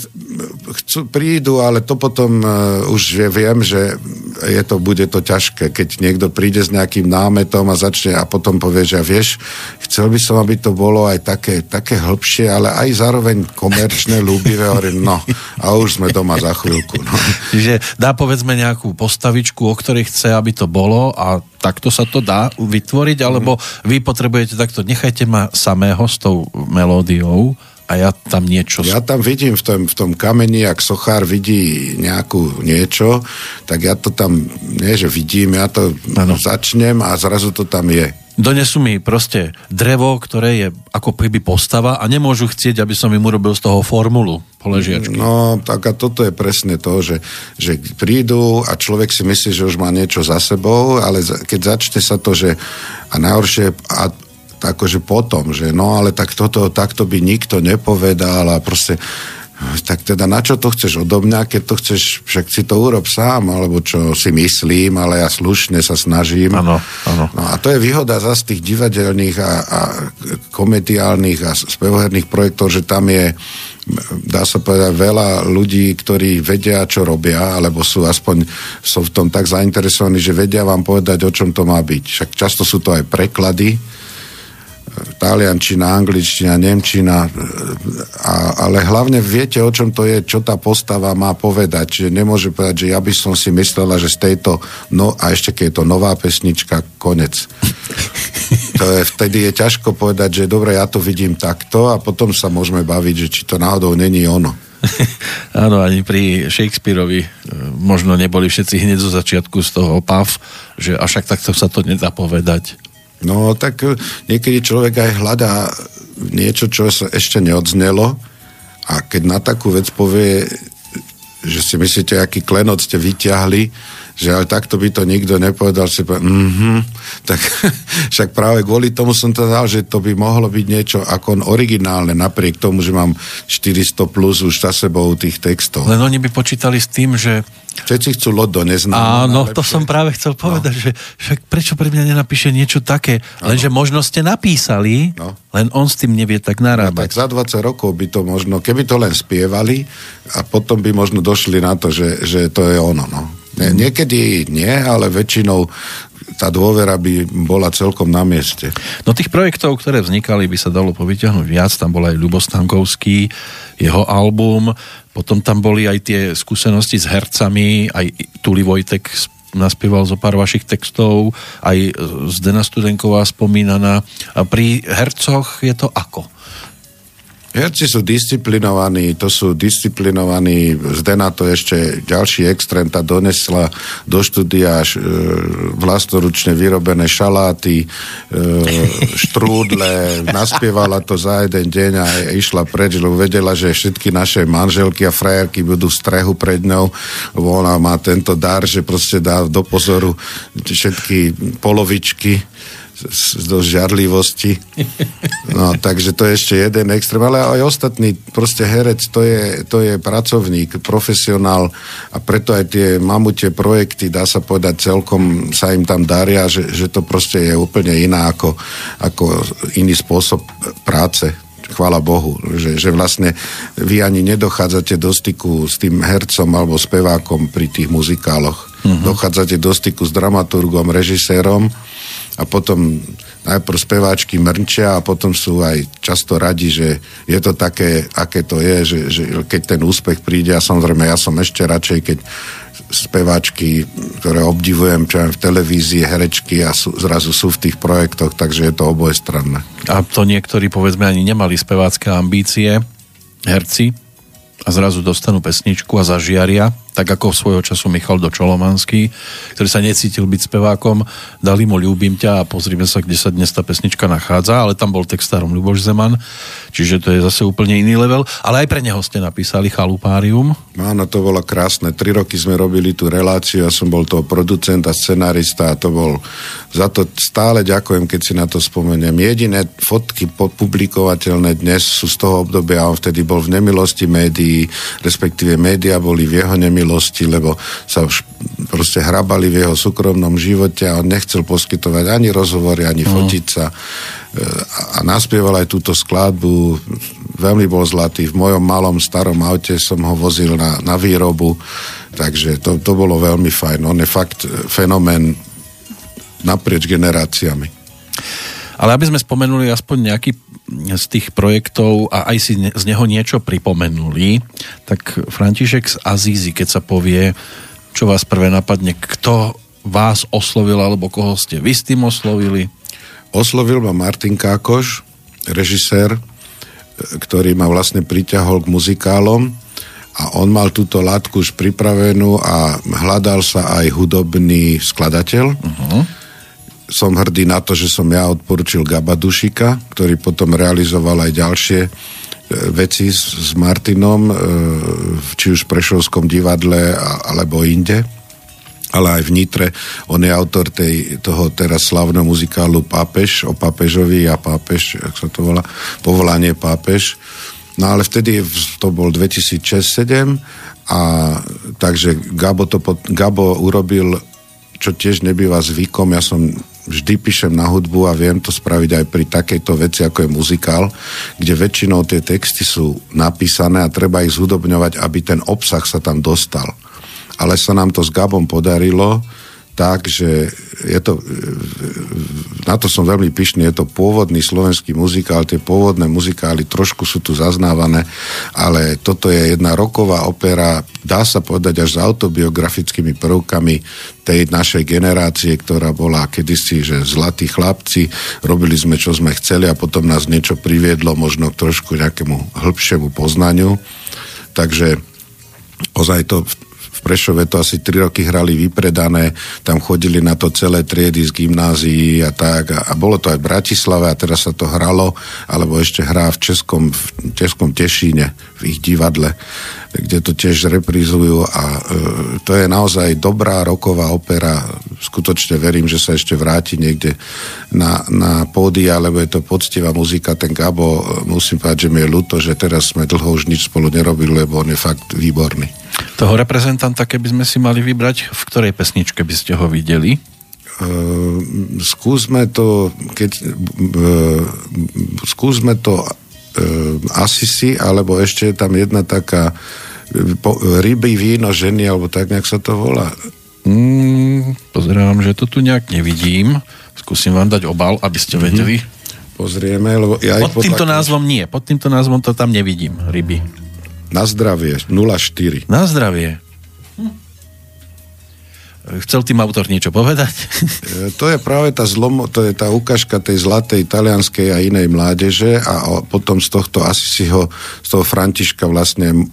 chcú, prídu, ale to potom uh, už viem, že je to, bude to ťažké, keď niekto príde s nejakým námetom a začne a potom povie, že vieš, chcel by som, aby to bolo aj také, také hĺbšie, ale aj zároveň komerčné, ľúbivé, hovorím, no a už sme doma za chvíľku. No. Čiže dá povedzme nejakú postavičku, o ktorej chce, aby to bolo a takto sa to dá vytvoriť, alebo mhm. vy potrebujete takto, nechajte ma samého s tou melódiou a ja tam niečo... Ja tam vidím v tom, v tom kameni, ak sochár vidí nejakú niečo, tak ja to tam, nie že vidím, ja to ano. začnem a zrazu to tam je. Donesú mi proste drevo, ktoré je ako keby postava a nemôžu chcieť, aby som im urobil z toho formulu poležiačky. No, tak a toto je presne to, že, že prídu a človek si myslí, že už má niečo za sebou, ale keď začne sa to, že a najhoršie, a akože potom, že no ale tak toto, takto by nikto nepovedal a proste tak teda na čo to chceš odo mňa, keď to chceš, však si to urob sám, alebo čo si myslím, ale ja slušne sa snažím. Ano, ano. No a to je výhoda zase tých divadelných a, a komediálnych a spevoherných projektov, že tam je dá sa povedať, veľa ľudí, ktorí vedia, čo robia, alebo sú aspoň sú v tom tak zainteresovaní, že vedia vám povedať, o čom to má byť. Však často sú to aj preklady, taliančina, angličtina, nemčina, a, ale hlavne viete, o čom to je, čo tá postava má povedať. Čiže nemôže povedať, že ja by som si myslela, že z tejto, no a ešte keď je to nová pesnička, konec. To je, vtedy je ťažko povedať, že dobre, ja to vidím takto a potom sa môžeme baviť, že či to náhodou není ono. Áno, ani pri Shakespeareovi e, možno neboli všetci hneď zo začiatku z toho pav, že až takto sa to nedá povedať. No tak e, niekedy človek aj hľadá niečo, čo sa ešte neodznelo. A keď na takú vec povie, že si myslíte, aký klenot ste vyťahli, že ale takto by to nikto nepovedal, si povedal, mm-hmm, tak však práve kvôli tomu som to dal, že to by mohlo byť niečo ako originálne, napriek tomu, že mám 400 plus už za sebou tých textov. Len oni by počítali s tým, že Všetci chcú loď do neznáma. Áno, to som práve chcel povedať, no. že však prečo pre mňa nenapíše niečo také, lenže možno ste napísali, no. len on s tým nevie tak narábať. No, tak za 20 rokov by to možno, keby to len spievali a potom by možno došli na to, že, že to je ono. No. Nie, niekedy nie, ale väčšinou tá dôvera by bola celkom na mieste. No tých projektov, ktoré vznikali, by sa dalo povyťahnuť viac. Tam bol aj Ľubostankovský, jeho album, potom tam boli aj tie skúsenosti s hercami, aj Tuli Vojtek naspieval zo pár vašich textov, aj Zdena Studenková spomínaná. A pri hercoch je to ako? Herci sú disciplinovaní, to sú disciplinovaní, Zdena to ešte ďalší extrém, tá donesla do štúdia e, vlastnoručne vyrobené šaláty, e, štrúdle, naspievala to za jeden deň a išla preč, lebo vedela, že všetky naše manželky a frajerky budú v strehu pred ňou, ona má tento dar, že proste dá do pozoru všetky polovičky do žiarlivosti. No, takže to je ešte jeden extrém, ale aj ostatný, proste herec, to je, to je pracovník, profesionál a preto aj tie mamutie projekty, dá sa povedať, celkom sa im tam daria, že, že to proste je úplne iná ako, ako iný spôsob práce chvála Bohu, že, že vlastne vy ani nedochádzate do styku s tým hercom alebo spevákom pri tých muzikáloch. Uh-huh. Dochádzate do styku s dramaturgom, režisérom a potom najprv speváčky mrnčia a potom sú aj často radi, že je to také, aké to je, že, že keď ten úspech príde a samozrejme ja som ešte radšej, keď speváčky, ktoré obdivujem, čo v televízii, herečky a sú, zrazu sú v tých projektoch, takže je to obojstranné. A to niektorí povedzme ani nemali spevácké ambície, herci a zrazu dostanú pesničku a zažiaria tak ako svojho času Michal Dočolomanský, ktorý sa necítil byť spevákom, dali mu Ľúbim ťa a pozrime sa, kde sa dnes tá pesnička nachádza, ale tam bol textárom Ľuboš Zeman, čiže to je zase úplne iný level, ale aj pre neho ste napísali Chalupárium. Áno, to bolo krásne. Tri roky sme robili tú reláciu, ja som bol toho producent a scenárista a to bol, za to stále ďakujem, keď si na to spomeniem. Jediné fotky publikovateľné dnes sú z toho obdobia, on vtedy bol v nemilosti médií, respektíve médiá boli v jeho nemilosti nemilosti, lebo sa už proste hrabali v jeho súkromnom živote a on nechcel poskytovať ani rozhovory, ani mm. fotiť sa e, a naspieval aj túto skladbu veľmi bol zlatý. V mojom malom starom aute som ho vozil na, na výrobu, takže to, to bolo veľmi fajn. On je fakt fenomén naprieč generáciami. Ale aby sme spomenuli aspoň nejaký z tých projektov a aj si z neho niečo pripomenuli, tak František z Azízy, keď sa povie, čo vás prvé napadne, kto vás oslovil alebo koho ste vy s tým oslovili? Oslovil ma Martin Kákoš, režisér, ktorý ma vlastne priťahol k muzikálom a on mal túto látku už pripravenú a hľadal sa aj hudobný skladateľ. Uh-huh som hrdý na to, že som ja odporučil Gaba Dušika, ktorý potom realizoval aj ďalšie e, veci s, s Martinom, e, či už v Prešovskom divadle alebo inde ale aj v Nitre. On je autor tej, toho teraz slavného muzikálu Pápež, o pápežovi a pápež, jak sa to volá, povolanie pápež. No ale vtedy to bol 2006-2007 a takže Gabo, to, Gabo urobil čo tiež nebýva zvykom, ja som vždy píšem na hudbu a viem to spraviť aj pri takejto veci, ako je muzikál, kde väčšinou tie texty sú napísané a treba ich zhudobňovať, aby ten obsah sa tam dostal. Ale sa nám to s Gabom podarilo, tak, že je to, na to som veľmi pyšný, je to pôvodný slovenský muzikál, tie pôvodné muzikály trošku sú tu zaznávané, ale toto je jedna roková opera, dá sa povedať až s autobiografickými prvkami tej našej generácie, ktorá bola kedysi, že zlatí chlapci, robili sme, čo sme chceli a potom nás niečo priviedlo možno k trošku nejakému hĺbšiemu poznaniu. Takže ozaj to Prešove to asi 3 roky hrali vypredané, tam chodili na to celé triedy z gymnázií a tak. A, a bolo to aj v Bratislave a teraz sa to hralo, alebo ešte hrá v Českom, v Českom Tešíne, v ich divadle, kde to tiež reprízujú a e, to je naozaj dobrá roková opera, skutočne verím, že sa ešte vráti niekde na, na pódia, lebo je to poctivá muzika, ten Gabo, e, musím povedať, že mi je ľúto, že teraz sme dlho už nič spolu nerobili, lebo on je fakt výborný. Toho reprezentanta, keby sme si mali vybrať, v ktorej pesničke by ste ho videli? Uh, skúsme to, keď uh, skúsme to uh, asi si, alebo ešte je tam jedna taká po, ryby, víno, ženy, alebo tak nejak sa to volá. Mm, pozerám, že to tu nejak nevidím. Skúsim vám dať obal, aby ste mm-hmm. vedeli. Pozrieme, lebo ja pod týmto názvom nie, pod týmto názvom to tam nevidím, ryby. Na zdravie, 04. Na zdravie. Hm. Chcel tým autor niečo povedať? E, to je práve tá zlom, to je tá ukážka tej zlatej talianskej a inej mládeže a potom z tohto asi si ho, z toho Františka vlastne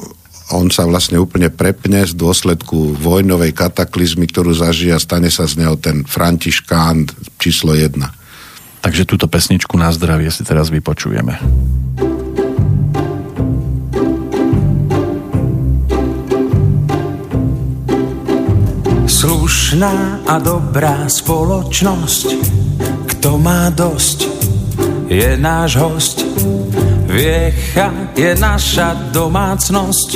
on sa vlastne úplne prepne z dôsledku vojnovej kataklizmy, ktorú zažije a stane sa z neho ten Františkán číslo jedna. Takže túto pesničku na zdravie si teraz vypočujeme. Slušná a dobrá spoločnosť, kto má dosť, je náš host. Viecha je naša domácnosť,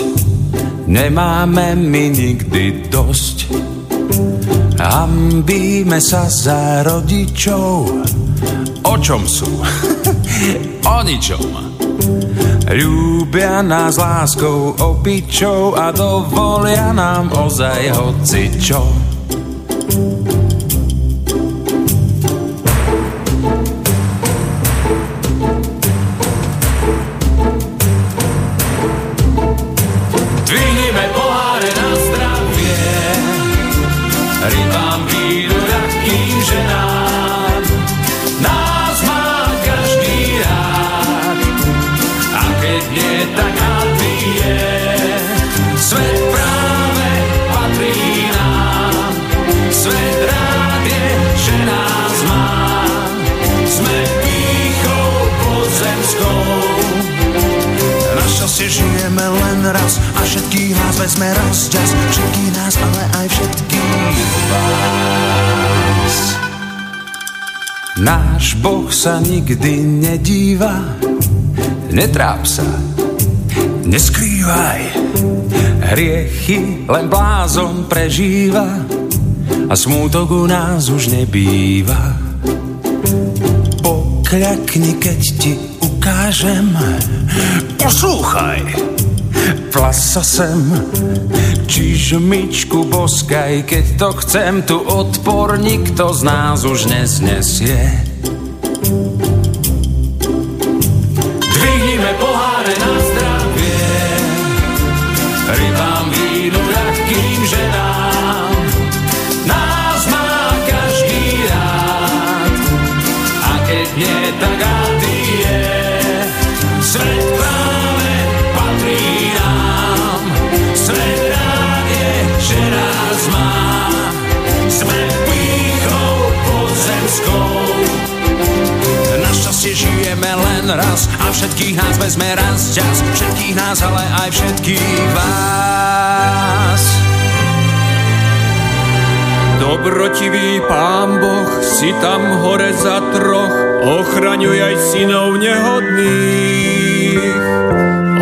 nemáme my nikdy dosť. Hambíme sa za rodičov, o čom sú? o ničom Ľúbia nás láskou opičou a dovolia nám ozaj hocičo. Vezme raz čas všetkých nás, ale aj všetkých vás. Náš Boh sa nikdy nedíva, netráp sa, neskrývaj. Hriechy len blázon prežíva a smútok u nás už nebýva. Pokľakni, keď ti ukážem, poslúchaj, vlasa sem, čiž myčku boskaj, keď to chcem, tu odpor nikto z nás už neznesie. Len raz a všetkých nás vezme raz čas. Všetkých nás, ale aj všetkých vás. Dobrotivý pán Boh, si tam hore za troch, ochraňuj aj synov nehodných.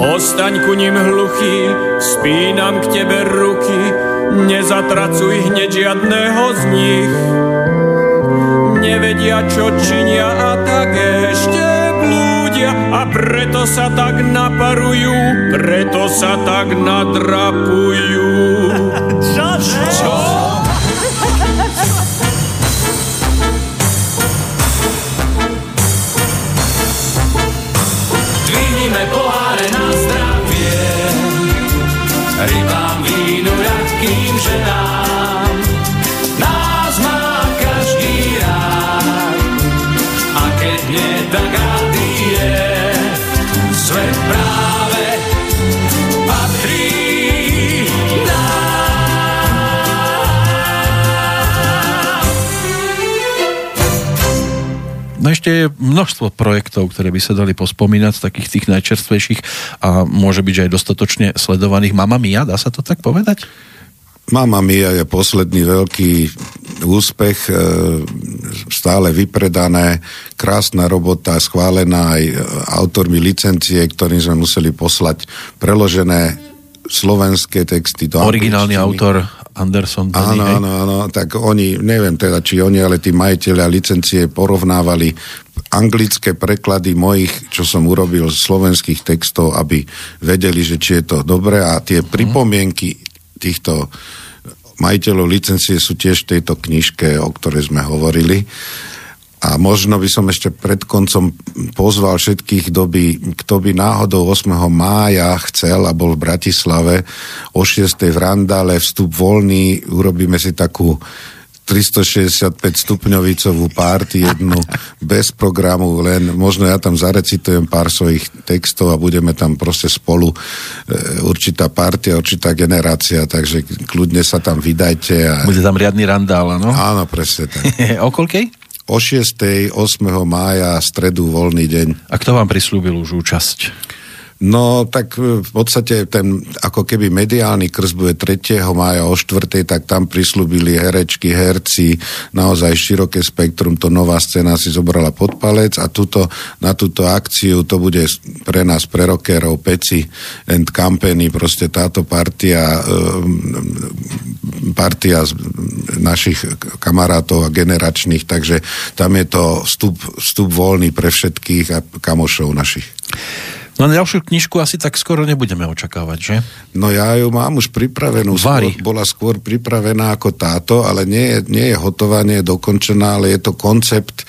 Ostaň ku ním hluchý, spínam k tebe ruky, nezatracuj hneď žiadného z nich. Nevedia, čo činia a tak blúdia a preto sa tak naparujú, preto sa tak nadrapujú. Čože? Čo? Dvihnime poháre na zdravie, rybám vínu ľahkým ženám. No ešte je množstvo projektov, ktoré by sa dali pospomínať takých tých najčerstvejších a môže byť že aj dostatočne sledovaných. Mama Mia, dá sa to tak povedať? Mama Mia je posledný veľký úspech, e, stále vypredané, krásna robota, schválená aj e, autormi licencie, ktorým sme museli poslať preložené slovenské texty do Originálny autor Anderson. Tony, Áno, hej? áno, áno, tak oni, neviem teda, či oni, ale tí majiteľia licencie porovnávali anglické preklady mojich, čo som urobil z slovenských textov, aby vedeli, že či je to dobré a tie pripomienky týchto majiteľov licencie sú tiež v tejto knižke, o ktorej sme hovorili. A možno by som ešte pred koncom pozval všetkých, kto by, kto by náhodou 8. mája chcel a bol v Bratislave o 6. v Randale, vstup voľný, urobíme si takú 365 stupňovicovú párty, jednu bez programu, len možno ja tam zarecitujem pár svojich textov a budeme tam proste spolu e, určitá partia, určitá generácia, takže kľudne sa tam vydajte. A... Bude tam riadny randál, no? Áno, presne tak. o koľkej? O 6. 8. mája, stredu, voľný deň. A kto vám prislúbil už účasť? No, tak v podstate ten ako keby mediálny krst bude 3. mája o 4. tak tam prislúbili herečky, herci, naozaj široké spektrum, to nová scéna si zobrala pod palec a tuto, na túto akciu to bude pre nás, pre rockerov, Peci and Company, proste táto partia, um, partia z našich kamarátov a generačných, takže tam je to vstup, vstup voľný pre všetkých a kamošov našich. No na ďalšiu knižku asi tak skoro nebudeme očakávať, že? No ja ju mám už pripravenú. Vary. Skôr, bola skôr pripravená ako táto, ale nie je, nie je hotová, nie je dokončená, ale je to koncept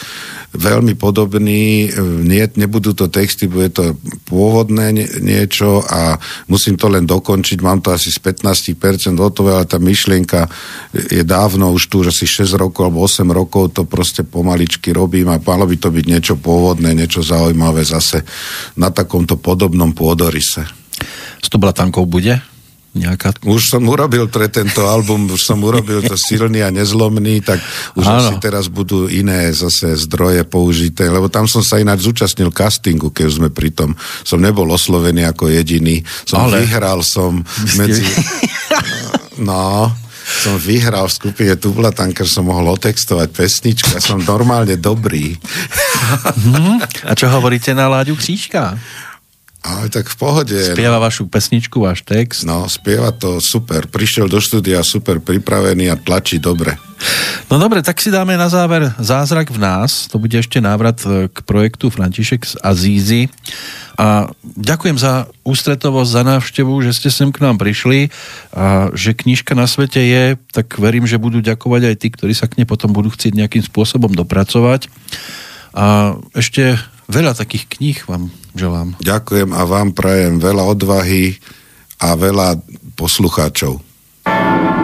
veľmi podobný. Nie, nebudú to texty, bude to pôvodné nie, niečo a musím to len dokončiť. Mám to asi z 15% hotové, ale tá myšlienka je dávno už tu, asi 6 rokov alebo 8 rokov to proste pomaličky robím a malo by to byť niečo pôvodné, niečo zaujímavé zase na takomto podobnom pôdorise. S Toblatankov bude? Nejaká... Už som urobil pre tento album, už som urobil to silný a nezlomný, tak už Áno. asi teraz budú iné zase zdroje použité, lebo tam som sa ináč zúčastnil castingu, keď už sme pri tom. Som nebol oslovený ako jediný, som Ale- vyhral som medzi... No, som vyhral v skupine Tublatanka, že som mohol otextovať pesničku a som normálne dobrý. A čo hovoríte na Láďu Křížka? Ale tak v pohode. Spieva vašu pesničku, váš text. No, spieva to super. Prišiel do štúdia super pripravený a tlačí dobre. No dobre, tak si dáme na záver Zázrak v nás. To bude ešte návrat e, k projektu František z Azízy. A ďakujem za ústretovosť, za návštevu, že ste sem k nám prišli a že knižka na svete je, tak verím, že budú ďakovať aj tí, ktorí sa k nej potom budú chcieť nejakým spôsobom dopracovať. A ešte veľa takých kníh vám želám. Ďakujem a vám prajem veľa odvahy a veľa poslucháčov. Zázrak